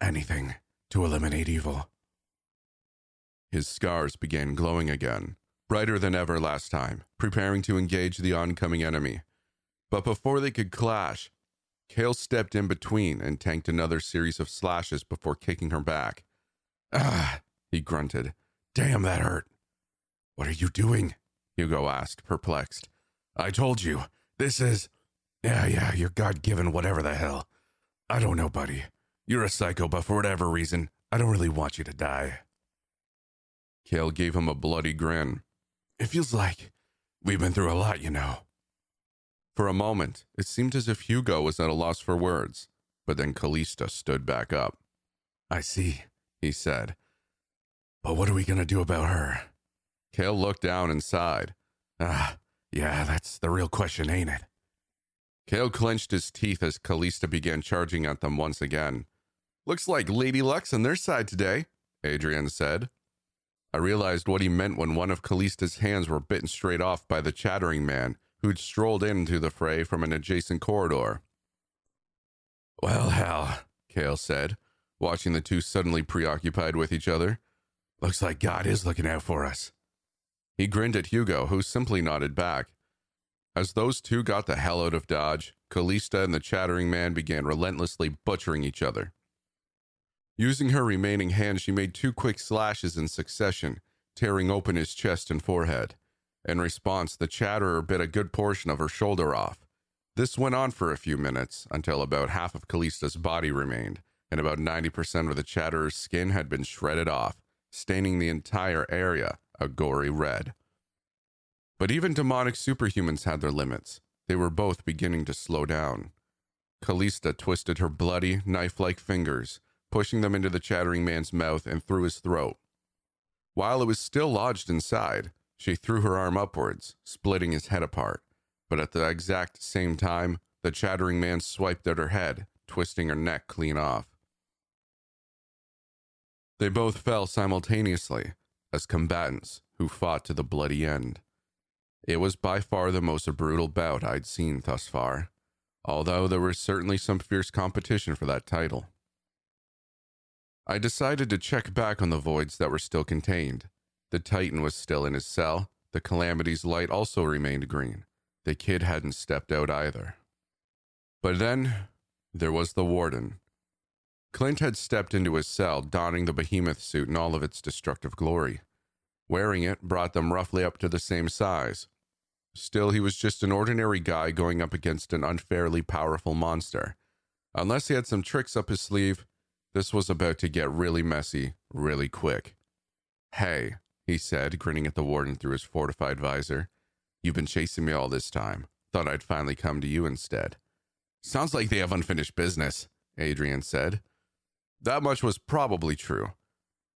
Anything to eliminate evil. His scars began glowing again, brighter than ever last time, preparing to engage the oncoming enemy. But before they could clash, Kale stepped in between and tanked another series of slashes before kicking her back. Ah, he grunted. Damn, that hurt. What are you doing? Hugo asked, perplexed. I told you, this is. Yeah, yeah, you're God given, whatever the hell. I don't know, buddy. You're a psycho, but for whatever reason, I don't really want you to die. Kale gave him a bloody grin. It feels like we've been through a lot, you know. For a moment, it seemed as if Hugo was at a loss for words, but then Callista stood back up. I see, he said. But what are we going to do about her? Kale looked down and sighed. Ah, yeah, that's the real question, ain't it? Kale clenched his teeth as Callista began charging at them once again. Looks like Lady Luck's on their side today, Adrian said. I realized what he meant when one of Callista's hands were bitten straight off by the chattering man who'd strolled into the fray from an adjacent corridor. Well, hell, Kale said, watching the two suddenly preoccupied with each other. Looks like God is looking out for us. He grinned at Hugo, who simply nodded back. As those two got the hell out of Dodge, Callista and the chattering man began relentlessly butchering each other. Using her remaining hand, she made two quick slashes in succession, tearing open his chest and forehead. In response, the chatterer bit a good portion of her shoulder off. This went on for a few minutes until about half of Callista's body remained, and about 90% of the chatterer's skin had been shredded off, staining the entire area a gory red. But even demonic superhumans had their limits. They were both beginning to slow down. Callista twisted her bloody, knife like fingers, pushing them into the chattering man's mouth and through his throat. While it was still lodged inside, she threw her arm upwards, splitting his head apart. But at the exact same time, the chattering man swiped at her head, twisting her neck clean off. They both fell simultaneously, as combatants who fought to the bloody end. It was by far the most brutal bout I'd seen thus far, although there was certainly some fierce competition for that title. I decided to check back on the voids that were still contained. The Titan was still in his cell. The Calamity's light also remained green. The kid hadn't stepped out either. But then there was the warden. Clint had stepped into his cell, donning the behemoth suit in all of its destructive glory. Wearing it brought them roughly up to the same size. Still, he was just an ordinary guy going up against an unfairly powerful monster. Unless he had some tricks up his sleeve, this was about to get really messy really quick. Hey, he said, grinning at the warden through his fortified visor. You've been chasing me all this time. Thought I'd finally come to you instead. Sounds like they have unfinished business, Adrian said. That much was probably true.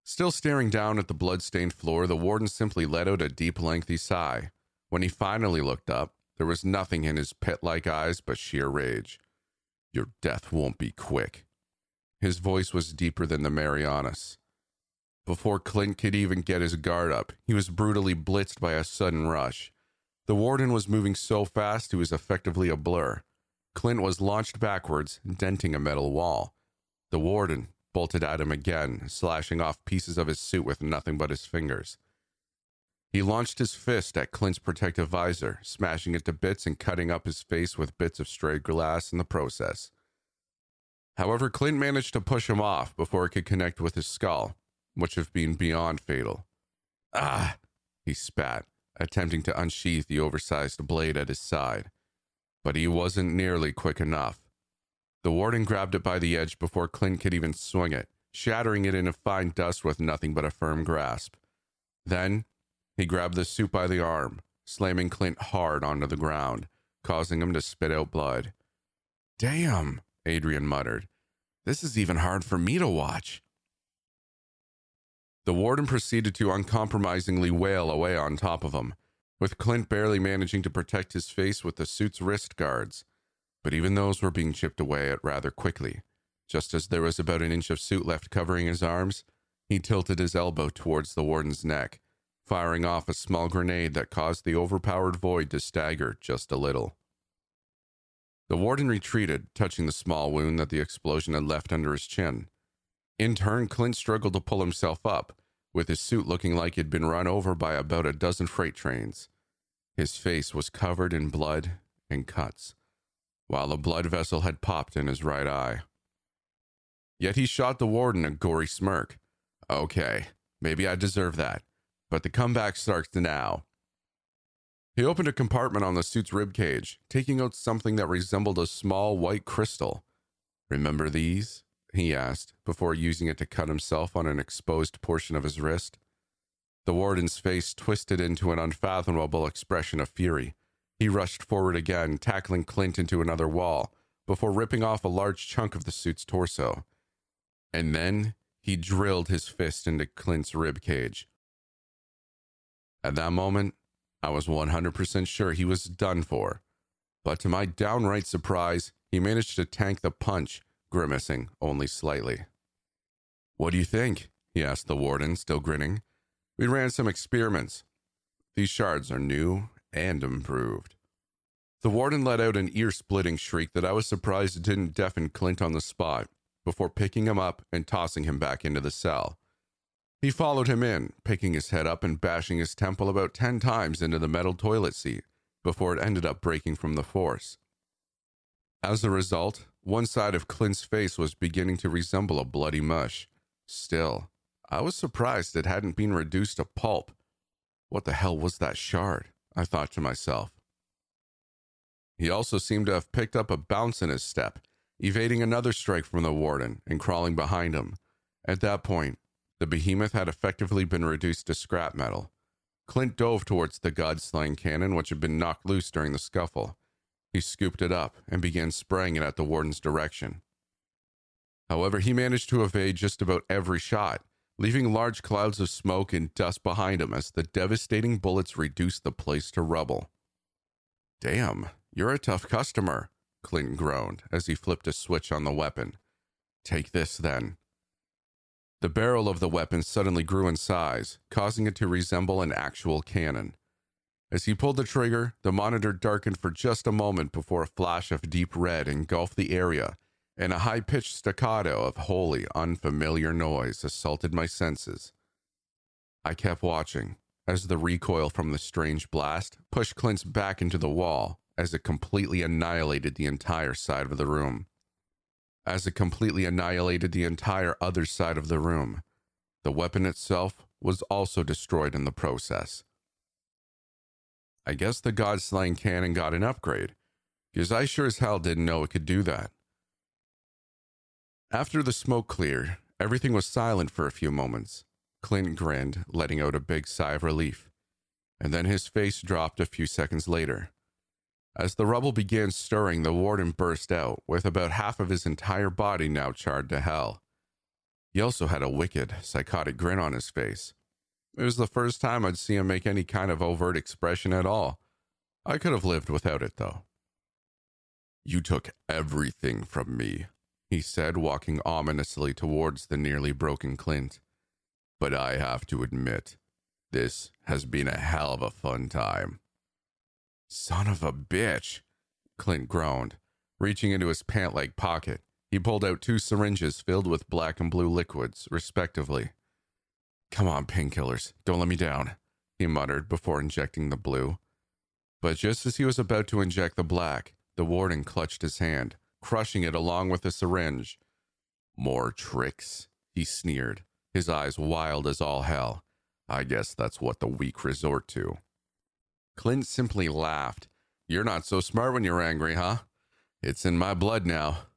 Still staring down at the blood-stained floor, the warden simply let out a deep, lengthy sigh. When he finally looked up, there was nothing in his pit-like eyes but sheer rage. Your death won't be quick. His voice was deeper than the Marianas. Before Clint could even get his guard up, he was brutally blitzed by a sudden rush. The warden was moving so fast he was effectively a blur. Clint was launched backwards, denting a metal wall. The warden bolted at him again, slashing off pieces of his suit with nothing but his fingers. He launched his fist at Clint's protective visor, smashing it to bits and cutting up his face with bits of stray glass in the process. However, Clint managed to push him off before it could connect with his skull, which would have been beyond fatal. Ah! He spat, attempting to unsheath the oversized blade at his side. But he wasn't nearly quick enough. The warden grabbed it by the edge before Clint could even swing it, shattering it into fine dust with nothing but a firm grasp. Then, he grabbed the suit by the arm, slamming Clint hard onto the ground, causing him to spit out blood. Damn, Adrian muttered. This is even hard for me to watch. The warden proceeded to uncompromisingly wail away on top of him, with Clint barely managing to protect his face with the suit's wrist guards. But even those were being chipped away at rather quickly. Just as there was about an inch of suit left covering his arms, he tilted his elbow towards the warden's neck, firing off a small grenade that caused the overpowered void to stagger just a little. The warden retreated, touching the small wound that the explosion had left under his chin. In turn, Clint struggled to pull himself up, with his suit looking like he'd been run over by about a dozen freight trains. His face was covered in blood and cuts, while a blood vessel had popped in his right eye. Yet he shot the warden a gory smirk. Okay, maybe I deserve that, but the comeback starts now. He opened a compartment on the suit's rib cage, taking out something that resembled a small white crystal. Remember these? he asked, before using it to cut himself on an exposed portion of his wrist. The warden's face twisted into an unfathomable expression of fury. He rushed forward again, tackling Clint into another wall, before ripping off a large chunk of the suit's torso. And then he drilled his fist into Clint's rib cage. At that moment, I was 100% sure he was done for. But to my downright surprise, he managed to tank the punch, grimacing only slightly. What do you think? he asked the warden, still grinning. We ran some experiments. These shards are new and improved. The warden let out an ear splitting shriek that I was surprised didn't deafen Clint on the spot before picking him up and tossing him back into the cell. He followed him in, picking his head up and bashing his temple about 10 times into the metal toilet seat before it ended up breaking from the force. As a result, one side of Clint's face was beginning to resemble a bloody mush. Still, I was surprised it hadn't been reduced to pulp. What the hell was that shard? I thought to myself. He also seemed to have picked up a bounce in his step, evading another strike from the warden and crawling behind him. At that point, the behemoth had effectively been reduced to scrap metal. Clint dove towards the god-slaying cannon, which had been knocked loose during the scuffle. He scooped it up and began spraying it at the warden's direction. However, he managed to evade just about every shot, leaving large clouds of smoke and dust behind him as the devastating bullets reduced the place to rubble. Damn, you're a tough customer, Clint groaned as he flipped a switch on the weapon. Take this, then. The barrel of the weapon suddenly grew in size, causing it to resemble an actual cannon. As he pulled the trigger, the monitor darkened for just a moment before a flash of deep red engulfed the area, and a high pitched staccato of wholly unfamiliar noise assaulted my senses. I kept watching as the recoil from the strange blast pushed Clint's back into the wall as it completely annihilated the entire side of the room. As it completely annihilated the entire other side of the room, the weapon itself was also destroyed in the process. I guess the God slaying cannon got an upgrade, because I sure as hell didn't know it could do that. After the smoke cleared, everything was silent for a few moments. Clint grinned, letting out a big sigh of relief, and then his face dropped a few seconds later. As the rubble began stirring, the warden burst out, with about half of his entire body now charred to hell. He also had a wicked, psychotic grin on his face, it was the first time I'd see him make any kind of overt expression at all. I could have lived without it, though. You took everything from me, he said, walking ominously towards the nearly broken Clint. But I have to admit, this has been a hell of a fun time. Son of a bitch, Clint groaned, reaching into his pant leg pocket. He pulled out two syringes filled with black and blue liquids, respectively. Come on, painkillers, don't let me down, he muttered before injecting the blue. But just as he was about to inject the black, the warden clutched his hand, crushing it along with the syringe. More tricks, he sneered, his eyes wild as all hell. I guess that's what the weak resort to. Clint simply laughed. You're not so smart when you're angry, huh? It's in my blood now.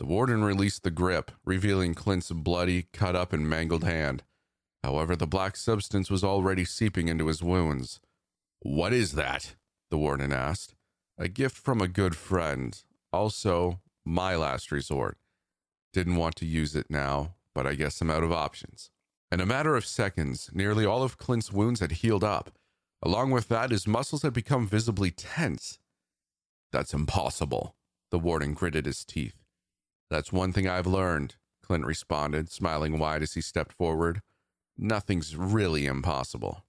The warden released the grip, revealing Clint's bloody, cut up, and mangled hand. However, the black substance was already seeping into his wounds. What is that? the warden asked. A gift from a good friend. Also, my last resort. Didn't want to use it now, but I guess I'm out of options. In a matter of seconds, nearly all of Clint's wounds had healed up. Along with that, his muscles had become visibly tense. That's impossible. The warden gritted his teeth. That's one thing I've learned, Clint responded, smiling wide as he stepped forward. Nothing's really impossible.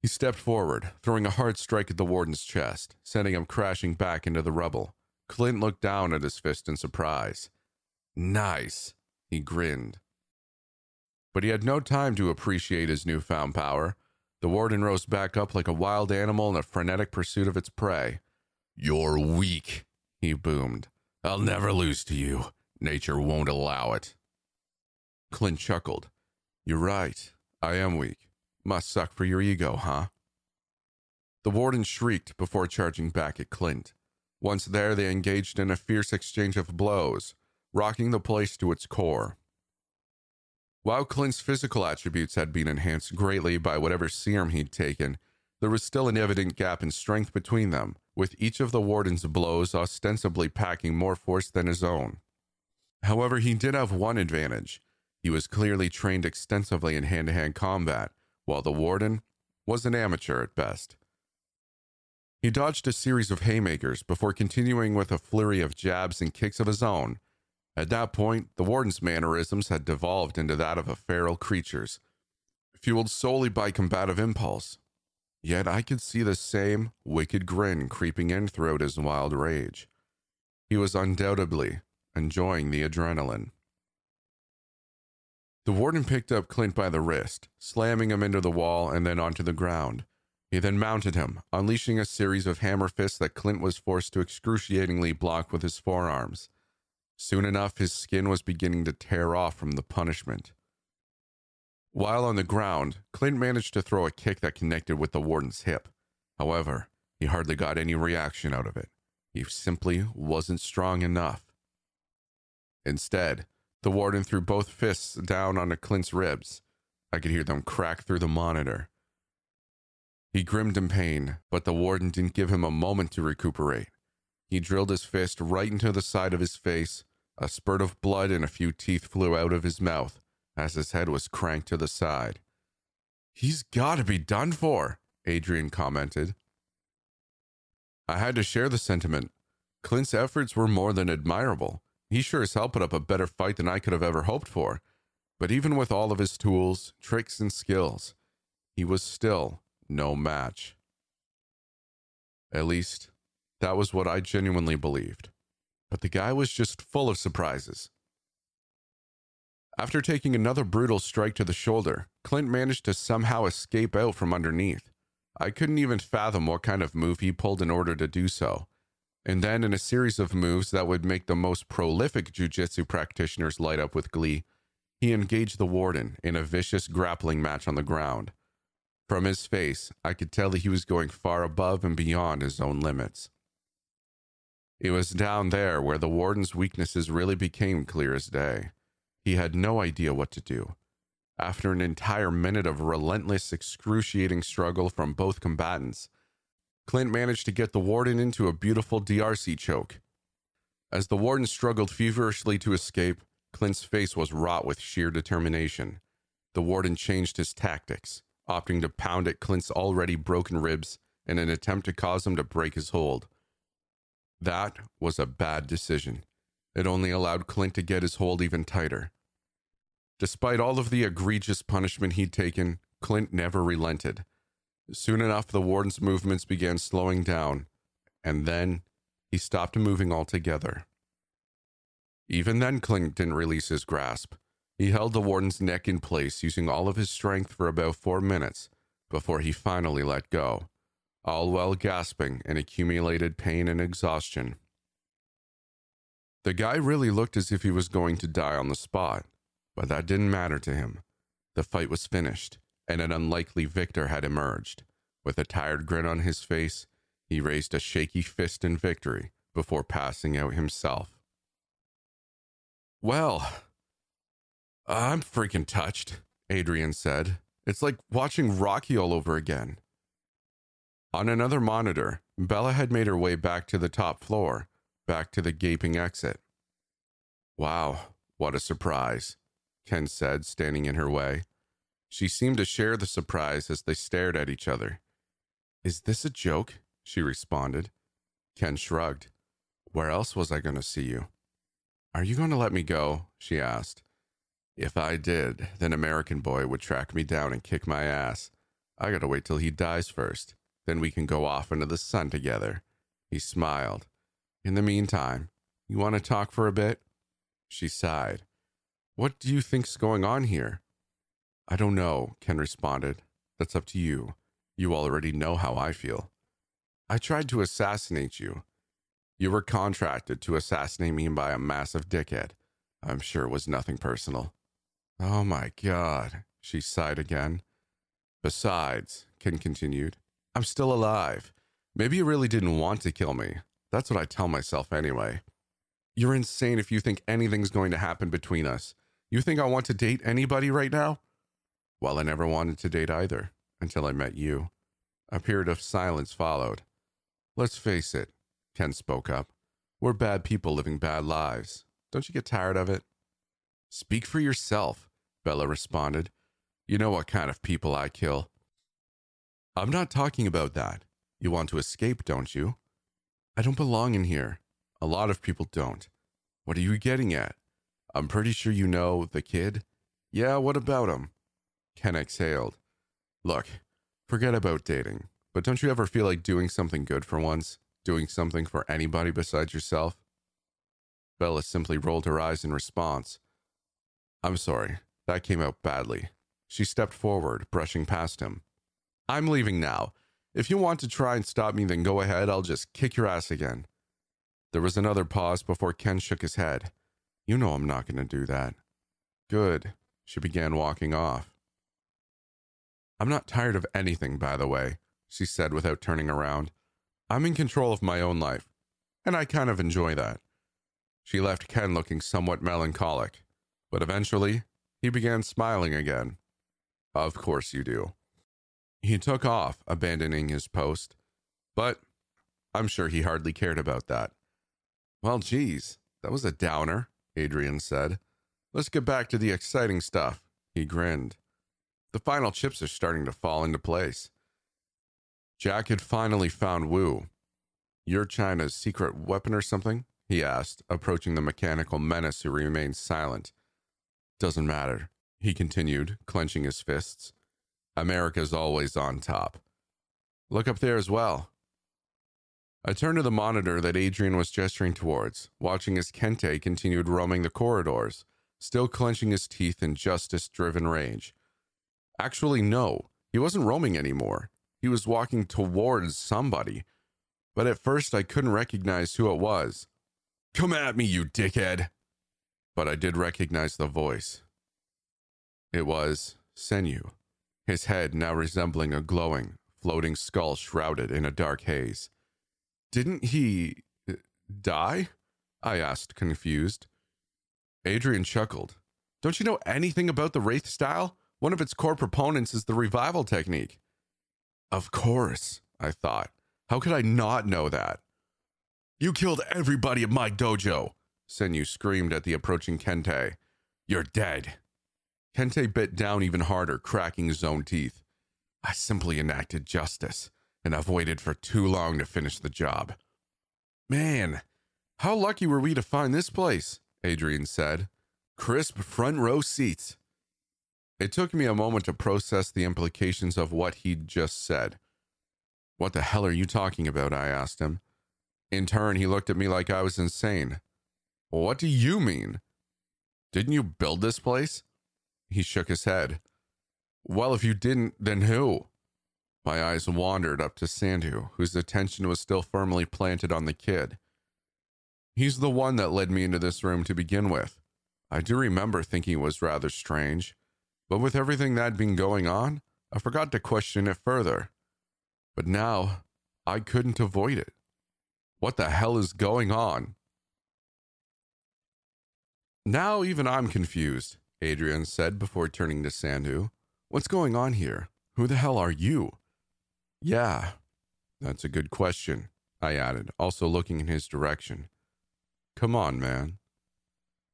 He stepped forward, throwing a hard strike at the warden's chest, sending him crashing back into the rubble. Clint looked down at his fist in surprise. Nice, he grinned. But he had no time to appreciate his newfound power. The warden rose back up like a wild animal in a frenetic pursuit of its prey. You're weak, he boomed. I'll never lose to you. Nature won't allow it. Clint chuckled. You're right. I am weak. Must suck for your ego, huh? The warden shrieked before charging back at Clint. Once there, they engaged in a fierce exchange of blows, rocking the place to its core. While Clint's physical attributes had been enhanced greatly by whatever serum he'd taken, there was still an evident gap in strength between them, with each of the warden's blows ostensibly packing more force than his own. However, he did have one advantage. He was clearly trained extensively in hand to hand combat, while the warden was an amateur at best. He dodged a series of haymakers before continuing with a flurry of jabs and kicks of his own. At that point, the warden's mannerisms had devolved into that of a feral creature's, fueled solely by combative impulse. Yet I could see the same wicked grin creeping in throughout his wild rage. He was undoubtedly enjoying the adrenaline. The warden picked up Clint by the wrist, slamming him into the wall and then onto the ground. He then mounted him, unleashing a series of hammer fists that Clint was forced to excruciatingly block with his forearms. Soon enough, his skin was beginning to tear off from the punishment. While on the ground, Clint managed to throw a kick that connected with the warden's hip. However, he hardly got any reaction out of it. He simply wasn't strong enough. Instead, the warden threw both fists down onto Clint's ribs. I could hear them crack through the monitor. He grimmed in pain, but the warden didn't give him a moment to recuperate. He drilled his fist right into the side of his face. A spurt of blood and a few teeth flew out of his mouth as his head was cranked to the side. He's got to be done for, Adrian commented. I had to share the sentiment. Clint's efforts were more than admirable. He sure as hell put up a better fight than I could have ever hoped for. But even with all of his tools, tricks, and skills, he was still no match. At least, that was what I genuinely believed. But the guy was just full of surprises. After taking another brutal strike to the shoulder, Clint managed to somehow escape out from underneath. I couldn't even fathom what kind of move he pulled in order to do so. And then, in a series of moves that would make the most prolific jujitsu practitioners light up with glee, he engaged the warden in a vicious grappling match on the ground. From his face, I could tell that he was going far above and beyond his own limits. It was down there where the warden's weaknesses really became clear as day. He had no idea what to do. After an entire minute of relentless, excruciating struggle from both combatants, Clint managed to get the warden into a beautiful D'Arce choke. As the warden struggled feverishly to escape, Clint's face was wrought with sheer determination. The warden changed his tactics, opting to pound at Clint's already broken ribs in an attempt to cause him to break his hold. That was a bad decision. It only allowed Clint to get his hold even tighter. Despite all of the egregious punishment he'd taken, Clint never relented. Soon enough, the warden's movements began slowing down, and then he stopped moving altogether. Even then, Clint didn't release his grasp. He held the warden's neck in place using all of his strength for about four minutes before he finally let go, all while gasping in accumulated pain and exhaustion. The guy really looked as if he was going to die on the spot, but that didn't matter to him. The fight was finished, and an unlikely victor had emerged. With a tired grin on his face, he raised a shaky fist in victory before passing out himself. Well, I'm freaking touched, Adrian said. It's like watching Rocky all over again. On another monitor, Bella had made her way back to the top floor. back to the gaping exit. Wow, what a surprise, Ken said, standing in her way. She seemed to share the surprise as they stared at each other. Is this a joke? She responded. Ken shrugged. Where else was I going to see you? Are you going to let me go? She asked. If I did, then American Boy would track me down and kick my ass. I gotta wait till he dies first. Then we can go off into the sun together. He smiled. In the meantime, you want to talk for a bit? She sighed. What do you think's going on here? I don't know, Ken responded. That's up to you. You already know how I feel. I tried to assassinate you. You were contracted to assassinate me by a massive dickhead. I'm sure it was nothing personal. Oh my God, she sighed again. Besides, Ken continued, I'm still alive. Maybe you really didn't want to kill me. That's what I tell myself anyway. You're insane if you think anything's going to happen between us. You think I want to date anybody right now? Well, I never wanted to date either until I met you. A period of silence followed. Let's face it, Ken spoke up. We're bad people living bad lives. Don't you get tired of it? Speak for yourself, Bella responded. You know what kind of people I kill. I'm not talking about that. You want to escape, don't you? I don't belong in here. A lot of people don't. What are you getting at? I'm pretty sure you know the kid. Yeah, what about him? Ken exhaled. Look, forget about dating, but don't you ever feel like doing something good for once? Doing something for anybody besides yourself? Bella simply rolled her eyes in response. I'm sorry, that came out badly. She stepped forward, brushing past him. I'm leaving now. If you want to try and stop me, then go ahead. I'll just kick your ass again. There was another pause before Ken shook his head. You know I'm not going to do that. Good. She began walking off. I'm not tired of anything, by the way, she said without turning around. I'm in control of my own life, and I kind of enjoy that. She left Ken looking somewhat melancholic, but eventually he began smiling again. Of course you do. He took off, abandoning his post, but I'm sure he hardly cared about that. Well, geez, that was a downer, Adrian said. Let's get back to the exciting stuff. He grinned. The final chips are starting to fall into place. Jack had finally found Wu. You're China's secret weapon or something? he asked, approaching the mechanical menace who remained silent. Doesn't matter, he continued, clenching his fists. America's always on top. Look up there as well. I turned to the monitor that Adrian was gesturing towards, watching as Kente continued roaming the corridors, still clenching his teeth in justice driven rage. Actually, no, he wasn't roaming anymore. He was walking towards somebody. But at first, I couldn't recognize who it was. Come at me, you dickhead! But I did recognize the voice. It was Senyu his head now resembling a glowing, floating skull shrouded in a dark haze. Didn't he uh, die? I asked, confused. Adrian chuckled. Don't you know anything about the Wraith style? One of its core proponents is the revival technique. Of course, I thought. How could I not know that? You killed everybody at my dojo, Senyu screamed at the approaching Kente. You're dead. Kente bit down even harder, cracking his own teeth. I simply enacted justice, and I've waited for too long to finish the job. Man, how lucky were we to find this place? Adrian said. Crisp front row seats. It took me a moment to process the implications of what he'd just said. What the hell are you talking about? I asked him. In turn, he looked at me like I was insane. What do you mean? Didn't you build this place? He shook his head. Well, if you didn't, then who? My eyes wandered up to Sandhu, whose attention was still firmly planted on the kid. He's the one that led me into this room to begin with. I do remember thinking it was rather strange, but with everything that had been going on, I forgot to question it further. But now, I couldn't avoid it. What the hell is going on? Now, even I'm confused. Adrian said before turning to Sandhu. What's going on here? Who the hell are you? Yeah, that's a good question, I added, also looking in his direction. Come on, man.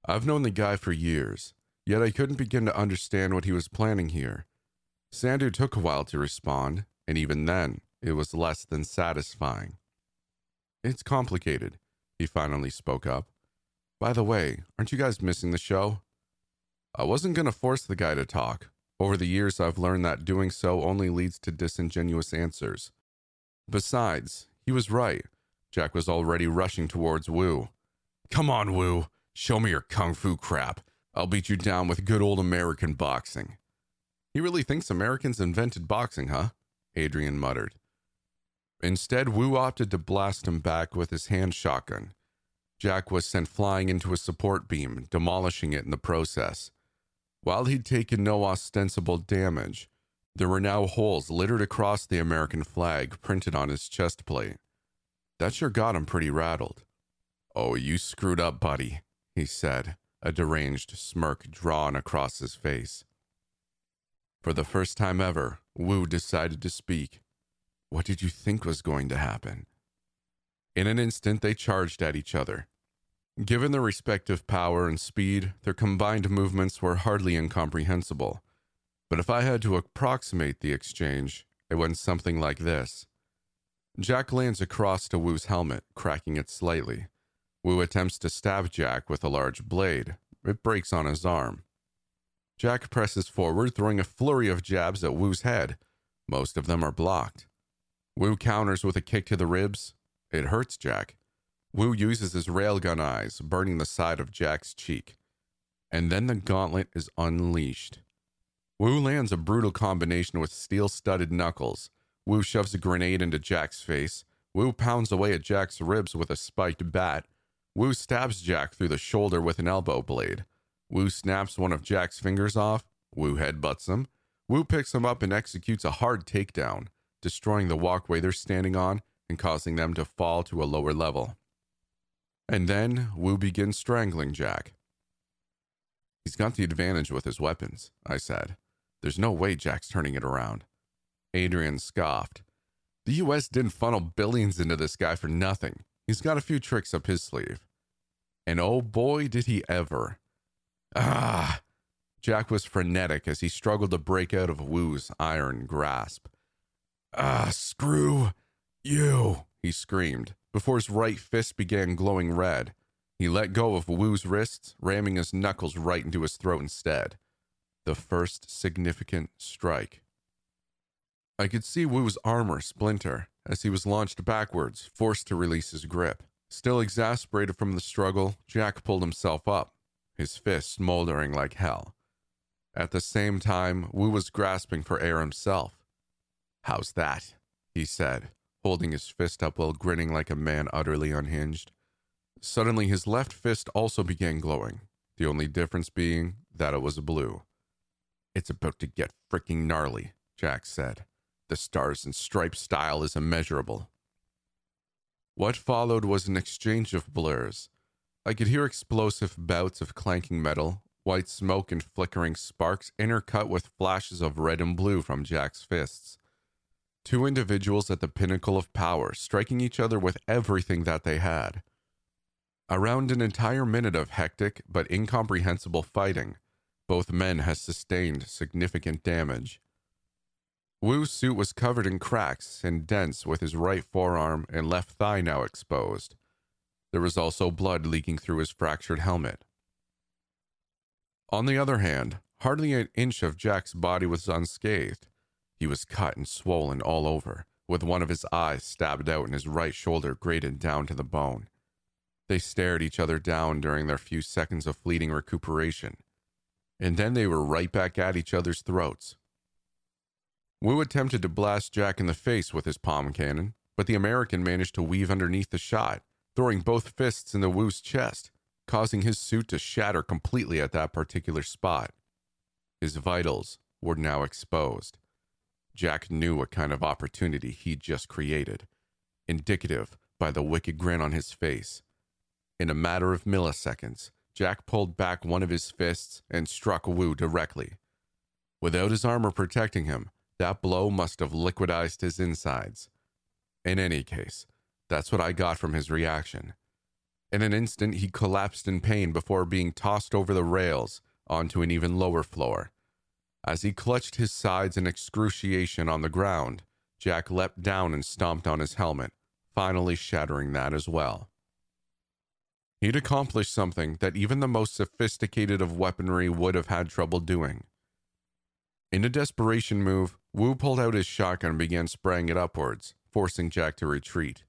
I've known the guy for years, yet I couldn't begin to understand what he was planning here. Sandhu took a while to respond, and even then, it was less than satisfying. It's complicated, he finally spoke up. By the way, aren't you guys missing the show? I wasn't going to force the guy to talk. Over the years, I've learned that doing so only leads to disingenuous answers. Besides, he was right. Jack was already rushing towards Wu. Come on, Wu. Show me your kung fu crap. I'll beat you down with good old American boxing. He really thinks Americans invented boxing, huh? Adrian muttered. Instead, Wu opted to blast him back with his hand shotgun. Jack was sent flying into a support beam, demolishing it in the process. While he'd taken no ostensible damage, there were now holes littered across the American flag printed on his chest plate. That sure got him pretty rattled. Oh, you screwed up, buddy, he said, a deranged smirk drawn across his face. For the first time ever, Wu decided to speak. What did you think was going to happen? In an instant, they charged at each other. Given their respective power and speed, their combined movements were hardly incomprehensible. But if I had to approximate the exchange, it went something like this Jack lands across to Wu's helmet, cracking it slightly. Wu attempts to stab Jack with a large blade. It breaks on his arm. Jack presses forward, throwing a flurry of jabs at Wu's head. Most of them are blocked. Wu counters with a kick to the ribs. It hurts Jack. Wu uses his railgun eyes, burning the side of Jack's cheek. And then the gauntlet is unleashed. Wu lands a brutal combination with steel studded knuckles. Wu shoves a grenade into Jack's face. Wu pounds away at Jack's ribs with a spiked bat. Wu stabs Jack through the shoulder with an elbow blade. Wu snaps one of Jack's fingers off. Wu headbutts him. Wu picks him up and executes a hard takedown destroying the walkway they're standing on and causing them to fall to a lower level. And then Wu begins strangling Jack. He's got the advantage with his weapons, I said. There's no way Jack's turning it around. Adrian scoffed. The US didn't funnel billions into this guy for nothing. He's got a few tricks up his sleeve. And oh boy, did he ever. Ah! Jack was frenetic as he struggled to break out of Wu's iron grasp. Ah, screw you, he screamed, before his right fist began glowing red. He let go of Wu's wrists, ramming his knuckles right into his throat instead. The first significant strike. I could see Wu's armor splinter as he was launched backwards, forced to release his grip. Still exasperated from the struggle, Jack pulled himself up, his fist smoldering like hell. At the same time, Wu was grasping for air himself. How's that? he said, holding his fist up while grinning like a man utterly unhinged. Suddenly, his left fist also began glowing, the only difference being that it was blue. It's about to get freaking gnarly, Jack said. The stars and stripes style is immeasurable. What followed was an exchange of blurs. I could hear explosive bouts of clanking metal, white smoke and flickering sparks intercut with flashes of red and blue from Jack's fists. Two individuals at the pinnacle of power, striking each other with everything that they had. Around an entire minute of hectic but incomprehensible fighting, both men had sustained significant damage. Wu's suit was covered in cracks and dents with his right forearm and left thigh now exposed. There was also blood leaking through his fractured helmet. On the other hand, hardly an inch of Jack's body was unscathed, he was cut and swollen all over, with one of his eyes stabbed out and his right shoulder grated down to the bone. They stared each other down during their few seconds of fleeting recuperation, and then they were right back at each other's throats. Wu attempted to blast Jack in the face with his palm cannon, but the American managed to weave underneath the shot, throwing both fists into Wu's chest, causing his suit to shatter completely at that particular spot. His vitals were now exposed, Jack knew what kind of opportunity he'd just created, indicative by the wicked grin on his face. In a matter of milliseconds, Jack pulled back one of his fists and struck Wu directly. Without his armor protecting him, that blow must have liquidized his insides. In any case, that's what I got from his reaction. In an instant, he collapsed in pain before being tossed over the rails onto an even lower floor. As he clutched his sides in excruciation on the ground, Jack leapt down and stomped on his helmet, finally shattering that as well. He'd accomplished something that even the most sophisticated of weaponry would have had trouble doing. In a desperation move, Wu pulled out his shotgun and began spraying it upwards, forcing Jack to retreat.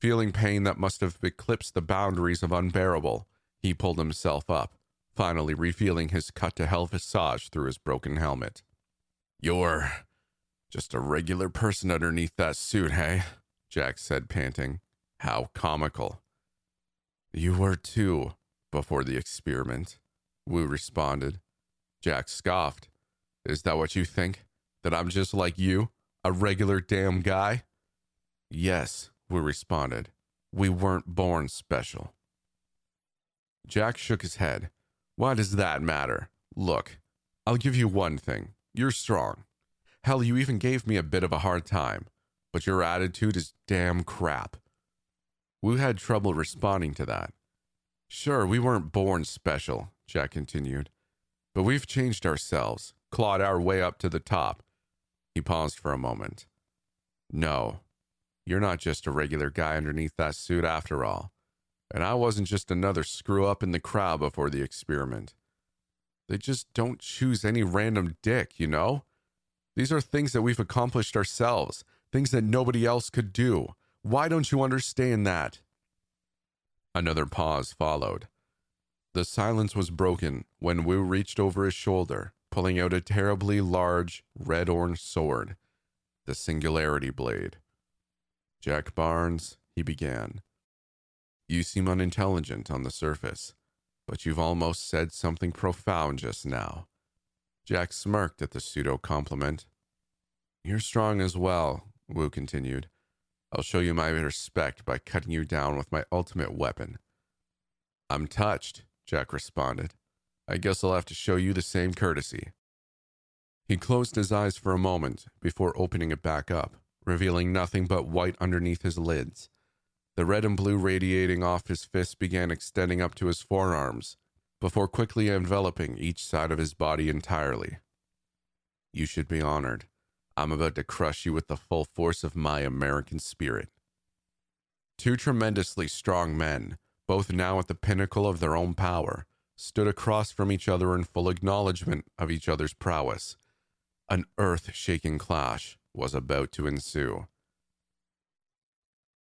Feeling pain that must have eclipsed the boundaries of unbearable, he pulled himself up, finally refeeling his cut to hell visage through his broken helmet. You're just a regular person underneath that suit, hey? Jack said, panting. How comical. You were too, before the experiment, Wu responded. Jack scoffed. Is that what you think? That I'm just like you? A regular damn guy? Yes, Wu responded. We weren't born special. Jack shook his head. Why does that matter? Look, I'll give you one thing. You're strong. Hell, you even gave me a bit of a hard time, but your attitude is damn crap. Wu had trouble responding to that. Sure, we weren't born special, Jack continued, but we've changed ourselves, clawed our way up to the top. He paused for a moment. No, you're not just a regular guy underneath that suit after all. And I wasn't just another screw up in the crowd before the experiment. They just don't choose any random dick, you know? These are things that we've accomplished ourselves, things that nobody else could do. Why don't you understand that? Another pause followed. The silence was broken when Wu reached over his shoulder, pulling out a terribly large red orange sword, the Singularity Blade. Jack Barnes, he began. You seem unintelligent on the surface, but you've almost said something profound just now. Jack smirked at the pseudo compliment. You're strong as well, Wu continued. I'll show you my respect by cutting you down with my ultimate weapon. I'm touched, Jack responded. I guess I'll have to show you the same courtesy. He closed his eyes for a moment before opening it back up, revealing nothing but white underneath his lids. The red and blue radiating off his fists began extending up to his forearms, before quickly enveloping each side of his body entirely. You should be honored. I'm about to crush you with the full force of my American spirit. Two tremendously strong men, both now at the pinnacle of their own power, stood across from each other in full acknowledgement of each other's prowess. An earth shaking clash was about to ensue.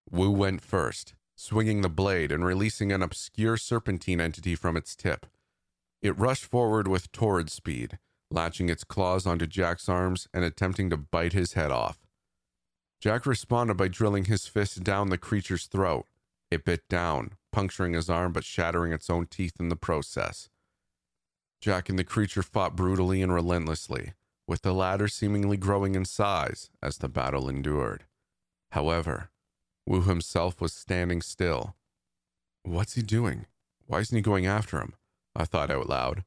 Wu went first, swinging the blade and releasing an obscure serpentine entity from its tip. It rushed forward with torrid speed, latching its claws onto Jack's arms and attempting to bite his head off. Jack responded by drilling his fist down the creature's throat. It bit down, puncturing his arm but shattering its own teeth in the process. Jack and the creature fought brutally and relentlessly, with the latter seemingly growing in size as the battle endured. However, Wu himself was standing still. What's he doing? Why isn't he going after him? I thought out loud.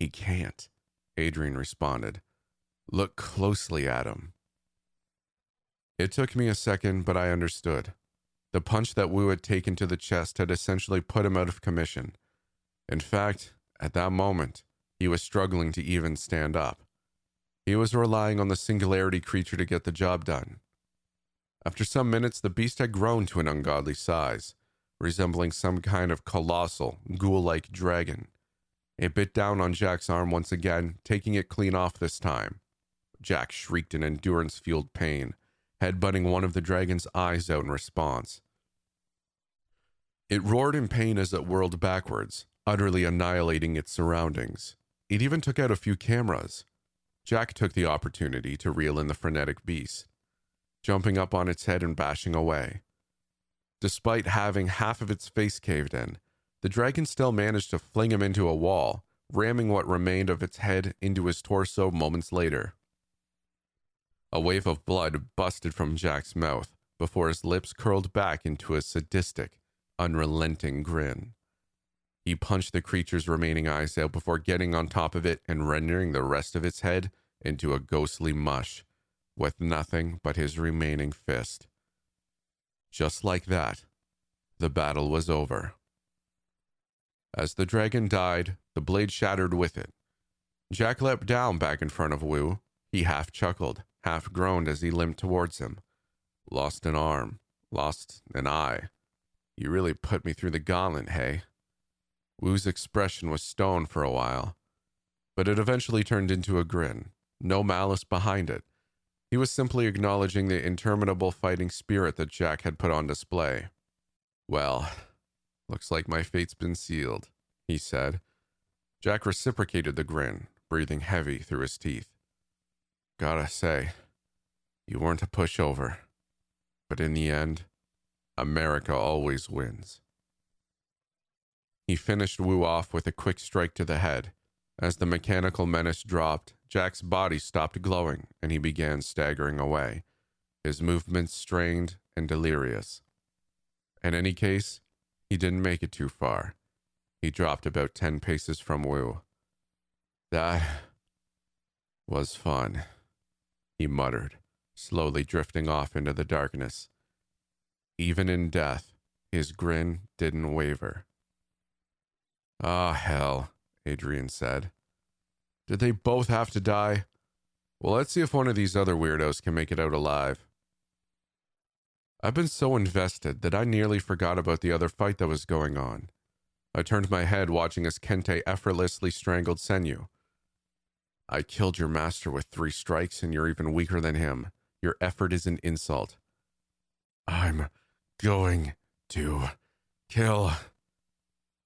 He can't. Adrian responded. Look closely at him. It took me a second, but I understood. The punch that Wu had taken to the chest had essentially put him out of commission. In fact, at that moment, he was struggling to even stand up. He was relying on the singularity creature to get the job done. After some minutes, the beast had grown to an ungodly size, resembling some kind of colossal, ghoul like dragon. It bit down on Jack's arm once again, taking it clean off this time. Jack shrieked in endurance fueled pain, headbutting one of the dragon's eyes out in response. It roared in pain as it whirled backwards, utterly annihilating its surroundings. It even took out a few cameras. Jack took the opportunity to reel in the frenetic beast, jumping up on its head and bashing away. Despite having half of its face caved in, the dragon still managed to fling him into a wall, ramming what remained of its head into his torso moments later. A wave of blood busted from Jack's mouth before his lips curled back into a sadistic, unrelenting grin. He punched the creature's remaining eyes out before getting on top of it and rendering the rest of its head into a ghostly mush, with nothing but his remaining fist. Just like that, The battle was over. As the dragon died, the blade shattered with it. Jack leapt down back in front of Wu. He half chuckled, half groaned as he limped towards him. Lost an arm, lost an eye. You really put me through the gauntlet, hey? Wu's expression was stone for a while, but it eventually turned into a grin, no malice behind it. He was simply acknowledging the interminable fighting spirit that Jack had put on display. Well, looks like my fate's been sealed, he said. Jack reciprocated the grin, breathing heavy through his teeth. Gotta say, you weren't a pushover. But in the end, America always wins. He finished Wu off with a quick strike to the head. As the mechanical menace dropped, Jack's body stopped glowing and he began staggering away, his movements strained and delirious. In any case, he didn't make it too far. He dropped about 10 paces from Wu. That was fun, he muttered, slowly drifting off into the darkness. Even in death, his grin didn't waver. Ah, hell, Adrian said. Did they both have to die? Well, let's see if one of these other weirdos can make it out alive. I've been so invested that I nearly forgot about the other fight that was going on. I turned my head watching as Kente effortlessly strangled Senyu. I killed your master with three strikes, and you're even weaker than him. Your effort is an insult. I'm going to kill.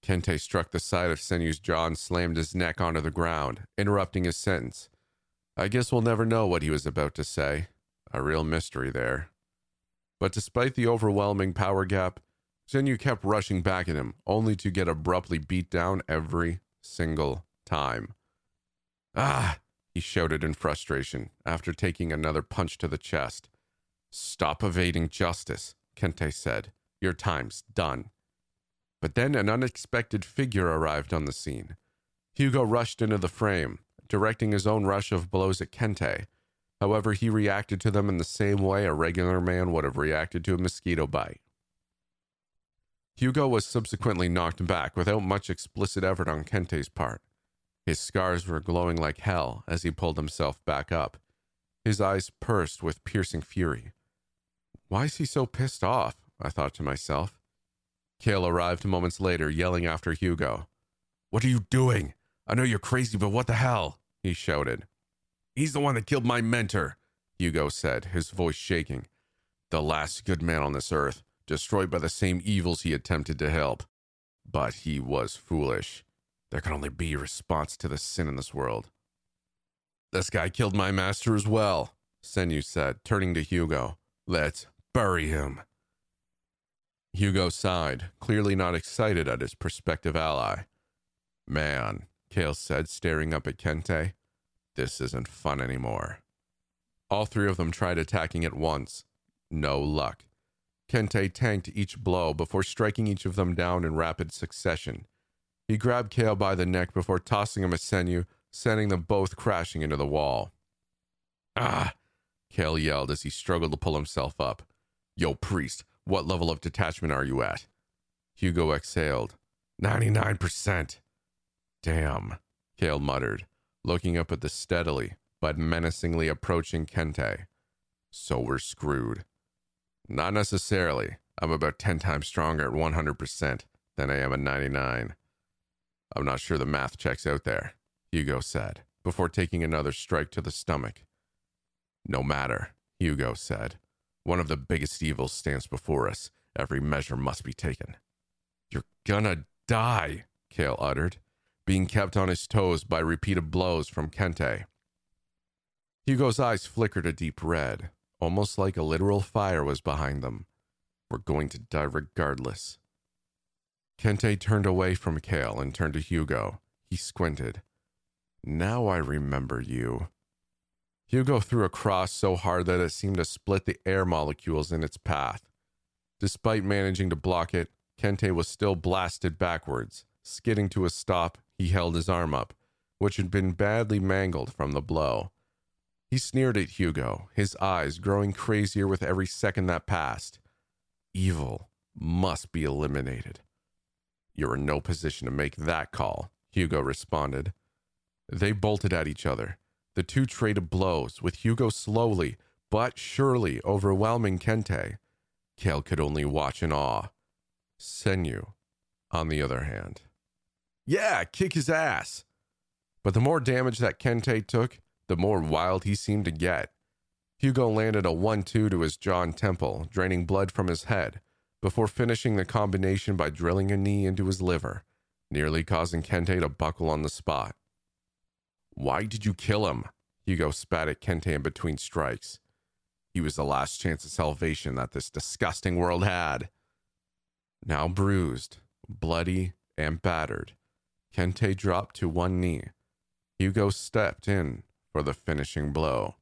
Kente struck the side of Senyu's jaw and slammed his neck onto the ground, interrupting his sentence. I guess we'll never know what he was about to say. A real mystery there. But despite the overwhelming power gap, Senyu kept rushing back at him, only to get abruptly beat down every single time. Ah! he shouted in frustration after taking another punch to the chest. Stop evading justice, Kente said. Your time's done. But then an unexpected figure arrived on the scene. Hugo rushed into the frame, directing his own rush of blows at Kente. However, he reacted to them in the same way a regular man would have reacted to a mosquito bite. Hugo was subsequently knocked back without much explicit effort on Kente's part. His scars were glowing like hell as he pulled himself back up. His eyes pursed with piercing fury. Why is he so pissed off? I thought to myself. Kale arrived moments later, yelling after Hugo. What are you doing? I know you're crazy, but what the hell? He shouted. He's the one that killed my mentor, Hugo said, his voice shaking. The last good man on this earth, destroyed by the same evils he attempted to help. But he was foolish. There can only be a response to the sin in this world. This guy killed my master as well, Senyu said, turning to Hugo. Let's bury him. Hugo sighed, clearly not excited at his prospective ally. Man, Kale said, staring up at Kente, this isn't fun anymore. All three of them tried attacking at once. No luck. Kente tanked each blow before striking each of them down in rapid succession. He grabbed Kale by the neck before tossing him a Senyu, sending them both crashing into the wall. Ah! Kale yelled as he struggled to pull himself up. Yo, priest, what level of detachment are you at? Hugo exhaled. 99%. Damn, Kale muttered, looking up at the steadily but menacingly approaching Kente. So we're screwed. Not necessarily. I'm about 10 times stronger at 100% than I am at 99. I'm not sure the math checks out there, Hugo said, before taking another strike to the stomach. No matter, Hugo said. One of the biggest evils stands before us. Every measure must be taken. You're gonna die, Kale uttered, being kept on his toes by repeated blows from Kente. Hugo's eyes flickered a deep red, almost like a literal fire was behind them. We're going to die regardless. Kente turned away from Kale and turned to Hugo. He squinted. Now I remember you. Hugo threw a cross so hard that it seemed to split the air molecules in its path. Despite managing to block it, Kente was still blasted backwards. Skidding to a stop, he held his arm up, which had been badly mangled from the blow. He sneered at Hugo, his eyes growing crazier with every second that passed. Evil, must be eliminated. You're in no position to make that call, Hugo responded. They bolted at each other. The two traded blows, with Hugo slowly but surely overwhelming Kente. Kale could only watch in awe. Senyu, on the other hand. Yeah, kick his ass. But the more damage that Kente took, the more wild he seemed to get. Hugo landed a 1 2 to his jaw and temple, draining blood from his head, before finishing the combination by drilling a knee into his liver, nearly causing Kente to buckle on the spot. Why did you kill him? Hugo spat at Kente in between strikes. He was the last chance of salvation that this disgusting world had. Now bruised, bloody, and battered, Kente dropped to one knee. Hugo stepped in for the finishing blow.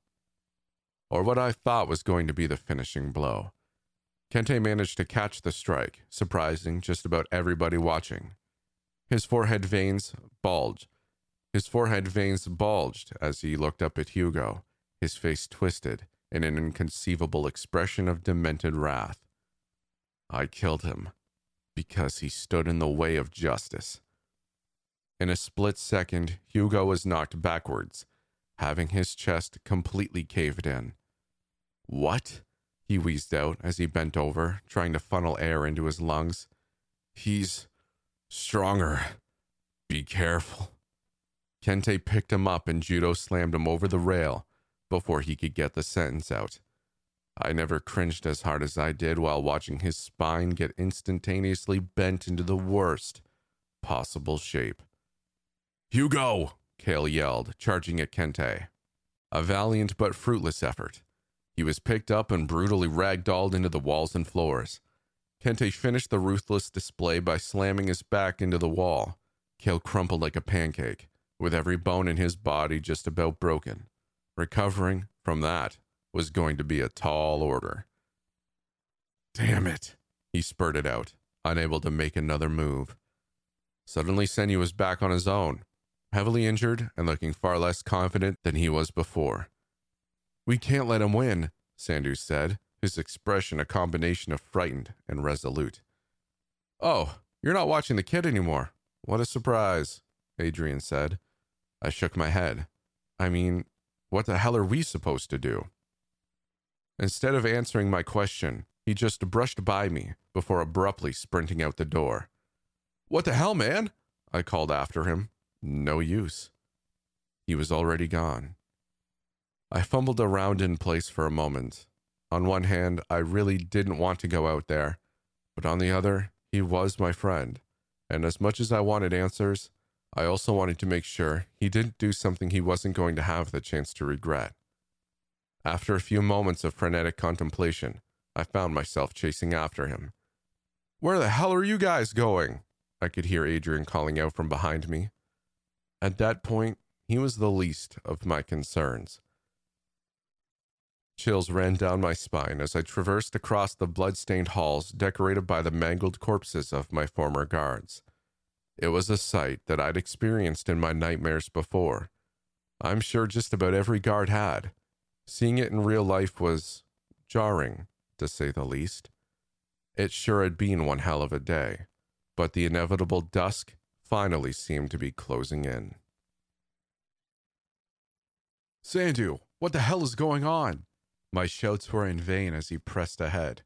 Or what I thought was going to be the finishing blow. Kente managed to catch the strike, surprising just about everybody watching. His forehead veins bulged. His forehead veins bulged as he looked up at Hugo, his face twisted in an inconceivable expression of demented wrath. I killed him because he stood in the way of justice. In a split second, Hugo was knocked backwards, having his chest completely caved in. What? He wheezed out as he bent over, trying to funnel air into his lungs. He's stronger. Be careful. Kente picked him up and Judo slammed him over the rail before he could get the sentence out. I never cringed as hard as I did while watching his spine get instantaneously bent into the worst possible shape. Hugo! Kale yelled, charging at Kente. A valiant but fruitless effort. He was picked up and brutally ragdolled into the walls and floors. Kente finished the ruthless display by slamming his back into the wall. Kale crumpled like a pancake, with every bone in his body just about broken. Recovering from that was going to be a tall order. Damn it, he spurted out, unable to make another move. Suddenly, Senyu was back on his own, heavily injured and looking far less confident than he was before. We can't let him win, Sanders said, his expression a combination of frightened and resolute. Oh, you're not watching the kid anymore. What a surprise, Adrian said. I shook my head. I mean, what the hell are we supposed to do? Instead of answering my question, he just brushed by me before abruptly sprinting out the door. What the hell, man? I called after him. No use. He was already gone. I fumbled around in place for a moment. On one hand, I really didn't want to go out there, but on the other, he was my friend, and as much as I wanted answers, I also wanted to make sure he didn't do something he wasn't going to have the chance to regret. After a few moments of frenetic contemplation, I found myself chasing after him. Where the hell are you guys going? I could hear Adrian calling out from behind me. At that point, he was the least of my concerns. Chills ran down my spine as I traversed across the blood-stained halls decorated by the mangled corpses of my former guards. It was a sight that I'd experienced in my nightmares before. I'm sure just about every guard had. Seeing it in real life was jarring, to say the least. It sure had been one hell of a day, but the inevitable dusk finally seemed to be closing in. Sandhu, what the hell is going on? My shouts were in vain as he pressed ahead,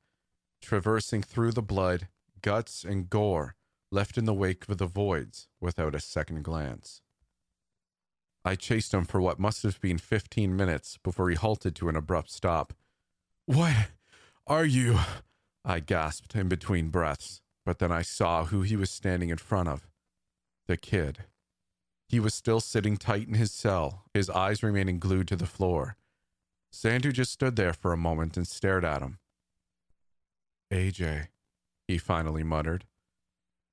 traversing through the blood, guts, and gore left in the wake of the voids without a second glance. I chased him for what must have been 15 minutes before he halted to an abrupt stop. What are you? I gasped in between breaths, but then I saw who he was standing in front of the kid. He was still sitting tight in his cell, his eyes remaining glued to the floor. Sandhu just stood there for a moment and stared at him. AJ, he finally muttered.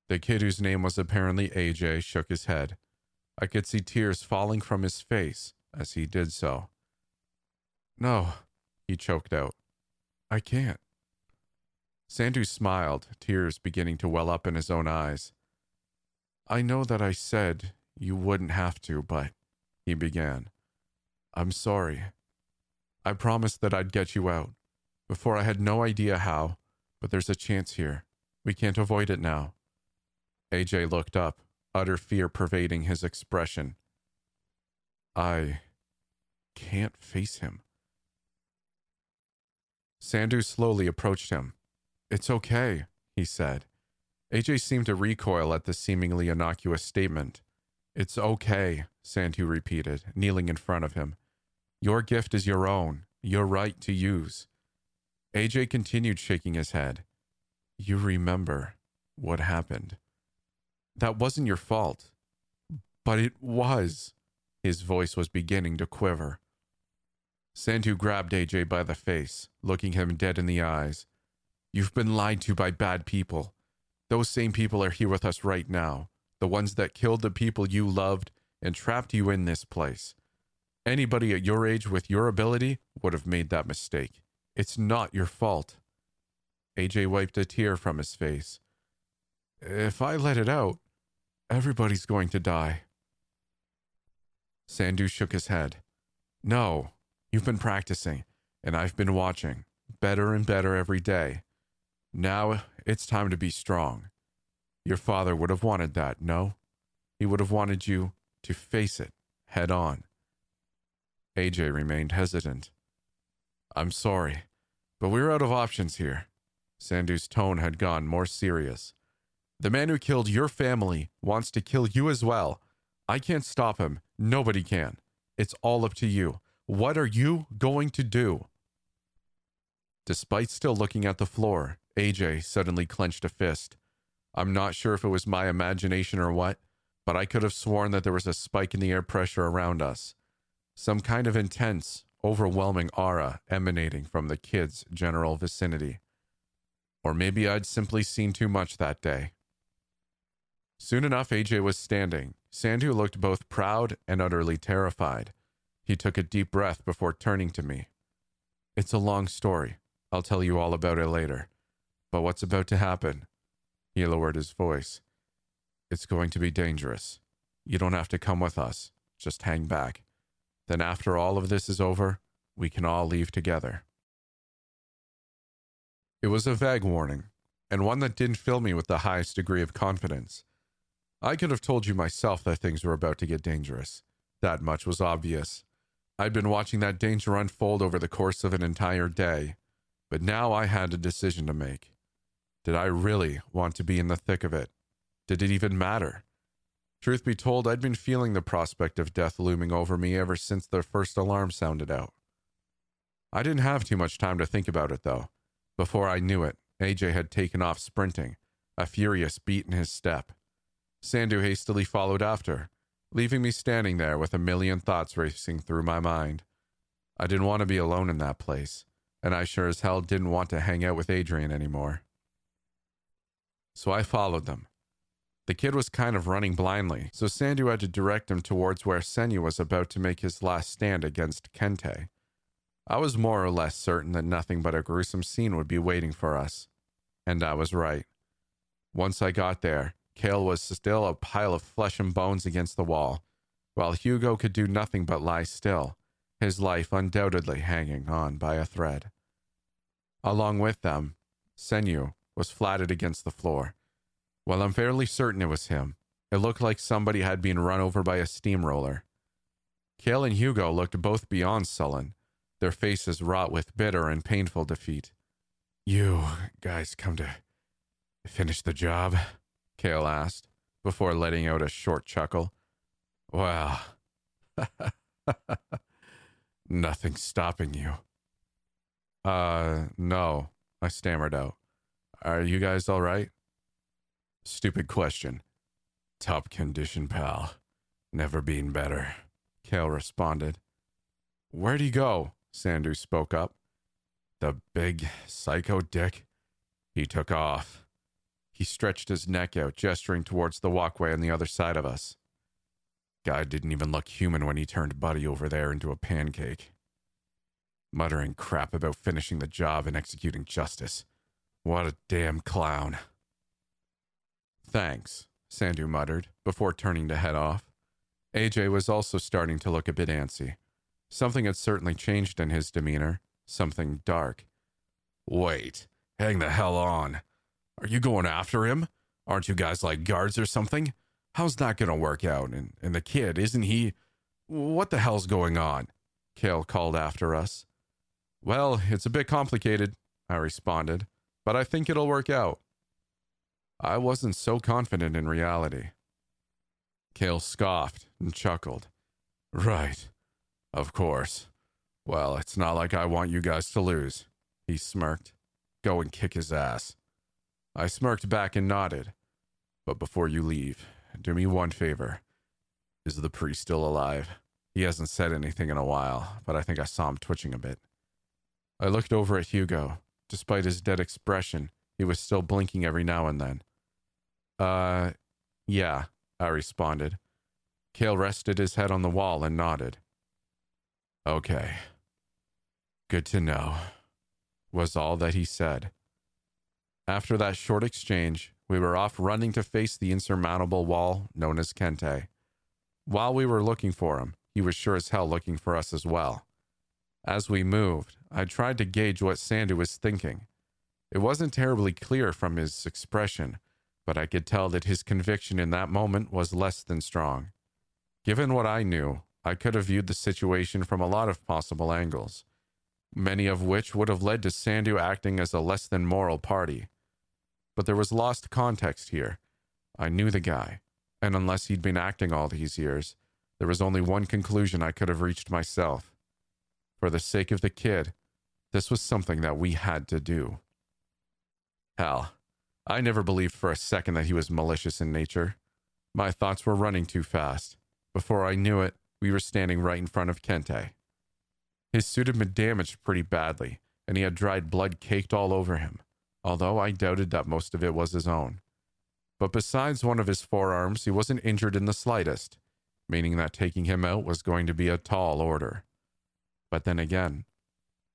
The kid, whose name was apparently AJ, shook his head. I could see tears falling from his face as he did so. No, he choked out. I can't. Sandhu smiled, tears beginning to well up in his own eyes. I know that I said you wouldn't have to, but, he began. I'm sorry. I promised that I'd get you out. Before I had no idea how, but there's a chance here. We can't avoid it now. AJ looked up, utter fear pervading his expression. I can't face him. Sandhu slowly approached him. It's okay, he said. AJ seemed to recoil at the seemingly innocuous statement. It's okay, Sandhu repeated, kneeling in front of him. Your gift is your own, your right to use. AJ continued shaking his head. You remember what happened. That wasn't your fault. But it was. His voice was beginning to quiver. Sandhu grabbed AJ by the face, looking him dead in the eyes. You've been lied to by bad people. Those same people are here with us right now, the ones that killed the people you loved and trapped you in this place. Anybody at your age with your ability would have made that mistake. It's not your fault. AJ wiped a tear from his face. If I let it out, everybody's going to die. Sandhu shook his head. No, you've been practicing, and I've been watching. Better and better every day. Now it's time to be strong. Your father would have wanted that, no? He would have wanted you to face it head on. AJ remained hesitant. I'm sorry, but we're out of options here. Sandhu's tone had gone more serious. The man who killed your family wants to kill you as well. I can't stop him. Nobody can. It's all up to you. What are you going to do? Despite still looking at the floor, AJ suddenly clenched a fist. I'm not sure if it was my imagination or what, but I could have sworn that there was a spike in the air pressure around us. Some kind of intense, overwhelming aura emanating from the kid's general vicinity. Or maybe I'd simply seen too much that day. Soon enough, AJ was standing. Sandhu looked both proud and utterly terrified. He took a deep breath before turning to me. It's a long story. I'll tell you all about it later. But what's about to happen? He lowered his voice. It's going to be dangerous. You don't have to come with us. Just hang back. Then, after all of this is over, we can all leave together. It was a vague warning, and one that didn't fill me with the highest degree of confidence. I could have told you myself that things were about to get dangerous. That much was obvious. I'd been watching that danger unfold over the course of an entire day, but now I had a decision to make. Did I really want to be in the thick of it? Did it even matter? Truth be told, I'd been feeling the prospect of death looming over me ever since the first alarm sounded out. I didn't have too much time to think about it, though. Before I knew it, AJ had taken off sprinting, a furious beat in his step. Sandhu hastily followed after, leaving me standing there with a million thoughts racing through my mind. I didn't want to be alone in that place, and I sure as hell didn't want to hang out with Adrian anymore. So I followed them. The kid was kind of running blindly, so Sandhu had to direct him towards where Senyu was about to make his last stand against Kente. I was more or less certain that nothing but a gruesome scene would be waiting for us. And I was right. Once I got there, Kale was still a pile of flesh and bones against the wall, while Hugo could do nothing but lie still, his life undoubtedly hanging on by a thread. Along with them, Senyu was flatted against the floor. While I'm fairly certain it was him, it looked like somebody had been run over by a steamroller. Kale and Hugo looked both beyond sullen, their faces wrought with bitter and painful defeat. You guys come to finish the job? Kale asked, before letting out a short chuckle. Well, nothing's stopping you. Uh, no, I stammered out. Are you guys all right? Stupid question. Top condition, pal. Never been better, Kale responded. Where'd he go? Sandhu spoke up. The big psycho dick. He took off. He stretched his neck out, gesturing towards the walkway on the other side of us. Guy didn't even look human when he turned Buddy over there into a pancake. Muttering crap about finishing the job and executing justice. What a damn clown. Thanks, Sandhu muttered, before turning to head off. AJ was also starting to look a bit antsy. Something had certainly changed in his demeanor, something dark. Wait, hang the hell on. Are you going after him? Aren't you guys like guards or something? How's that going to work out? And, and the kid, isn't he? What the hell's going on? Cale called after us. Well, it's a bit complicated, I responded, but I think it'll work out. I wasn't so confident in reality. Cale scoffed and chuckled. Right. Of course. Well, it's not like I want you guys to lose. He smirked. Go and kick his ass. I smirked back and nodded. But before you leave, do me one favor. Is the priest still alive? He hasn't said anything in a while, but I think I saw him twitching a bit. I looked over at Hugo. Despite his dead expression, he was still blinking every now and then. Uh, yeah, I responded. Cale rested his head on the wall and nodded. Okay. Good to know, was all that he said. After that short exchange, we were off running to face the insurmountable wall known as Kente. While we were looking for him, he was sure as hell looking for us as well. As we moved, I tried to gauge what Sandhu was thinking. It wasn't terribly clear from his expression, but I could tell that his conviction in that moment was less than strong. Given what I knew, I could have viewed the situation from a lot of possible angles, many of which would have led to Sandhu acting as a less than moral party. But there was lost context here. I knew the guy, and unless he'd been acting all these years, there was only one conclusion I could have reached myself. For the sake of the kid, this was something that we had to do. Hell, I never believed for a second that he was malicious in nature. My thoughts were running too fast. Before I knew it, we were standing right in front of Kente. His suit had been damaged pretty badly, and he had dried blood caked all over him, although I doubted that most of it was his own. But besides one of his forearms, he wasn't injured in the slightest, meaning that taking him out was going to be a tall order. But then again,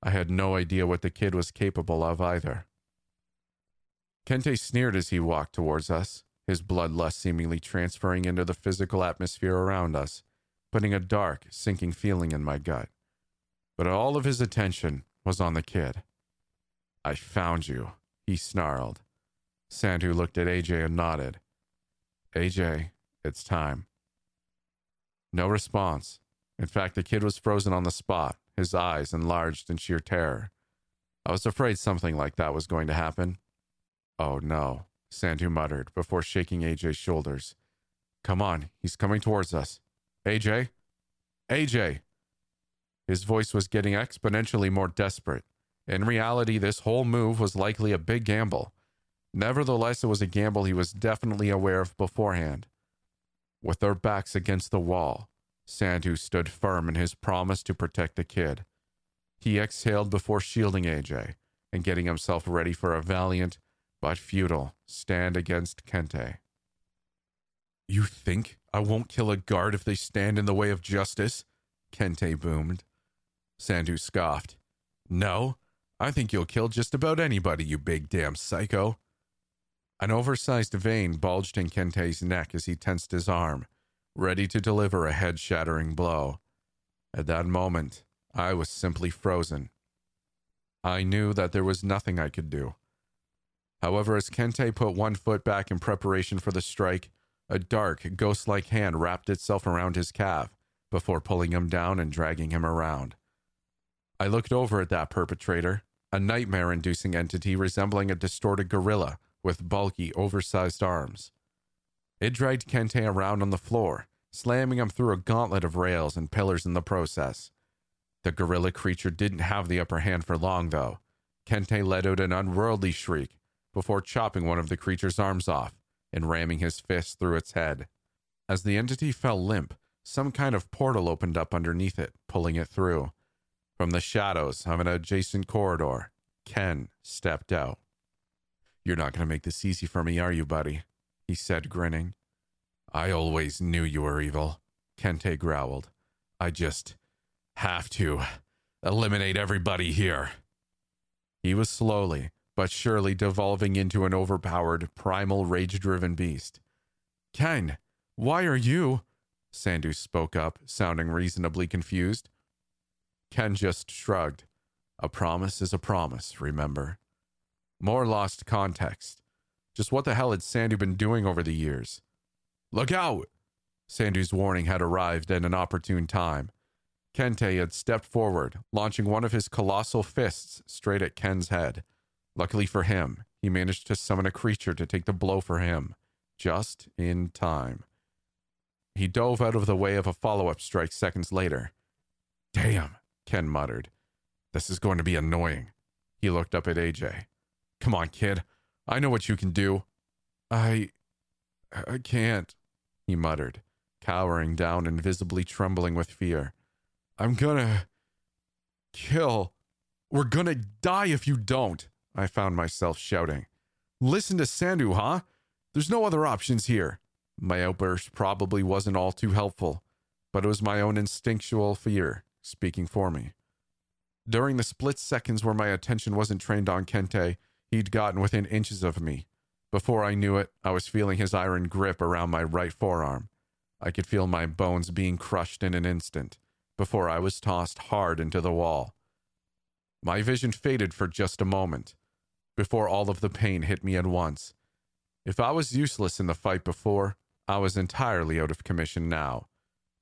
I had no idea what the kid was capable of either. Kente sneered as he walked towards us, his bloodlust seemingly transferring into the physical atmosphere around us, putting a dark, sinking feeling in my gut. But all of his attention was on the kid. I found you, he snarled. Sandhu looked at AJ and nodded. AJ, it's time. No response. In fact, the kid was frozen on the spot, his eyes enlarged in sheer terror. I was afraid something like that was going to happen, Oh no, Sandhu muttered before shaking AJ's shoulders. Come on, he's coming towards us. AJ? AJ! His voice was getting exponentially more desperate. In reality, this whole move was likely a big gamble. Nevertheless, it was a gamble he was definitely aware of beforehand. With their backs against the wall, Sandhu stood firm in his promise to protect the kid. He exhaled before shielding AJ and getting himself ready for a valiant, but futile stand against Kente. You think I won't kill a guard if they stand in the way of justice? Kente boomed. Sandhu scoffed. No, I think you'll kill just about anybody, you big damn psycho. An oversized vein bulged in Kente's neck as he tensed his arm, ready to deliver a head shattering blow. At that moment, I was simply frozen. I knew that there was nothing I could do. However, as Kente put one foot back in preparation for the strike, a dark, ghost like hand wrapped itself around his calf before pulling him down and dragging him around. I looked over at that perpetrator, a nightmare inducing entity resembling a distorted gorilla with bulky, oversized arms. It dragged Kente around on the floor, slamming him through a gauntlet of rails and pillars in the process. The gorilla creature didn't have the upper hand for long, though. Kente let out an unworldly shriek before chopping one of the creature's arms off and ramming his fist through its head. As the entity fell limp, some kind of portal opened up underneath it, pulling it through. From the shadows of an adjacent corridor, Ken stepped out. You're not going to make this easy for me, are you, buddy? He said, grinning. I always knew you were evil, Kente growled. I just have to eliminate everybody here. He was slowly, but surely devolving into an overpowered, primal, rage driven beast. Ken, why are you? Sandhu spoke up, sounding reasonably confused. Ken just shrugged. A promise is a promise, remember? More lost context. Just what the hell had Sandhu been doing over the years? Look out! Sandhu's warning had arrived at an opportune time. Kente had stepped forward, launching one of his colossal fists straight at Ken's head. Luckily for him, he managed to summon a creature to take the blow for him, just in time. He dove out of the way of a follow up strike seconds later. Damn, Ken muttered. This is going to be annoying. He looked up at AJ. Come on, kid. I know what you can do. I. I can't, he muttered, cowering down and visibly trembling with fear. I'm gonna. kill. We're gonna die if you don't, I found myself shouting. Listen to Sandhu, huh? There's no other options here. My outburst probably wasn't all too helpful, but it was my own instinctual fear speaking for me. During the split seconds where my attention wasn't trained on Kente, he'd gotten within inches of me. Before I knew it, I was feeling his iron grip around my right forearm. I could feel my bones being crushed in an instant before I was tossed hard into the wall. My vision faded for just a moment before all of the pain hit me at once. If I was useless in the fight before, I was entirely out of commission now.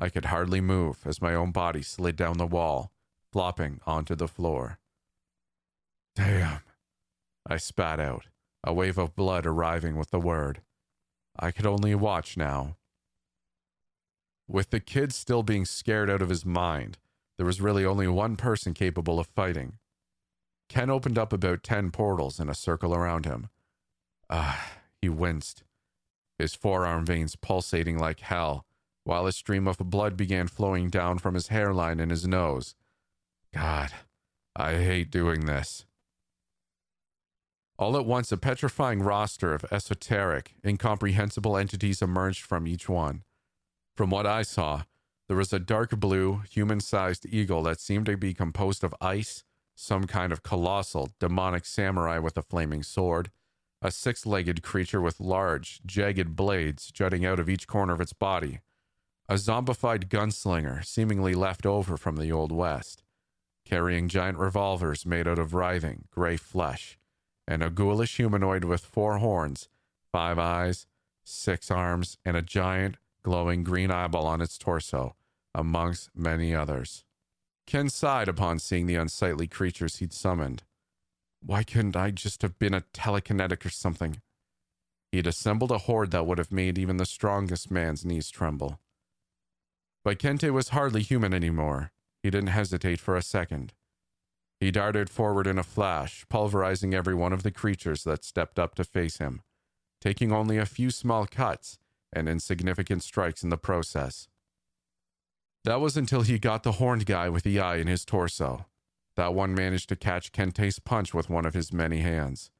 I could hardly move as my own body slid down the wall, flopping onto the floor. Damn, I spat out, a wave of blood arriving with the word. I could only watch now. With the kid still being scared out of his mind, there was really only one person capable of fighting. Ken opened up about 10 portals in a circle around him. Ah, he winced his forearm veins pulsating like hell, while a stream of blood began flowing down from his hairline and his nose. God, I hate doing this. All at once, a petrifying roster of esoteric, incomprehensible entities emerged from each one. From what I saw, there was a dark blue, human sized eagle that seemed to be composed of ice, some kind of colossal, demonic samurai with a flaming sword, a six legged creature with large, jagged blades jutting out of each corner of its body, a zombified gunslinger seemingly left over from the Old West, carrying giant revolvers made out of writhing, gray flesh, and a ghoulish humanoid with four horns, five eyes, six arms, and a giant, glowing green eyeball on its torso, amongst many others. Ken sighed upon seeing the unsightly creatures he'd summoned. Why couldn't I just have been a telekinetic or something? He'd assembled a horde that would have made even the strongest man's knees tremble. But Kente was hardly human anymore. He didn't hesitate for a second. He darted forward in a flash, pulverizing every one of the creatures that stepped up to face him, taking only a few small cuts and insignificant strikes in the process. That was until he got the horned guy with the eye in his torso. That one managed to catch Kente's punch with one of his many hands.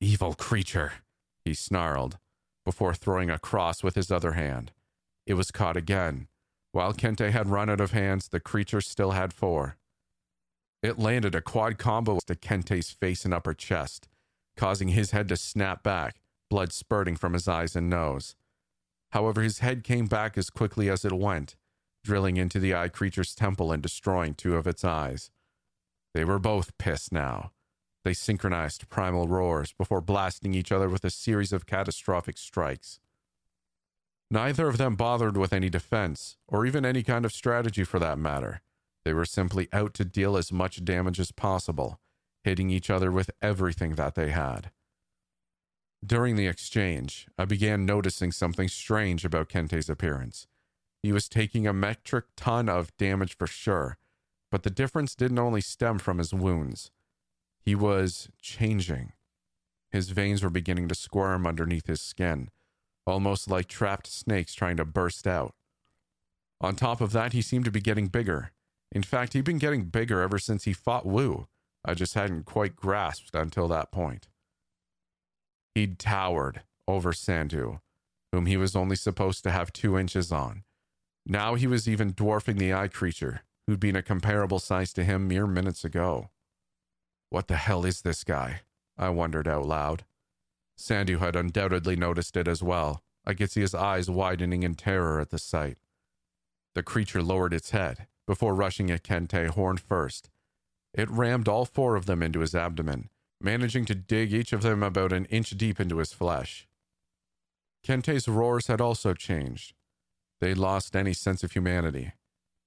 Evil creature, he snarled, before throwing a cross with his other hand. It was caught again. While Kente had run out of hands, the creature still had four. It landed a quad combo to Kente's face and upper chest, causing his head to snap back, blood spurting from his eyes and nose. However, his head came back as quickly as it went, drilling into the eye creature's temple and destroying two of its eyes. They were both pissed now. They synchronized primal roars before blasting each other with a series of catastrophic strikes. Neither of them bothered with any defense, or even any kind of strategy for that matter. They were simply out to deal as much damage as possible, hitting each other with everything that they had. During the exchange, I began noticing something strange about Kente's appearance. He was taking a metric ton of damage for sure, but the difference didn't only stem from his wounds. He was changing. His veins were beginning to squirm underneath his skin, almost like trapped snakes trying to burst out. On top of that, he seemed to be getting bigger. In fact, he'd been getting bigger ever since he fought Wu. I just hadn't quite grasped until that point. He'd towered over Sandhu, whom he was only supposed to have two inches on. Now he was even dwarfing the eye creature, who'd been a comparable size to him mere minutes ago. What the hell is this guy? I wondered out loud. Sandhu had undoubtedly noticed it as well. I could see his eyes widening in terror at the sight. The creature lowered its head before rushing at Kente horn first. It rammed all four of them into his abdomen, managing to dig each of them about an inch deep into his flesh. Kente's roars had also changed. They'd lost any sense of humanity.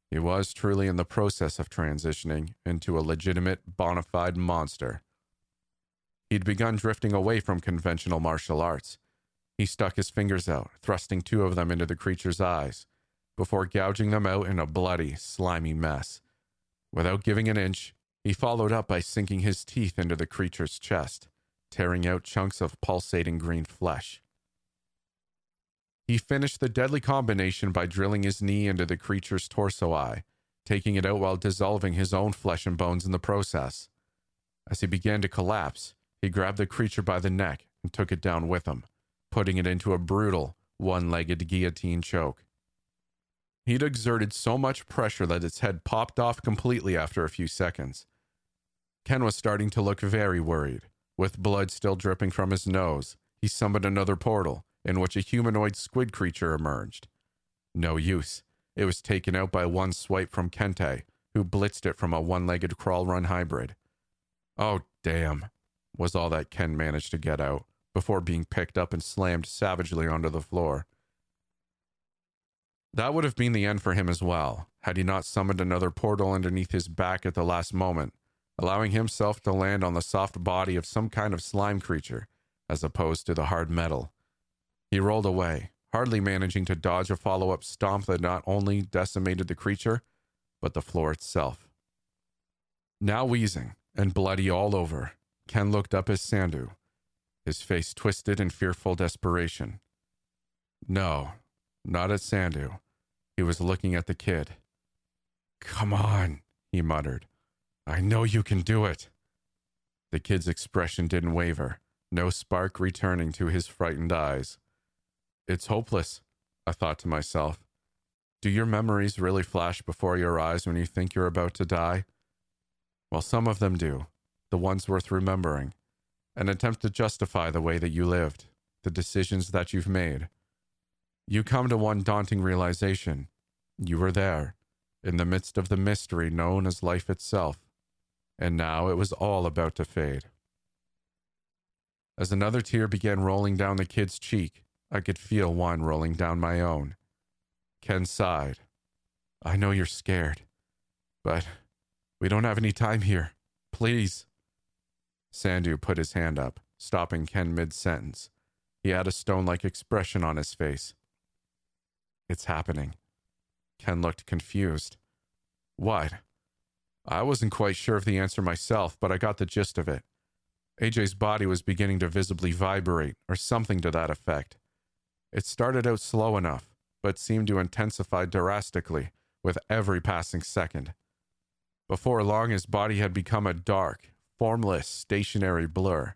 He was truly in the process of transitioning into a legitimate, bona fide monster. He'd begun drifting away from conventional martial arts. He stuck his fingers out, thrusting two of them into the creature's eyes, before gouging them out in a bloody, slimy mess. Without giving an inch, he followed up by sinking his teeth into the creature's chest, tearing out chunks of pulsating green flesh. He finished the deadly combination by drilling his knee into the creature's torso eye, taking it out while dissolving his own flesh and bones in the process. As he began to collapse, he grabbed the creature by the neck and took it down with him, putting it into a brutal, one legged guillotine choke. He'd exerted so much pressure that its head popped off completely after a few seconds. Ken was starting to look very worried. With blood still dripping from his nose, he summoned another portal, in which a humanoid squid creature emerged. No use. It was taken out by one swipe from Kente, who blitzed it from a one legged crawl run hybrid. Oh, damn, was all that Ken managed to get out before being picked up and slammed savagely onto the floor. That would have been the end for him as well, had he not summoned another portal underneath his back at the last moment, allowing himself to land on the soft body of some kind of slime creature, as opposed to the hard metal. He rolled away, hardly managing to dodge a follow up stomp that not only decimated the creature, but the floor itself. Now wheezing and bloody all over, Ken looked up at Sandhu, his face twisted in fearful desperation. No, not at Sandhu. He was looking at the kid. Come on, he muttered. I know you can do it. The kid's expression didn't waver, no spark returning to his frightened eyes. It's hopeless, I thought to myself. Do your memories really flash before your eyes when you think you're about to die? Well, some of them do, the ones worth remembering, and attempt to justify the way that you lived, the decisions that you've made. You come to one daunting realization. You were there, in the midst of the mystery known as life itself, and now it was all about to fade. As another tear began rolling down the kid's cheek, I could feel one rolling down my own. Ken sighed. I know you're scared, but we don't have any time here. Please. Sandhu put his hand up, stopping Ken mid sentence. He had a stone like expression on his face. It's happening. Ken looked confused. What? I wasn't quite sure of the answer myself, but I got the gist of it. AJ's body was beginning to visibly vibrate, or something to that effect. It started out slow enough, but seemed to intensify drastically with every passing second. Before long, his body had become a dark, formless, stationary blur.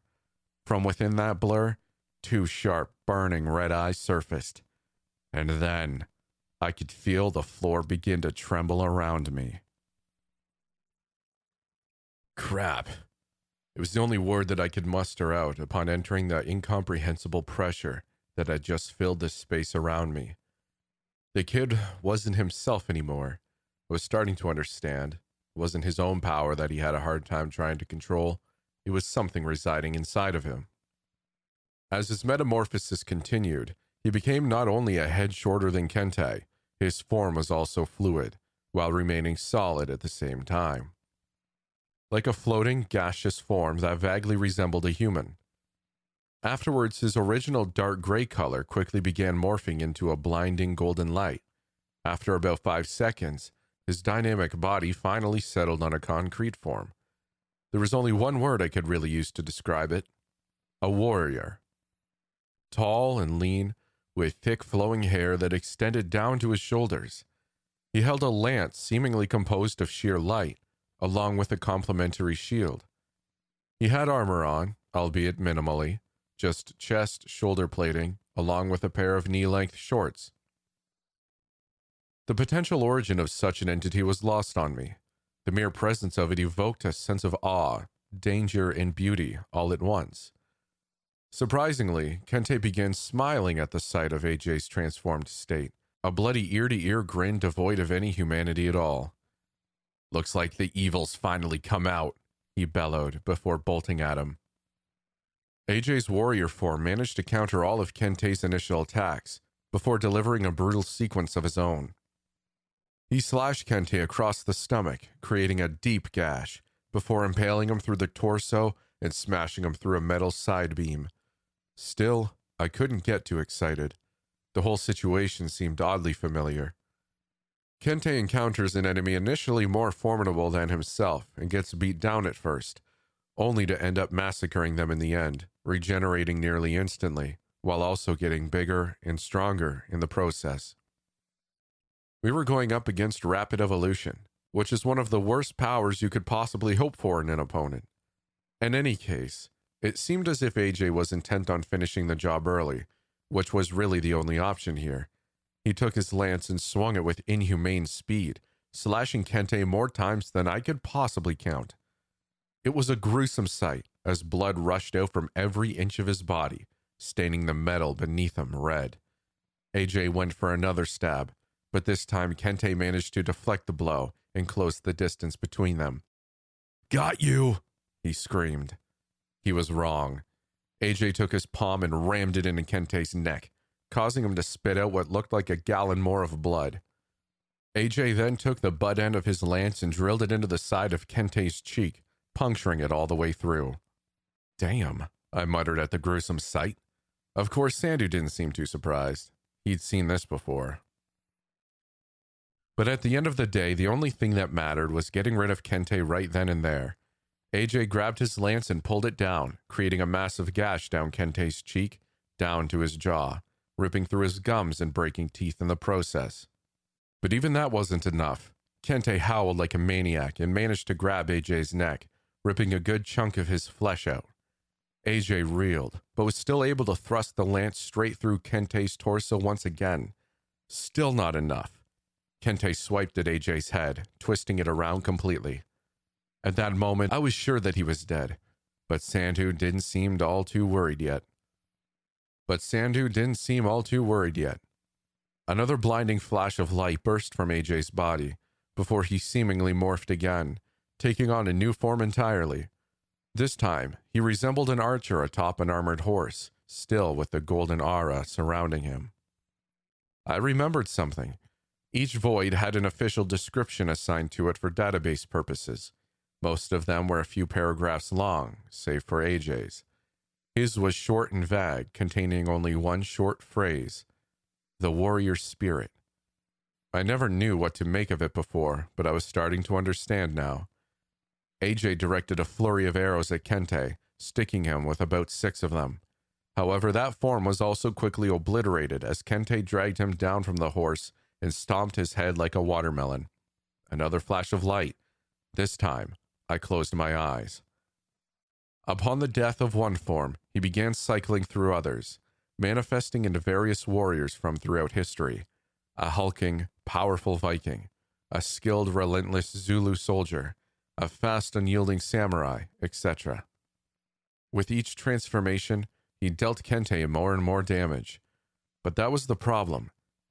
From within that blur, two sharp, burning red eyes surfaced. And then I could feel the floor begin to tremble around me. Crap. It was the only word that I could muster out upon entering the incomprehensible pressure that had just filled the space around me. The kid wasn't himself anymore. I was starting to understand. It wasn't his own power that he had a hard time trying to control, it was something residing inside of him. As his metamorphosis continued, he became not only a head shorter than Kente, his form was also fluid, while remaining solid at the same time. Like a floating, gaseous form that vaguely resembled a human, Afterwards, his original dark gray color quickly began morphing into a blinding golden light. After about five seconds, his dynamic body finally settled on a concrete form. There was only one word I could really use to describe it a warrior. Tall and lean, with thick flowing hair that extended down to his shoulders. He held a lance seemingly composed of sheer light, along with a complementary shield. He had armor on, albeit minimally, just chest shoulder plating, along with a pair of knee length shorts. The potential origin of such an entity was lost on me. The mere presence of it evoked a sense of awe, danger, and beauty all at once. Surprisingly, Kente began smiling at the sight of AJ's transformed state, a bloody ear to ear grin devoid of any humanity at all. Looks like the evil's finally come out, he bellowed before bolting at him, AJ's warrior form managed to counter all of Kentei's initial attacks before delivering a brutal sequence of his own. He slashed Kentei across the stomach, creating a deep gash, before impaling him through the torso and smashing him through a metal side beam. Still, I couldn't get too excited. The whole situation seemed oddly familiar. Kentei encounters an enemy initially more formidable than himself and gets beat down at first, only to end up massacring them in the end, regenerating nearly instantly, while also getting bigger and stronger in the process. We were going up against rapid evolution, which is one of the worst powers you could possibly hope for in an opponent. In any case, it seemed as if AJ was intent on finishing the job early, which was really the only option here. He took his lance and swung it with inhumane speed, slashing Kentei more times than I could possibly count. It was a gruesome sight as blood rushed out from every inch of his body, staining the metal beneath him red. AJ went for another stab, but this time Kentei managed to deflect the blow and close the distance between them. Got you! he screamed. He was wrong. AJ took his palm and rammed it into Kentei's neck, causing him to spit out what looked like a gallon more of blood. AJ then took the butt end of his lance and drilled it into the side of Kentei's cheek, puncturing it all the way through. Damn, I muttered at the gruesome sight. Of course, Sandhu didn't seem too surprised. He'd seen this before. But at the end of the day, the only thing that mattered was getting rid of Kentei right then and there. AJ grabbed his lance and pulled it down, creating a massive gash down Kentei's cheek, down to his jaw, ripping through his gums and breaking teeth in the process. But even that wasn't enough. Kentei howled like a maniac and managed to grab AJ's neck, ripping a good chunk of his flesh out. AJ reeled, but was still able to thrust the lance straight through Kentei's torso once again. Still not enough. Kentei swiped at AJ's head, twisting it around completely. At that moment, I was sure that he was dead, but Sandhu didn't seem all too worried yet. But Sandhu didn't seem all too worried yet. Another blinding flash of light burst from AJ's body before he seemingly morphed again, taking on a new form entirely. This time, he resembled an archer atop an armored horse, still with the golden aura surrounding him. I remembered something. Each void had an official description assigned to it for database purposes. Most of them were a few paragraphs long, save for AJ's. His was short and vague, containing only one short phrase The warrior spirit. I never knew what to make of it before, but I was starting to understand now. AJ directed a flurry of arrows at Kentei, sticking him with about six of them. However, that form was also quickly obliterated as Kentei dragged him down from the horse and stomped his head like a watermelon. Another flash of light. This time, I closed my eyes. Upon the death of one form, he began cycling through others, manifesting into various warriors from throughout history a hulking, powerful Viking, a skilled, relentless Zulu soldier, a fast, unyielding samurai, etc. With each transformation, he dealt Kentei more and more damage. But that was the problem.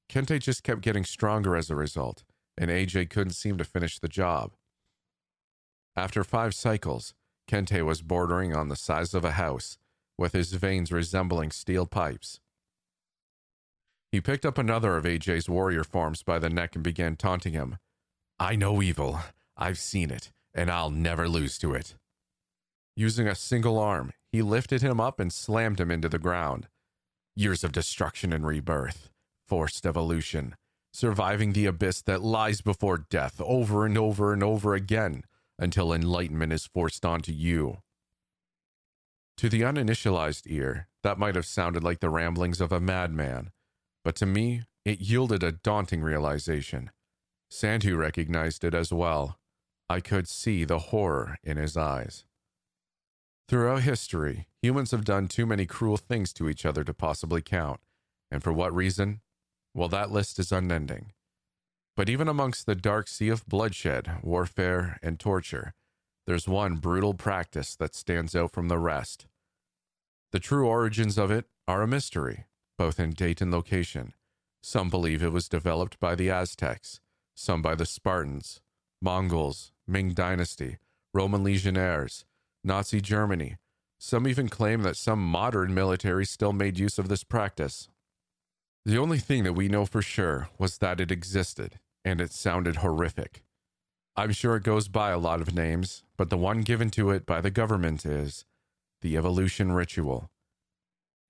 Kentei just kept getting stronger as a result, and AJ couldn't seem to finish the job. After five cycles, Kentei was bordering on the size of a house, with his veins resembling steel pipes. He picked up another of AJ's warrior forms by the neck and began taunting him. I know evil. I've seen it, and I'll never lose to it. Using a single arm, he lifted him up and slammed him into the ground. Years of destruction and rebirth, forced evolution, surviving the abyss that lies before death over and over and over again until enlightenment is forced onto you. To the uninitialized ear, that might have sounded like the ramblings of a madman, but to me, it yielded a daunting realization. Sandhu recognized it as well. I could see the horror in his eyes. Throughout history, humans have done too many cruel things to each other to possibly count. And for what reason? Well, that list is unending. But even amongst the dark sea of bloodshed, warfare, and torture, there's one brutal practice that stands out from the rest. The true origins of it are a mystery, both in date and location. Some believe it was developed by the Aztecs, some by the Spartans, Mongols, Ming Dynasty, Roman legionnaires, Nazi Germany. Some even claim that some modern military still made use of this practice. The only thing that we know for sure was that it existed, and it sounded horrific. I'm sure it goes by a lot of names, but the one given to it by the government is the evolution ritual.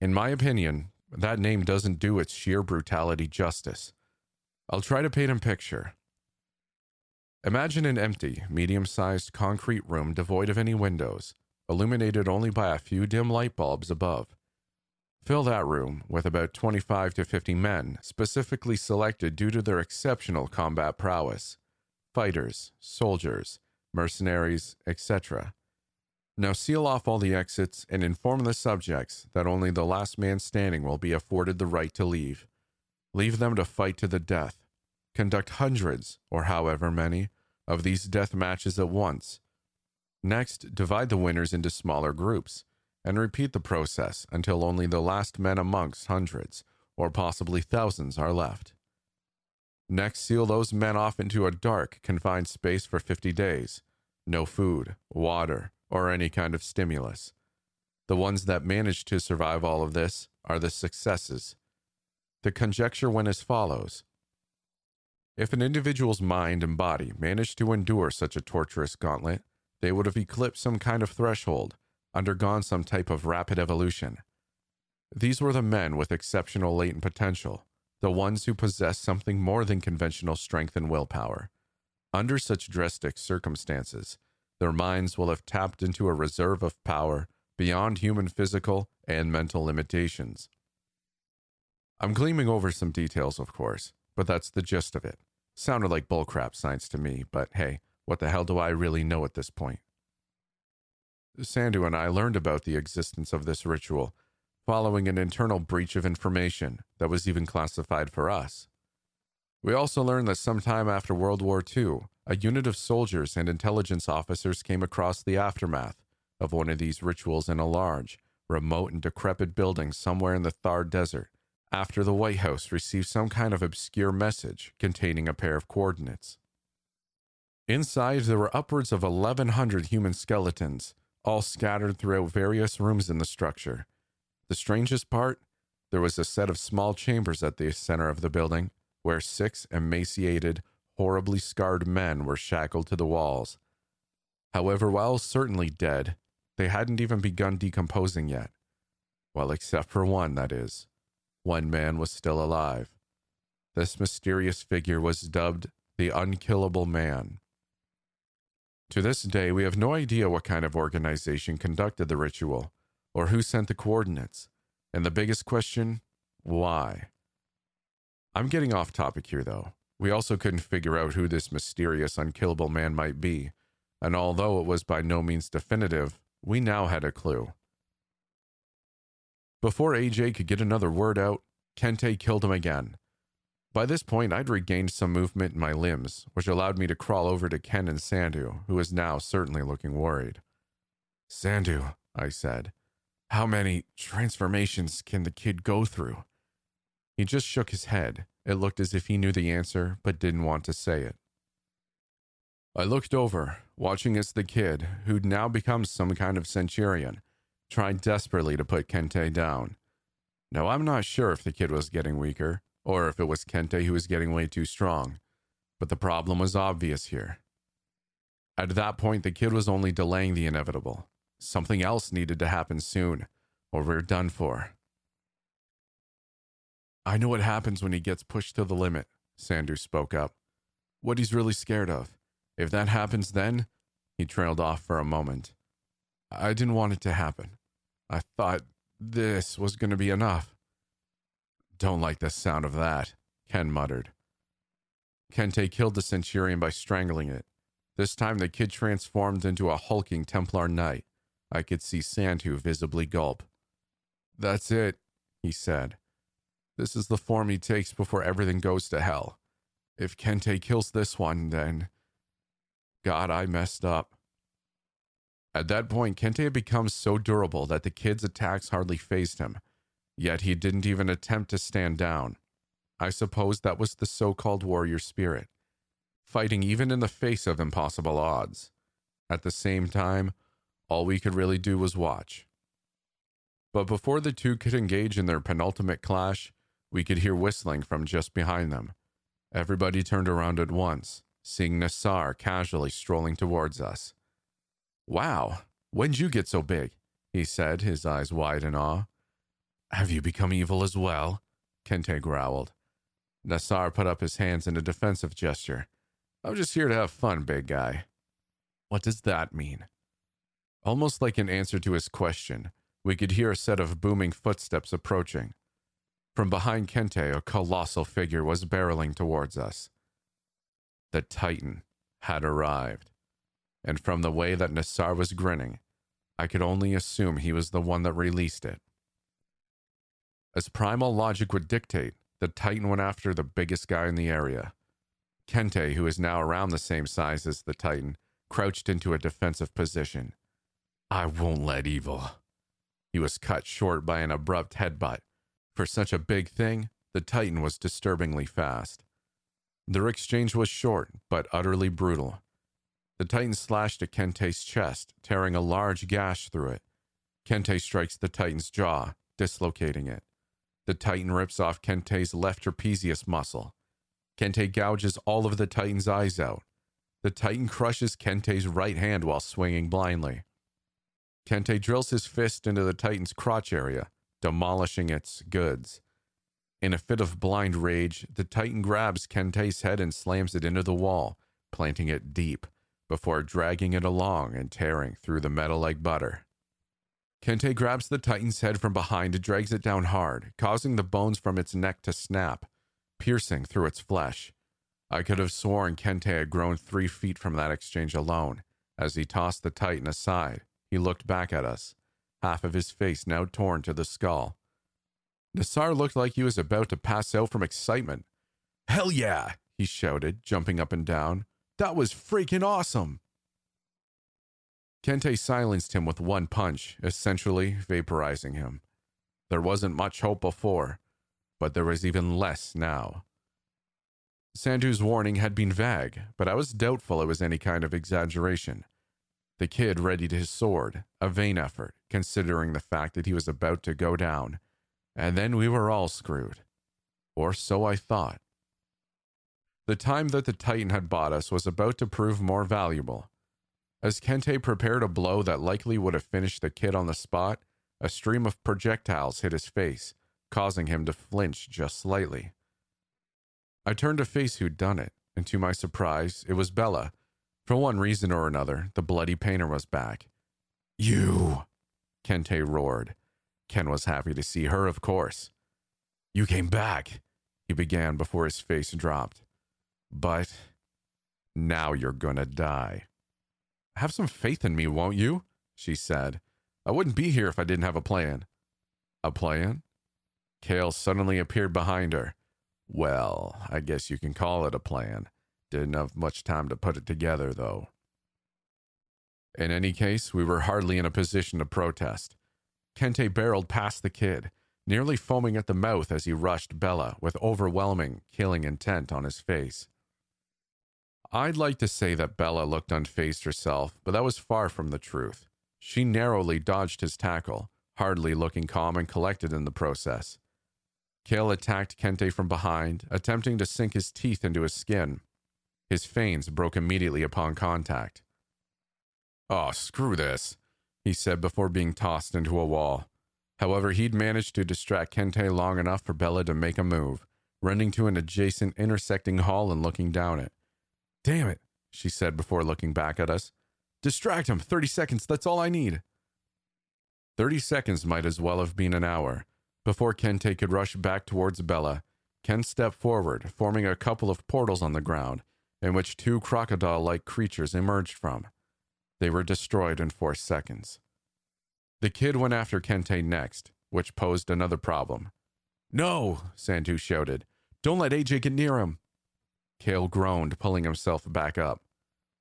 In my opinion, that name doesn't do its sheer brutality justice. I'll try to paint a picture. Imagine an empty, medium sized concrete room devoid of any windows, illuminated only by a few dim light bulbs above. Fill that room with about 25 to 50 men, specifically selected due to their exceptional combat prowess fighters, soldiers, mercenaries, etc. Now seal off all the exits and inform the subjects that only the last man standing will be afforded the right to leave. Leave them to fight to the death. Conduct hundreds, or however many, of these death matches at once. Next, divide the winners into smaller groups and repeat the process until only the last men amongst hundreds, or possibly thousands, are left. Next, seal those men off into a dark, confined space for 50 days. No food, water, or any kind of stimulus. The ones that manage to survive all of this are the successes. The conjecture went as follows If an individual's mind and body managed to endure such a torturous gauntlet, they would have eclipsed some kind of threshold undergone some type of rapid evolution. These were the men with exceptional latent potential, the ones who possessed something more than conventional strength and willpower. Under such drastic circumstances, their minds will have tapped into a reserve of power beyond human physical and mental limitations. I'm gleaming over some details, of course, but that's the gist of it. Sounded like bullcrap science to me, but hey, what the hell do I really know at this point? Sandhu and I learned about the existence of this ritual following an internal breach of information that was even classified for us. We also learned that sometime after World War II, a unit of soldiers and intelligence officers came across the aftermath of one of these rituals in a large, remote, and decrepit building somewhere in the Thar Desert after the White House received some kind of obscure message containing a pair of coordinates. Inside, there were upwards of 1,100 human skeletons all scattered throughout various rooms in the structure. The strangest part, there was a set of small chambers at the center of the building where six emaciated, horribly scarred men were shackled to the walls. However, while certainly dead, they hadn't even begun decomposing yet. Well, except for one, that is. One man was still alive. This mysterious figure was dubbed the Unkillable Man. To this day, we have no idea what kind of organization conducted the ritual or who sent the coordinates. And the biggest question why? I'm getting off topic here, though. We also couldn't figure out who this mysterious, unkillable man might be, and although it was by no means definitive, we now had a clue. Before AJ could get another word out, Kente killed him again, by this point, I'd regained some movement in my limbs, which allowed me to crawl over to Ken and Sandhu, who was now certainly looking worried. Sandhu, I said, how many transformations can the kid go through? He just shook his head. It looked as if he knew the answer, but didn't want to say it. I looked over, watching as the kid, who'd now become some kind of centurion, tried desperately to put Kente down. Now, I'm not sure if the kid was getting weaker, or if it was Kente who was getting way too strong. But the problem was obvious here. At that point, the kid was only delaying the inevitable. Something else needed to happen soon, or we're done for. I know what happens when he gets pushed to the limit, Sanders spoke up. What he's really scared of. If that happens then, he trailed off for a moment. I didn't want it to happen. I thought this was going to be enough. Don't like the sound of that, Ken muttered. Kente killed the Centurion by strangling it. This time the kid transformed into a hulking Templar knight. I could see Sandhu visibly gulp. That's it, he said. This is the form he takes before everything goes to hell. If Kente kills this one, then. God, I messed up. At that point, Kente had become so durable that the kid's attacks hardly phased him. Yet he didn't even attempt to stand down. I suppose that was the so called warrior spirit, fighting even in the face of impossible odds. At the same time, all we could really do was watch. But before the two could engage in their penultimate clash, we could hear whistling from just behind them. Everybody turned around at once, seeing Nassar casually strolling towards us. Wow, when'd you get so big? he said, his eyes wide in awe. Have you become evil as well? Kente growled. Nassar put up his hands in a defensive gesture. I'm just here to have fun, big guy. What does that mean? Almost like an answer to his question, we could hear a set of booming footsteps approaching. From behind Kente, a colossal figure was barreling towards us. The Titan had arrived, and from the way that Nassar was grinning, I could only assume he was the one that released it. As primal logic would dictate, the Titan went after the biggest guy in the area. Kente, who is now around the same size as the Titan, crouched into a defensive position. I won't let evil. He was cut short by an abrupt headbutt. For such a big thing, the Titan was disturbingly fast. Their exchange was short, but utterly brutal. The Titan slashed at Kente's chest, tearing a large gash through it. Kente strikes the Titan's jaw, dislocating it. The Titan rips off Kente's left trapezius muscle. Kente gouges all of the Titan's eyes out. The Titan crushes Kente's right hand while swinging blindly. Kente drills his fist into the Titan's crotch area, demolishing its goods. In a fit of blind rage, the Titan grabs Kente's head and slams it into the wall, planting it deep, before dragging it along and tearing through the metal like butter. Kente grabs the Titan's head from behind and drags it down hard, causing the bones from its neck to snap, piercing through its flesh. I could have sworn Kente had grown three feet from that exchange alone. As he tossed the Titan aside, he looked back at us, half of his face now torn to the skull. Nassar looked like he was about to pass out from excitement. Hell yeah, he shouted, jumping up and down. That was freaking awesome. Kente silenced him with one punch, essentially vaporizing him. There wasn't much hope before, but there was even less now. Sandhu's warning had been vague, but I was doubtful it was any kind of exaggeration. The kid readied his sword, a vain effort, considering the fact that he was about to go down, and then we were all screwed. Or so I thought. The time that the Titan had bought us was about to prove more valuable. As Kente prepared a blow that likely would have finished the kid on the spot, a stream of projectiles hit his face, causing him to flinch just slightly. I turned to face who'd done it, and to my surprise, it was Bella. For one reason or another, the bloody painter was back. You! Kente roared. Ken was happy to see her, of course. You came back, he began before his face dropped. But now you're gonna die. Have some faith in me, won't you? She said. I wouldn't be here if I didn't have a plan. A plan? Kale suddenly appeared behind her. Well, I guess you can call it a plan. Didn't have much time to put it together, though. In any case, we were hardly in a position to protest. Kente barreled past the kid, nearly foaming at the mouth as he rushed Bella with overwhelming, killing intent on his face. I'd like to say that Bella looked unfazed herself, but that was far from the truth. She narrowly dodged his tackle, hardly looking calm and collected in the process. Kale attacked Kente from behind, attempting to sink his teeth into his skin. His fangs broke immediately upon contact. Oh, screw this, he said before being tossed into a wall. However, he'd managed to distract Kente long enough for Bella to make a move, running to an adjacent intersecting hall and looking down it. Damn it, she said before looking back at us. Distract him. 30 seconds. That's all I need. 30 seconds might as well have been an hour. Before Kente could rush back towards Bella, Ken stepped forward, forming a couple of portals on the ground, in which two crocodile like creatures emerged from. They were destroyed in four seconds. The kid went after Kente next, which posed another problem. No, Sandhu shouted. Don't let AJ get near him. Kale groaned, pulling himself back up.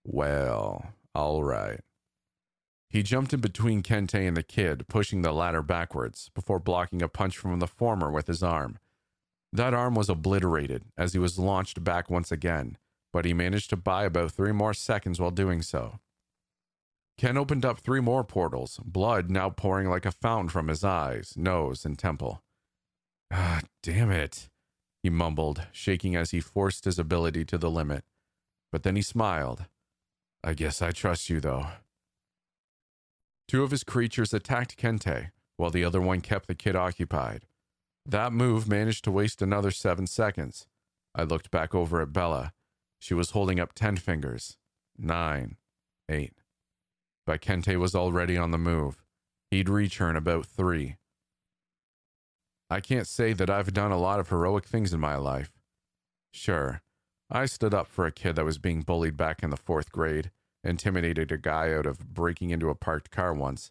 Well, all right. He jumped in between Kente and the kid, pushing the latter backwards, before blocking a punch from the former with his arm. That arm was obliterated as he was launched back once again, but he managed to buy about three more seconds while doing so. Ken opened up three more portals, blood now pouring like a fountain from his eyes, nose, and temple. Ah, damn it, he mumbled, shaking as he forced his ability to the limit. But then he smiled. I guess I trust you, though. Two of his creatures attacked Kente, while the other one kept the kid occupied. That move managed to waste another seven seconds. I looked back over at Bella. She was holding up ten fingers. Nine. Eight. But Kente was already on the move. He'd reach her in about three. I can't say that I've done a lot of heroic things in my life. Sure, I stood up for a kid that was being bullied back in the fourth grade, intimidated a guy out of breaking into a parked car once,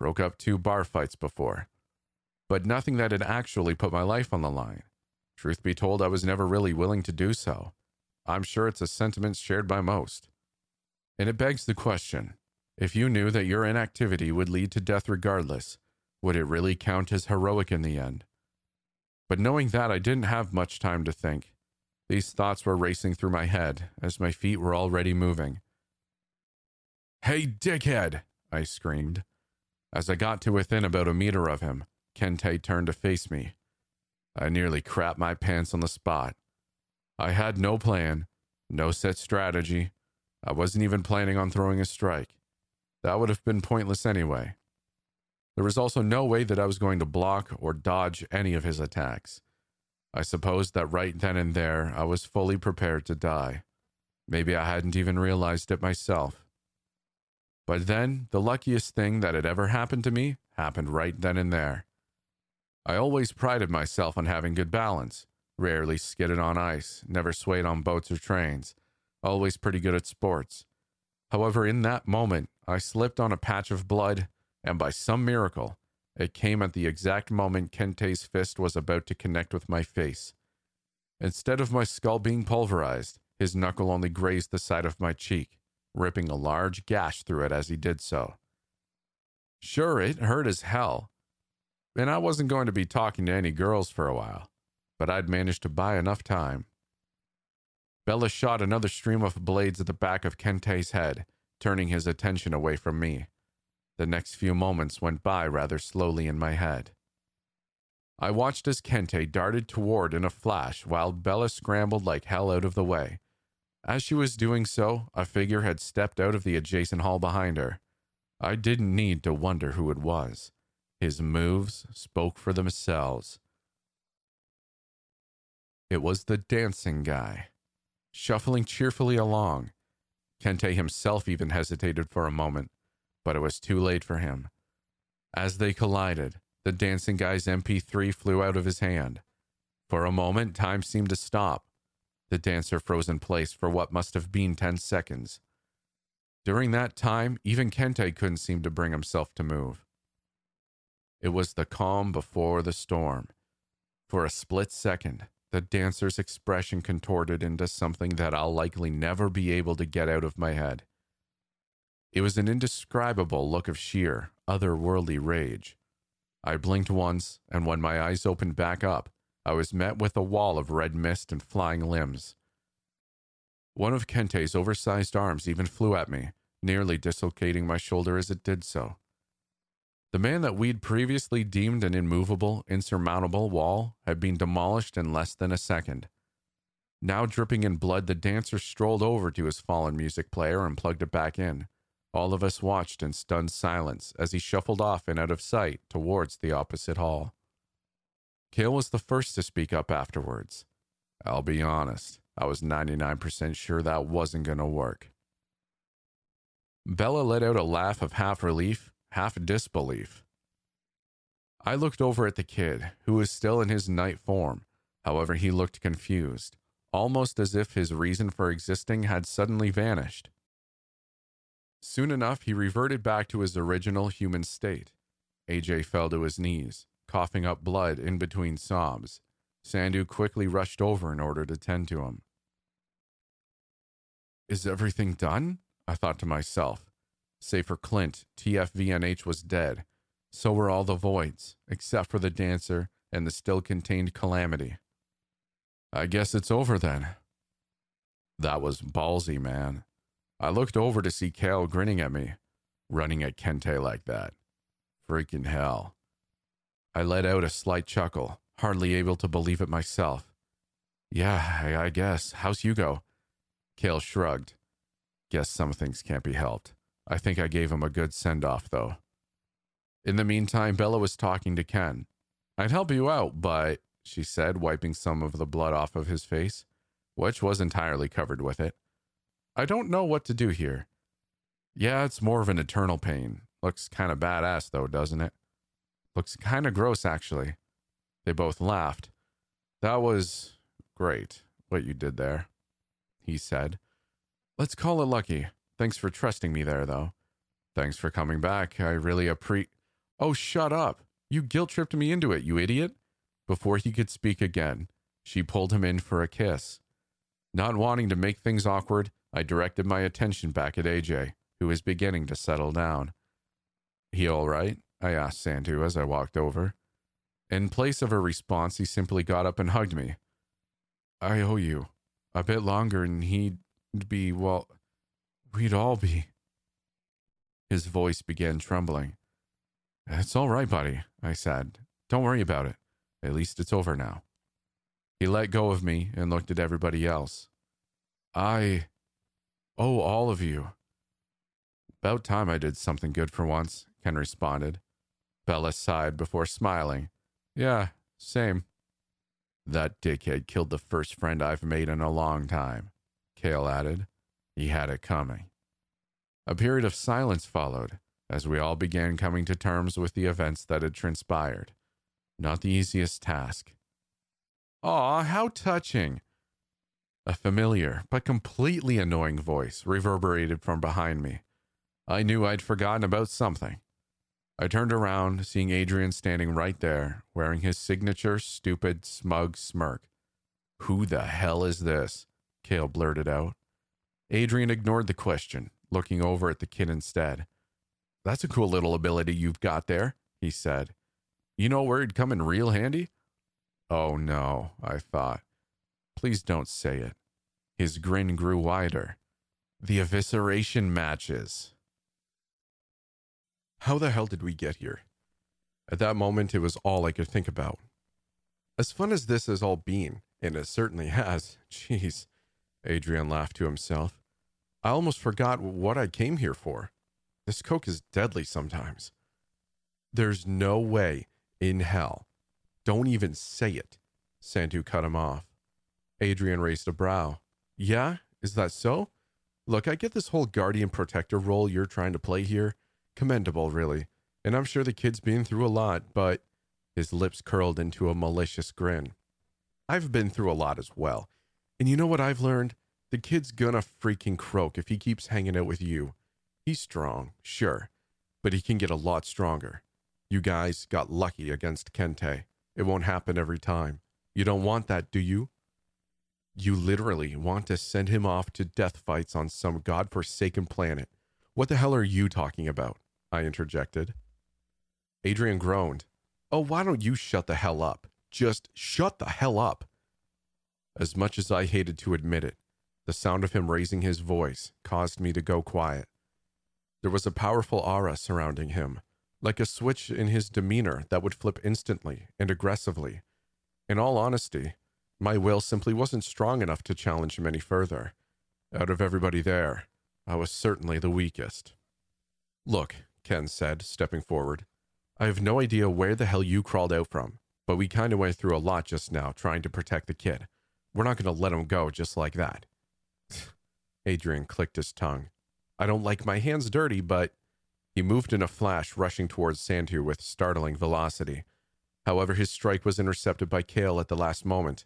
broke up two bar fights before. But nothing that had actually put my life on the line. Truth be told, I was never really willing to do so. I'm sure it's a sentiment shared by most. And it begs the question if you knew that your inactivity would lead to death regardless, would it really count as heroic in the end? But knowing that, I didn't have much time to think. These thoughts were racing through my head as my feet were already moving. Hey, dickhead! I screamed. As I got to within about a meter of him, Kente turned to face me. I nearly crapped my pants on the spot. I had no plan, no set strategy. I wasn't even planning on throwing a strike. That would have been pointless anyway. There was also no way that I was going to block or dodge any of his attacks. I supposed that right then and there I was fully prepared to die. Maybe I hadn't even realized it myself. But then, the luckiest thing that had ever happened to me happened right then and there. I always prided myself on having good balance, rarely skidded on ice, never swayed on boats or trains, always pretty good at sports. However, in that moment, I slipped on a patch of blood, and by some miracle, it came at the exact moment Kente's fist was about to connect with my face. Instead of my skull being pulverized, his knuckle only grazed the side of my cheek, ripping a large gash through it as he did so. Sure, it hurt as hell, and I wasn't going to be talking to any girls for a while, but I'd managed to buy enough time. Bella shot another stream of blades at the back of Kente's head, turning his attention away from me. The next few moments went by rather slowly in my head. I watched as Kente darted toward in a flash while Bella scrambled like hell out of the way. As she was doing so, a figure had stepped out of the adjacent hall behind her. I didn't need to wonder who it was. His moves spoke for themselves. It was the dancing guy shuffling cheerfully along. Kente himself even hesitated for a moment, but it was too late for him. As they collided, the dancing guy's MP3 flew out of his hand. For a moment, time seemed to stop. The dancer froze in place for what must have been 10 seconds. During that time, even Kente couldn't seem to bring himself to move. It was the calm before the storm. For a split second, the dancer's expression contorted into something that I'll likely never be able to get out of my head. It was an indescribable look of sheer, otherworldly rage. I blinked once, and when my eyes opened back up, I was met with a wall of red mist and flying limbs. One of Kente's oversized arms even flew at me, nearly dislocating my shoulder as it did so. The man that we'd previously deemed an immovable, insurmountable wall had been demolished in less than a second. Now dripping in blood, the dancer strolled over to his fallen music player and plugged it back in. All of us watched in stunned silence as he shuffled off and out of sight towards the opposite hall. Kale was the first to speak up afterwards. I'll be honest, I was 99% sure that wasn't going to work. Bella let out a laugh of half relief half disbelief. I looked over at the kid, who was still in his knight form. However, he looked confused, almost as if his reason for existing had suddenly vanished. Soon enough, he reverted back to his original human state. AJ fell to his knees, coughing up blood in between sobs. Sandhu quickly rushed over in order to tend to him. Is everything done? I thought to myself, Save for Clint, TFVNH was dead. So were all the voids, except for the dancer and the still contained calamity. I guess it's over then. That was ballsy, man. I looked over to see Kale grinning at me. running at Kente like that. Freaking hell. I let out a slight chuckle, hardly able to believe it myself. Yeah, I, guess. How's Hugo? Cale shrugged. Guess some things can't be helped. I think I gave him a good send off, though. In the meantime, Bella was talking to Ken. I'd help you out, but, she said, wiping some of the blood off of his face, which was entirely covered with it. I don't know what to do here. Yeah, it's more of an eternal pain. Looks kind of badass, though, doesn't it? Looks kind of gross, actually. They both laughed. That was great, what you did there, he said. Let's call it lucky. Thanks for trusting me there, though. Thanks for coming back. I really appreciate. Oh, shut up. You guilt tripped me into it, you idiot. Before he could speak again, she pulled him in for a kiss. Not wanting to make things awkward, I directed my attention back at AJ, who was beginning to settle down. He all right? I asked Sandhu as I walked over. In place of a response, he simply got up and hugged me. I owe you. A bit longer and he'd be, well, we'd all be. His voice began trembling. It's all right, buddy, I said. Don't worry about it. At least it's over now. He let go of me and looked at everybody else. I owe all of you. About time I did something good for once, Ken responded. Bella sighed before smiling. Yeah, same. That dickhead killed the first friend I've made in a long time, Cale added. He had it coming. A period of silence followed as we all began coming to terms with the events that had transpired. Not the easiest task. Aw, how touching! A familiar but completely annoying voice reverberated from behind me. I knew I'd forgotten about something. I turned around, seeing Adrian standing right there, wearing his signature stupid, smug smirk. Who the hell is this? Cale blurted out. Adrian ignored the question, looking over at the kid instead. That's a cool little ability you've got there, he said. You know where it'd come in real handy? Oh no, I thought. Please don't say it. His grin grew wider. The evisceration matches. How the hell did we get here? At that moment, it was all I could think about. As fun as this has all been, and it certainly has, jeez, Adrian laughed to himself. I almost forgot what I came here for. This coke is deadly sometimes. There's no way in hell. Don't even say it. Sandhu cut him off. Adrian raised a brow. Yeah, is that so? Look, I get this whole guardian protector role you're trying to play here. Commendable, really. And I'm sure the kid's been through a lot, but his lips curled into a malicious grin. I've been through a lot as well. And you know what I've learned? The kid's gonna freaking croak if he keeps hanging out with you. He's strong, sure, but he can get a lot stronger. You guys got lucky against Kente. It won't happen every time. You don't want that, do you? You literally want to send him off to death fights on some god-forsaken planet what the hell are you talking about? I interjected. Adrian groaned. Oh, why don't you shut the hell up? Just shut the hell up. As much as I hated to admit it, the sound of him raising his voice caused me to go quiet. There was a powerful aura surrounding him, like a switch in his demeanor that would flip instantly and aggressively. In all honesty, my will simply wasn't strong enough to challenge him any further. Out of everybody there, I was certainly the weakest. Look, Ken said, stepping forward. I have no idea where the hell you crawled out from, but we kind of went through a lot just now trying to protect the kid. We're not going to let him go just like that. Adrian clicked his tongue. I don't like my hands dirty, but. He moved in a flash, rushing towards Sandhu with startling velocity. However, his strike was intercepted by Cale at the last moment.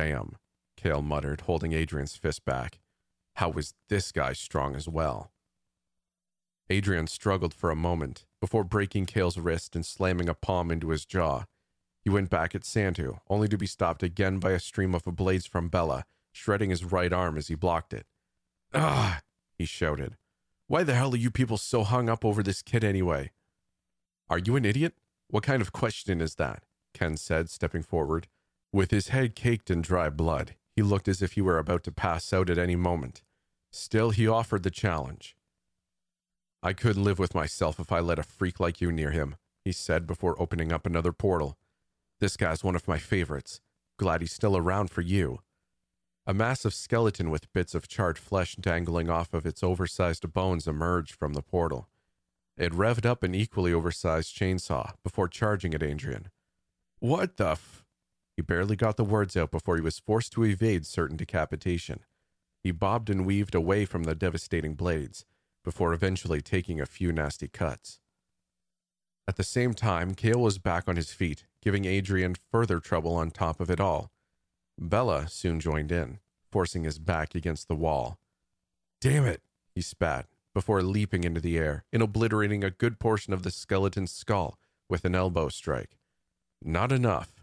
Damn, Cale muttered, holding Adrian's fist back. How was this guy strong as well? Adrian struggled for a moment before breaking Cale's wrist and slamming a palm into his jaw. He went back at Sandhu, only to be stopped again by a stream of blades from Bella, shredding his right arm as he blocked it. Ah! he shouted. Why the hell are you people so hung up over this kid anyway? Are you an idiot? What kind of question is that? Ken said, stepping forward. With his head caked in dry blood, he looked as if he were about to pass out at any moment. Still, he offered the challenge. I couldn't live with myself if I let a freak like you near him, he said before opening up another portal. This guy's one of my favorites. Glad he's still around for you. A massive skeleton with bits of charred flesh dangling off of its oversized bones emerged from the portal. It revved up an equally oversized chainsaw before charging at Adrian. What the f? He barely got the words out before he was forced to evade certain decapitation. He bobbed and weaved away from the devastating blades, before eventually taking a few nasty cuts. At the same time, Cale was back on his feet, giving Adrian further trouble on top of it all. Bella soon joined in, forcing his back against the wall. Damn it, he spat, before leaping into the air and obliterating a good portion of the skeleton's skull with an elbow strike. Not enough.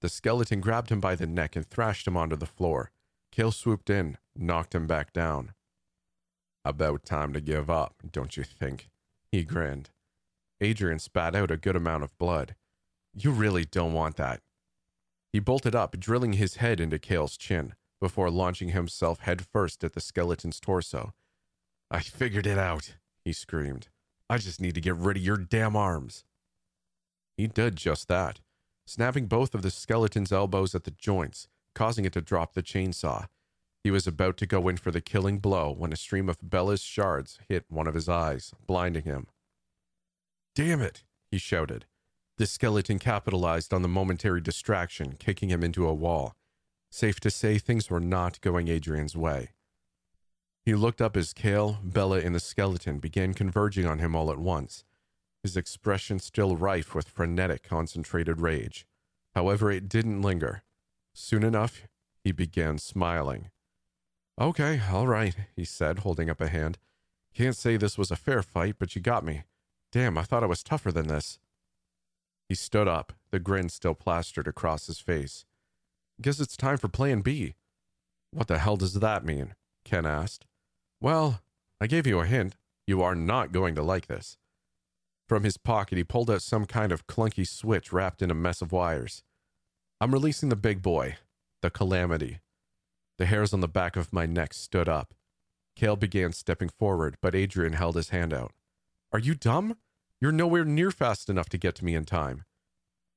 The skeleton grabbed him by the neck and thrashed him onto the floor. Cale swooped in, knocked him back down. About time to give up, don't you think? He grinned. Adrian spat out a good amount of blood. You really don't want that. He bolted up, drilling his head into Cale's chin, before launching himself headfirst at the skeleton's torso. I figured it out, he screamed. I just need to get rid of your damn arms. He did just that, snapping both of the skeleton's elbows at the joints, causing it to drop the chainsaw. He was about to go in for the killing blow when a stream of Bella's shards hit one of his eyes, blinding him. Damn it, he shouted. The skeleton capitalized on the momentary distraction, kicking him into a wall. Safe to say, things were not going Adrian's way. He looked up as Kale, Bella, and the skeleton began converging on him all at once, his expression still rife with frenetic, concentrated rage. However, it didn't linger. Soon enough, he began smiling. Okay, all right, he said, holding up a hand. Can't say this was a fair fight, but you got me. Damn, I thought I was tougher than this. He stood up, the grin still plastered across his face. Guess it's time for Plan B. What the hell does that mean? Ken asked. Well, I gave you a hint. You are not going to like this. From his pocket, he pulled out some kind of clunky switch wrapped in a mess of wires. I'm releasing the big boy, the Calamity. The hairs on the back of my neck stood up. Cale began stepping forward, but Adrian held his hand out. Are you dumb? You're nowhere near fast enough to get to me in time.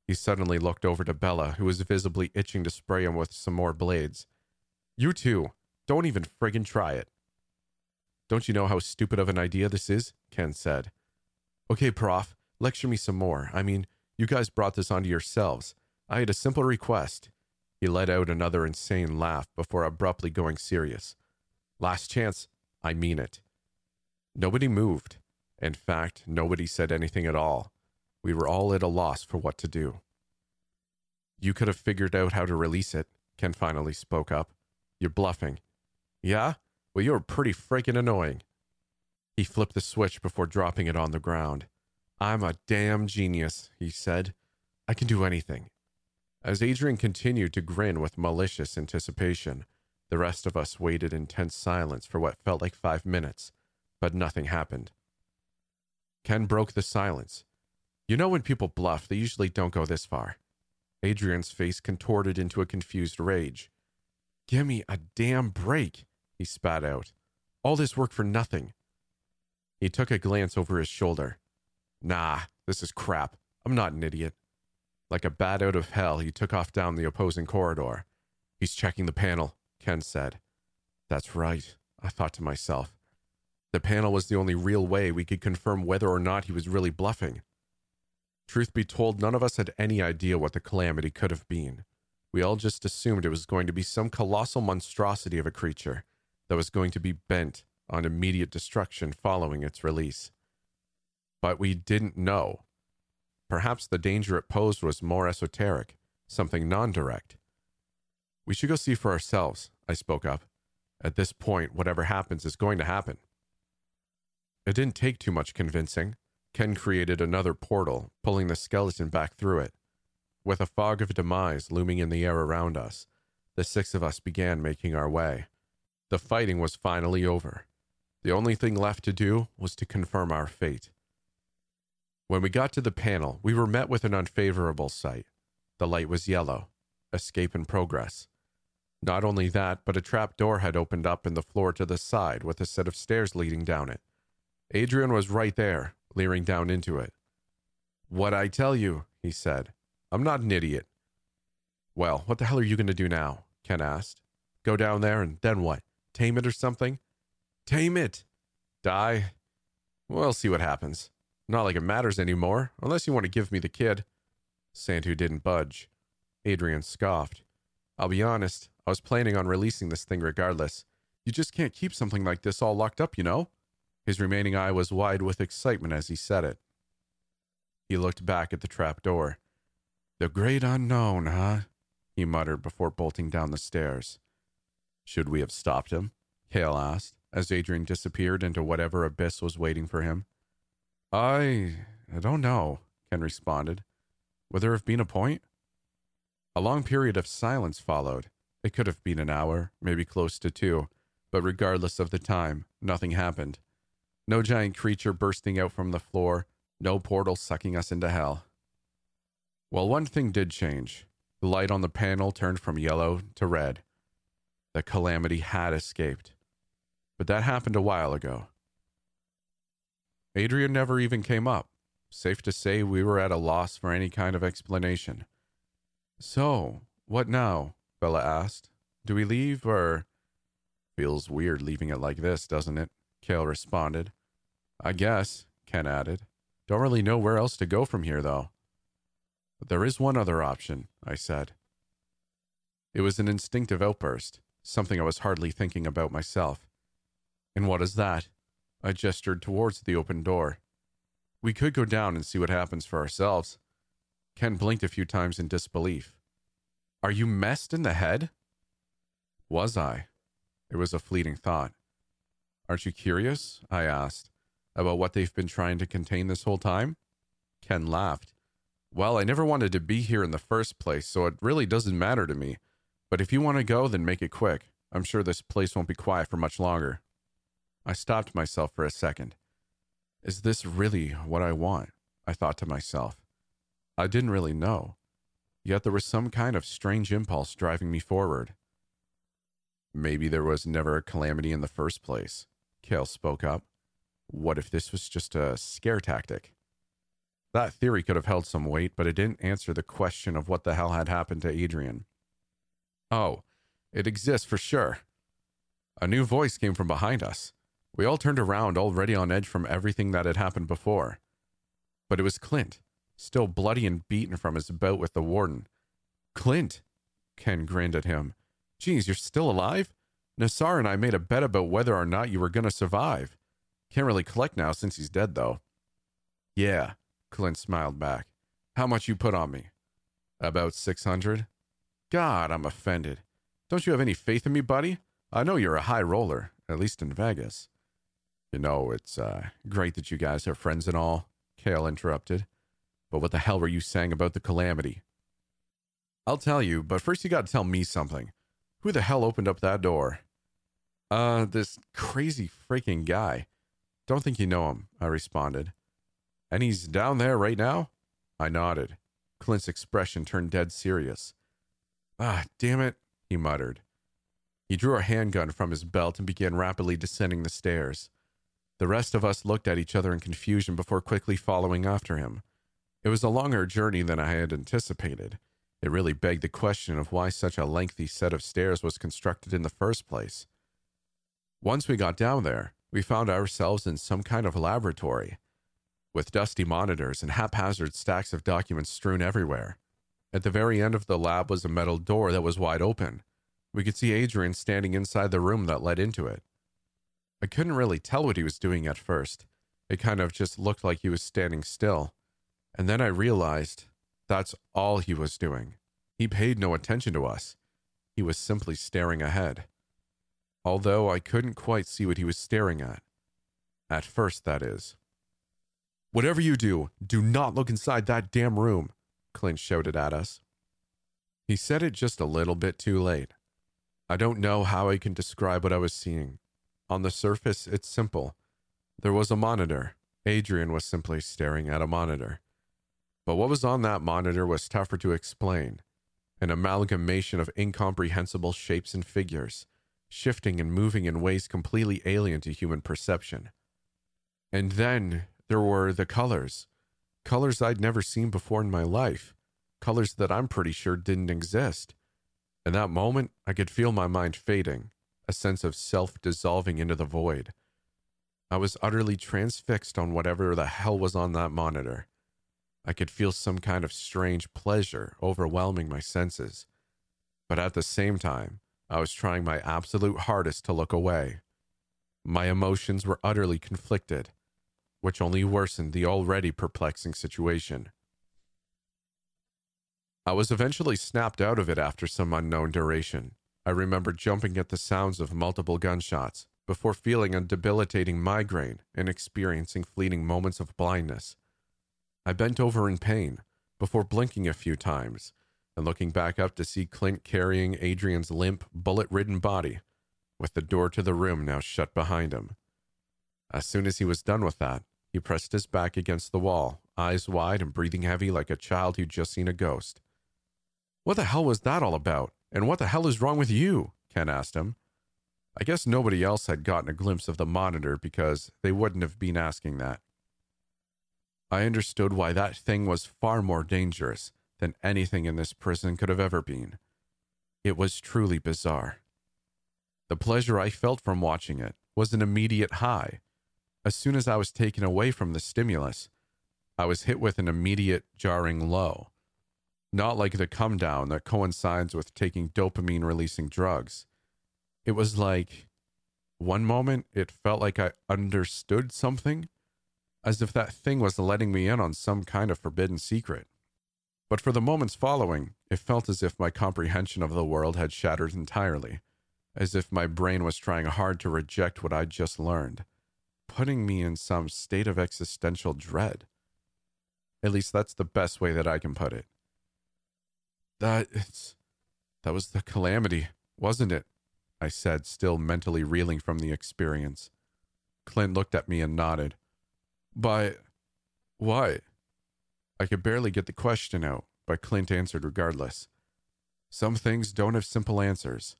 He suddenly looked over to Bella, who was visibly itching to spray him with some more blades. You too. Don't even friggin' try it. Don't you know how stupid of an idea this is? Ken said. Okay, Prof, lecture me some more. I mean, you guys brought this onto yourselves. I had a simple request. He let out another insane laugh before abruptly going serious. Last chance. I mean it. Nobody moved. In fact, nobody said anything at all. We were all at a loss for what to do. You could have figured out how to release it, Ken finally spoke up. You're bluffing. Yeah? Well, you're pretty freaking annoying. He flipped the switch before dropping it on the ground. I'm a damn genius, he said. I can do anything. As Adrian continued to grin with malicious anticipation, the rest of us waited in tense silence for what felt like five minutes, but nothing happened. Ken broke the silence. You know, when people bluff, they usually don't go this far. Adrian's face contorted into a confused rage. Give me a damn break, he spat out. All this work for nothing. He took a glance over his shoulder. Nah, this is crap. I'm not an idiot. Like a bat out of hell, he took off down the opposing corridor. He's checking the panel, Ken said. That's right, I thought to myself. The panel was the only real way we could confirm whether or not he was really bluffing. Truth be told, none of us had any idea what the calamity could have been. We all just assumed it was going to be some colossal monstrosity of a creature that was going to be bent on immediate destruction following its release. But we didn't know. Perhaps the danger it posed was more esoteric, something non direct. We should go see for ourselves, I spoke up. At this point, whatever happens is going to happen. It didn't take too much convincing. Ken created another portal, pulling the skeleton back through it. With a fog of demise looming in the air around us, the six of us began making our way. The fighting was finally over. The only thing left to do was to confirm our fate. When we got to the panel, we were met with an unfavorable sight. The light was yellow. Escape in progress. Not only that, but a trap door had opened up in the floor to the side with a set of stairs leading down it. Adrian was right there, leering down into it. What I tell you, he said. I'm not an idiot. Well, what the hell are you going to do now? Ken asked. Go down there and then what? Tame it or something? Tame it! Die? We'll see what happens. Not like it matters anymore, unless you want to give me the kid. Sandhu didn't budge. Adrian scoffed. I'll be honest, I was planning on releasing this thing regardless. You just can't keep something like this all locked up, you know? His remaining eye was wide with excitement as he said it. He looked back at the trap door. The great unknown, huh? He muttered before bolting down the stairs. Should we have stopped him? Cale asked, as Adrian disappeared into whatever abyss was waiting for him. I. I don't know, Ken responded. Would there have been a point? A long period of silence followed. It could have been an hour, maybe close to two, but regardless of the time, nothing happened. No giant creature bursting out from the floor, no portal sucking us into hell. Well, one thing did change. The light on the panel turned from yellow to red. The calamity had escaped. But that happened a while ago. Adrian never even came up. Safe to say we were at a loss for any kind of explanation. So, what now? Bella asked. Do we leave or. Feels weird leaving it like this, doesn't it? Cale responded. I guess, Ken added. Don't really know where else to go from here, though. But there is one other option, I said. It was an instinctive outburst, something I was hardly thinking about myself. And what is that? I gestured towards the open door. We could go down and see what happens for ourselves. Ken blinked a few times in disbelief. Are you messed in the head? Was I? It was a fleeting thought. Aren't you curious? I asked, about what they've been trying to contain this whole time? Ken laughed. Well, I never wanted to be here in the first place, so it really doesn't matter to me. But if you want to go, then make it quick. I'm sure this place won't be quiet for much longer. I stopped myself for a second. Is this really what I want? I thought to myself. I didn't really know. Yet there was some kind of strange impulse driving me forward. Maybe there was never a calamity in the first place. Cale spoke up. What if this was just a scare tactic? That theory could have held some weight, but it didn't answer the question of what the hell had happened to Adrian. Oh, it exists for sure. A new voice came from behind us. We all turned around, already on edge from everything that had happened before. But it was Clint, still bloody and beaten from his bout with the warden. Clint! Ken grinned at him. Geez, you're still alive? Nassar and I made a bet about whether or not you were going to survive. Can't really collect now since he's dead, though. Yeah, Clint smiled back. How much you put on me? About 600. God, I'm offended. Don't you have any faith in me, buddy? I know you're a high roller, at least in Vegas. You know, it's uh, great that you guys are friends and all, Cale interrupted. But what the hell were you saying about the calamity? I'll tell you, but first you gotta tell me something. Who the hell opened up that door? Uh, this crazy freaking guy. Don't think you know him, I responded. And he's down there right now? I nodded. Clint's expression turned dead serious. Ah, damn it, he muttered. He drew a handgun from his belt and began rapidly descending the stairs. The rest of us looked at each other in confusion before quickly following after him. It was a longer journey than I had anticipated. It really begged the question of why such a lengthy set of stairs was constructed in the first place. Once we got down there, we found ourselves in some kind of laboratory, with dusty monitors and haphazard stacks of documents strewn everywhere. At the very end of the lab was a metal door that was wide open. We could see Adrian standing inside the room that led into it. I couldn't really tell what he was doing at first. It kind of just looked like he was standing still. And then I realized that's all he was doing. He paid no attention to us. He was simply staring ahead. Although I couldn't quite see what he was staring at. At first, that is. Whatever you do, do not look inside that damn room, Clint shouted at us. He said it just a little bit too late. I don't know how I can describe what I was seeing. On the surface, it's simple. There was a monitor. Adrian was simply staring at a monitor. But what was on that monitor was tougher to explain an amalgamation of incomprehensible shapes and figures, shifting and moving in ways completely alien to human perception. And then there were the colors. Colors I'd never seen before in my life. Colors that I'm pretty sure didn't exist. In that moment, I could feel my mind fading, a sense of self dissolving into the void. I was utterly transfixed on whatever the hell was on that monitor. I could feel some kind of strange pleasure overwhelming my senses. But at the same time, I was trying my absolute hardest to look away. My emotions were utterly conflicted, which only worsened the already perplexing situation. I was eventually snapped out of it after some unknown duration. I remember jumping at the sounds of multiple gunshots before feeling a debilitating migraine and experiencing fleeting moments of blindness. I bent over in pain before blinking a few times and looking back up to see Clint carrying Adrian's limp, bullet ridden body, with the door to the room now shut behind him. As soon as he was done with that, he pressed his back against the wall, eyes wide and breathing heavy like a child who'd just seen a ghost. What the hell was that all about? And what the hell is wrong with you? Ken asked him. I guess nobody else had gotten a glimpse of the monitor because they wouldn't have been asking that. I understood why that thing was far more dangerous than anything in this prison could have ever been. It was truly bizarre. The pleasure I felt from watching it was an immediate high. As soon as I was taken away from the stimulus, I was hit with an immediate jarring low. Not like the come down that coincides with taking dopamine releasing drugs. It was like one moment it felt like I understood something, as if that thing was letting me in on some kind of forbidden secret. But for the moments following, it felt as if my comprehension of the world had shattered entirely, as if my brain was trying hard to reject what I'd just learned, putting me in some state of existential dread. At least that's the best way that I can put it. That it's that was the calamity, wasn't it? I said, still mentally reeling from the experience. Clint looked at me and nodded. But what? I could barely get the question out, but Clint answered regardless. Some things don't have simple answers.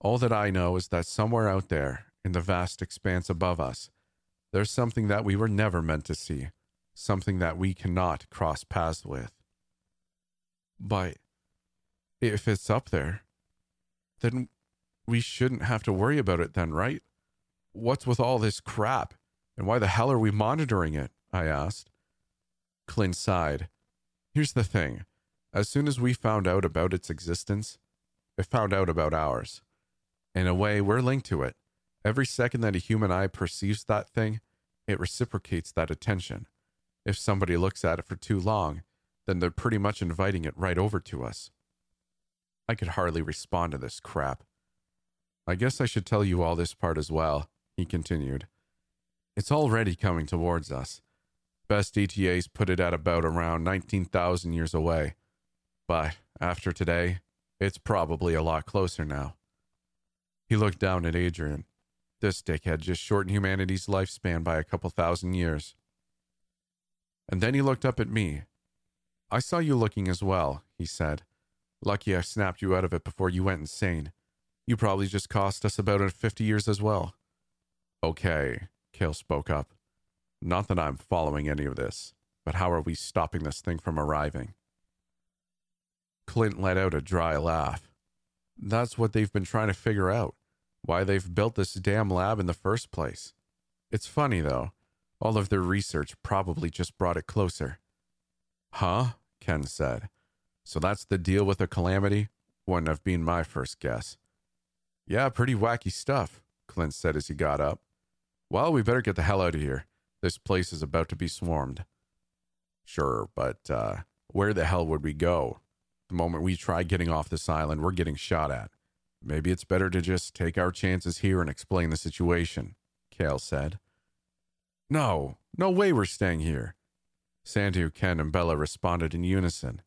All that I know is that somewhere out there, in the vast expanse above us, there's something that we were never meant to see, something that we cannot cross paths with. But if it's up there, then we shouldn't have to worry about it then, right? What's with all this crap? And why the hell are we monitoring it? I asked. Clint sighed. Here's the thing as soon as we found out about its existence, it found out about ours. In a way, we're linked to it. Every second that a human eye perceives that thing, it reciprocates that attention. If somebody looks at it for too long, then they're pretty much inviting it right over to us. I could hardly respond to this crap. I guess I should tell you all this part as well, he continued. It's already coming towards us. Best ETAs put it at about around 19,000 years away. But after today, it's probably a lot closer now. He looked down at Adrian. This dickhead just shortened humanity's lifespan by a couple thousand years. And then he looked up at me. I saw you looking as well, he said. Lucky I snapped you out of it before you went insane. You probably just cost us about 50 years as well. Okay, Cale spoke up. Not that I'm following any of this, but how are we stopping this thing from arriving? Clint let out a dry laugh. That's what they've been trying to figure out. Why they've built this damn lab in the first place. It's funny, though. All of their research probably just brought it closer. Huh? Ken said. So that's the deal with the calamity? Wouldn't have been my first guess. Yeah, pretty wacky stuff, Clint said as he got up. Well, we better get the hell out of here. This place is about to be swarmed. Sure, but uh, where the hell would we go? The moment we try getting off this island, we're getting shot at. Maybe it's better to just take our chances here and explain the situation, Cale said. No, no way we're staying here. Sandhu, Ken, and Bella responded in unison.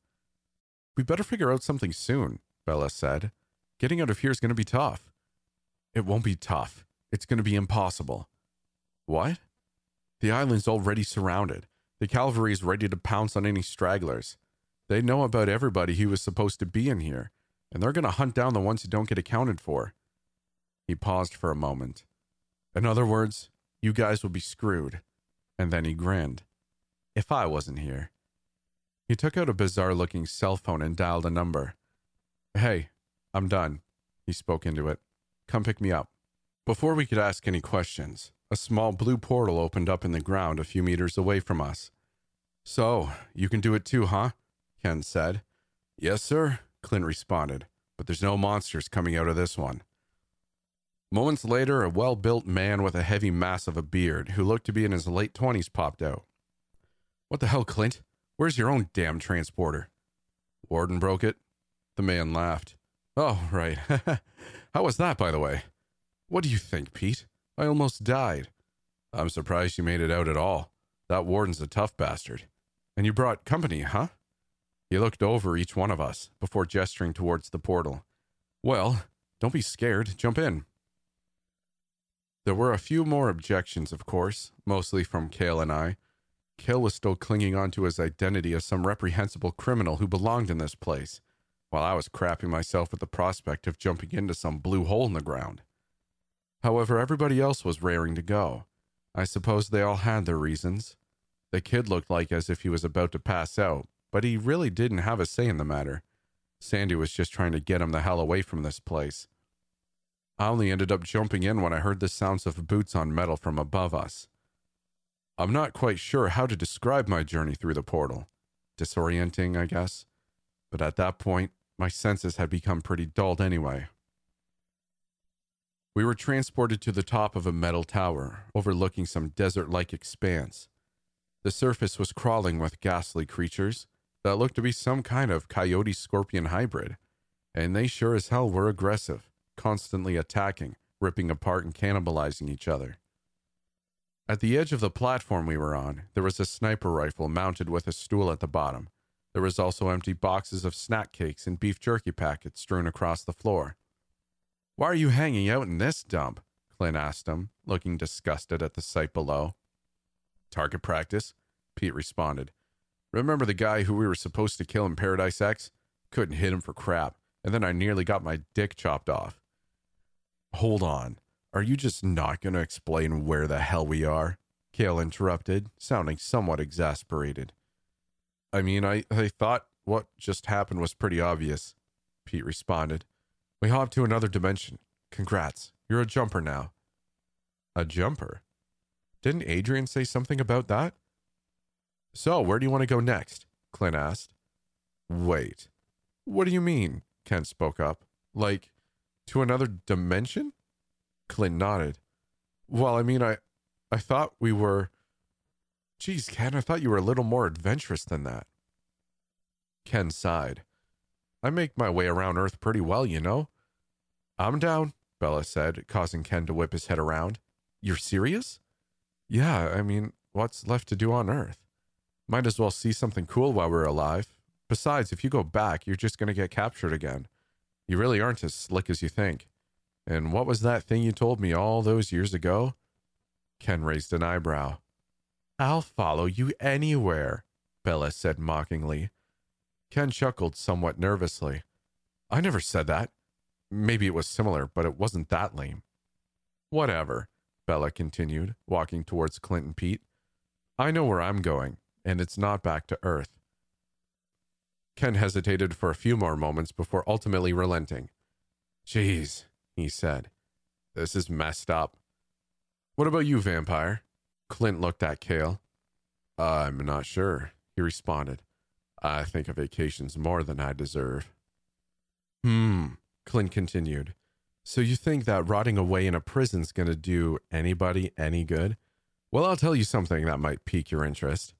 We better figure out something soon, Bella said. Getting out of here is going to be tough. It won't be tough. It's going to be impossible. What? The island's already surrounded. The cavalry is ready to pounce on any stragglers. They know about everybody who was supposed to be in here, and they're going to hunt down the ones who don't get accounted for. He paused for a moment. In other words, you guys will be screwed. and then he grinned. If I wasn't here. He took out a bizarre looking cell phone and dialed a number. Hey, I'm done. He spoke into it. Come pick me up. Before we could ask any questions, a small blue portal opened up in the ground a few meters away from us. So, you can do it too, huh? Ken said. Yes, sir, Clint responded, but there's no monsters coming out of this one. Moments later, a well built man with a heavy mass of a beard, who looked to be in his late 20s, popped out. What the hell, Clint? Where's your own damn transporter? Warden broke it. The man laughed. Oh, right. How was that, by the way? What do you think, Pete? I almost died. I'm surprised you made it out at all. That warden's a tough bastard. And you brought company, huh? He looked over each one of us before gesturing towards the portal. Well, don't be scared. Jump in. There were a few more objections, of course, mostly from Kale and I. Kale was still clinging on to his identity as some reprehensible criminal who belonged in this place, while I was crapping myself at the prospect of jumping into some blue hole in the ground. However, everybody else was raring to go. I suppose they all had their reasons. The kid looked like as if he was about to pass out, but he really didn't have a say in the matter. Sandy was just trying to get him the hell away from this place. I only ended up jumping in when I heard the sounds of boots on metal from above us. I'm not quite sure how to describe my journey through the portal. Disorienting, I guess. But at that point, my senses had become pretty dulled anyway. We were transported to the top of a metal tower, overlooking some desert like expanse. The surface was crawling with ghastly creatures that looked to be some kind of coyote scorpion hybrid, and they sure as hell were aggressive constantly attacking, ripping apart, and cannibalizing each other. At the edge of the platform we were on, there was a sniper rifle mounted with a stool at the bottom. There was also empty boxes of snack cakes and beef jerky packets strewn across the floor. Why are you hanging out in this dump? Clint asked him, looking disgusted at the sight below. Target practice, Pete responded. Remember the guy who we were supposed to kill in Paradise X? Couldn't hit him for crap, and then I nearly got my dick chopped off. Hold on. Are you just not going to explain where the hell we are? Kale interrupted, sounding somewhat exasperated. I mean, I, I thought what just happened was pretty obvious, Pete responded. We hopped to another dimension. Congrats. You're a jumper now. A jumper? Didn't Adrian say something about that? So, where do you want to go next? Clint asked. Wait. What do you mean? Ken spoke up. Like, to another dimension? Clint nodded. Well, I mean, I, I thought we were. Geez, Ken, I thought you were a little more adventurous than that. Ken sighed. I make my way around Earth pretty well, you know. I'm down, Bella said, causing Ken to whip his head around. You're serious? Yeah, I mean, what's left to do on Earth? Might as well see something cool while we're alive. Besides, if you go back, you're just going to get captured again. You really aren't as slick as you think. And what was that thing you told me all those years ago? Ken raised an eyebrow. I'll follow you anywhere, Bella said mockingly. Ken chuckled somewhat nervously. I never said that. Maybe it was similar, but it wasn't that lame. Whatever, Bella continued, walking towards Clint and Pete. I know where I'm going, and it's not back to Earth. Ken hesitated for a few more moments before ultimately relenting. Jeez, he said. This is messed up. What about you, vampire? Clint looked at Kale. I'm not sure, he responded. I think a vacation's more than I deserve. Hmm, Clint continued. So you think that rotting away in a prison's gonna do anybody any good? Well, I'll tell you something that might pique your interest.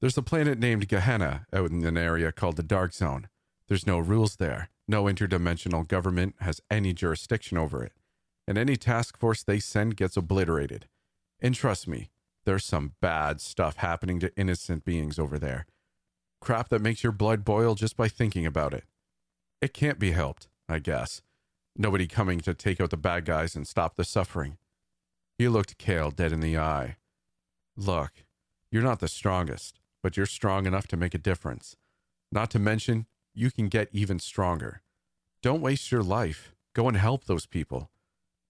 There's a planet named Gehenna out in an area called the Dark Zone. There's no rules there. No interdimensional government has any jurisdiction over it. And any task force they send gets obliterated. And trust me, there's some bad stuff happening to innocent beings over there. Crap that makes your blood boil just by thinking about it. It can't be helped, I guess. Nobody coming to take out the bad guys and stop the suffering. He looked Kale dead in the eye. Look, you're not the strongest but you're strong enough to make a difference. Not to mention, you can get even stronger. Don't waste your life. Go and help those people.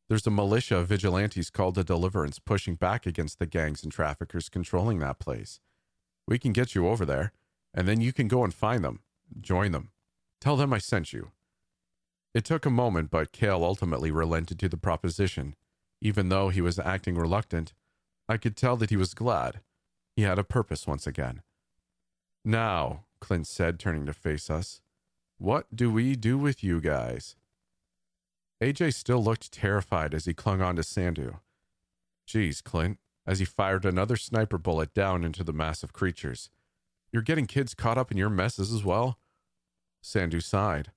There's a militia of vigilantes called the Deliverance pushing back against the gangs and traffickers controlling that place. We can get you over there, and then you can go and find them. Join them. Tell them I sent you. It took a moment, but Cale ultimately relented to the proposition. Even though he was acting reluctant, I could tell that he was glad. He had a purpose once again. Now, Clint said, turning to face us, what do we do with you guys? AJ still looked terrified as he clung on to Sandhu. Geez, Clint, as he fired another sniper bullet down into the mass of creatures. You're getting kids caught up in your messes as well? Sandhu sighed.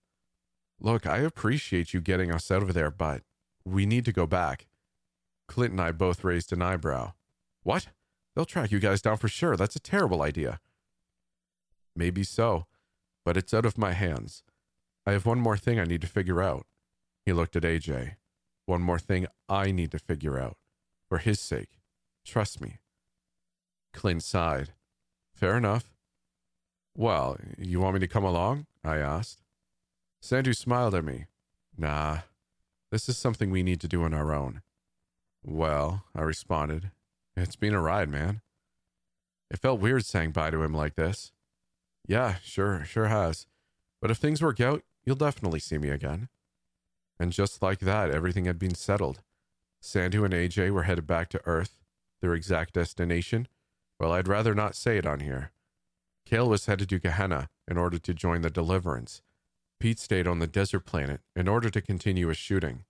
Look, I appreciate you getting us out of there, but we need to go back. Clint and I both raised an eyebrow. What? They'll track you guys down for sure. That's a terrible idea. Maybe so, but it's out of my hands. I have one more thing I need to figure out. He looked at AJ. One more thing I need to figure out. For his sake. Trust me. Clint sighed. Fair enough. Well, you want me to come along? I asked. Sandhu smiled at me. Nah, this is something we need to do on our own. Well, I responded, it's been a ride, man. It felt weird saying bye to him like this. Yeah, sure, sure has. But if things work out, you'll definitely see me again. And just like that, everything had been settled. Sandhu and AJ were headed back to Earth, their exact destination. Well, I'd rather not say it on here. Cale was headed to Gehenna in order to join the Deliverance, Pete stayed on the desert planet in order to continue his shooting.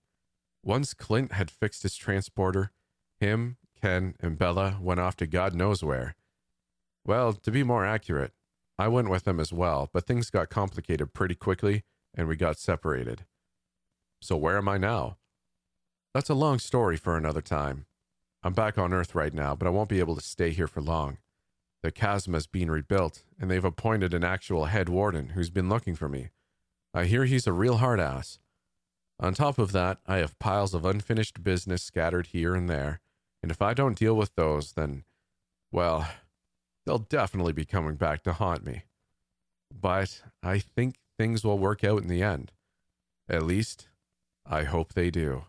Once Clint had fixed his transporter, him, Ken, and Bella went off to God knows where. Well, to be more accurate, I went with them as well, but things got complicated pretty quickly and we got separated. So, where am I now? That's a long story for another time. I'm back on Earth right now, but I won't be able to stay here for long. The chasm has been rebuilt, and they've appointed an actual head warden who's been looking for me. I hear he's a real hard ass. On top of that, I have piles of unfinished business scattered here and there, and if I don't deal with those, then, well, they'll definitely be coming back to haunt me. But I think things will work out in the end. At least, I hope they do.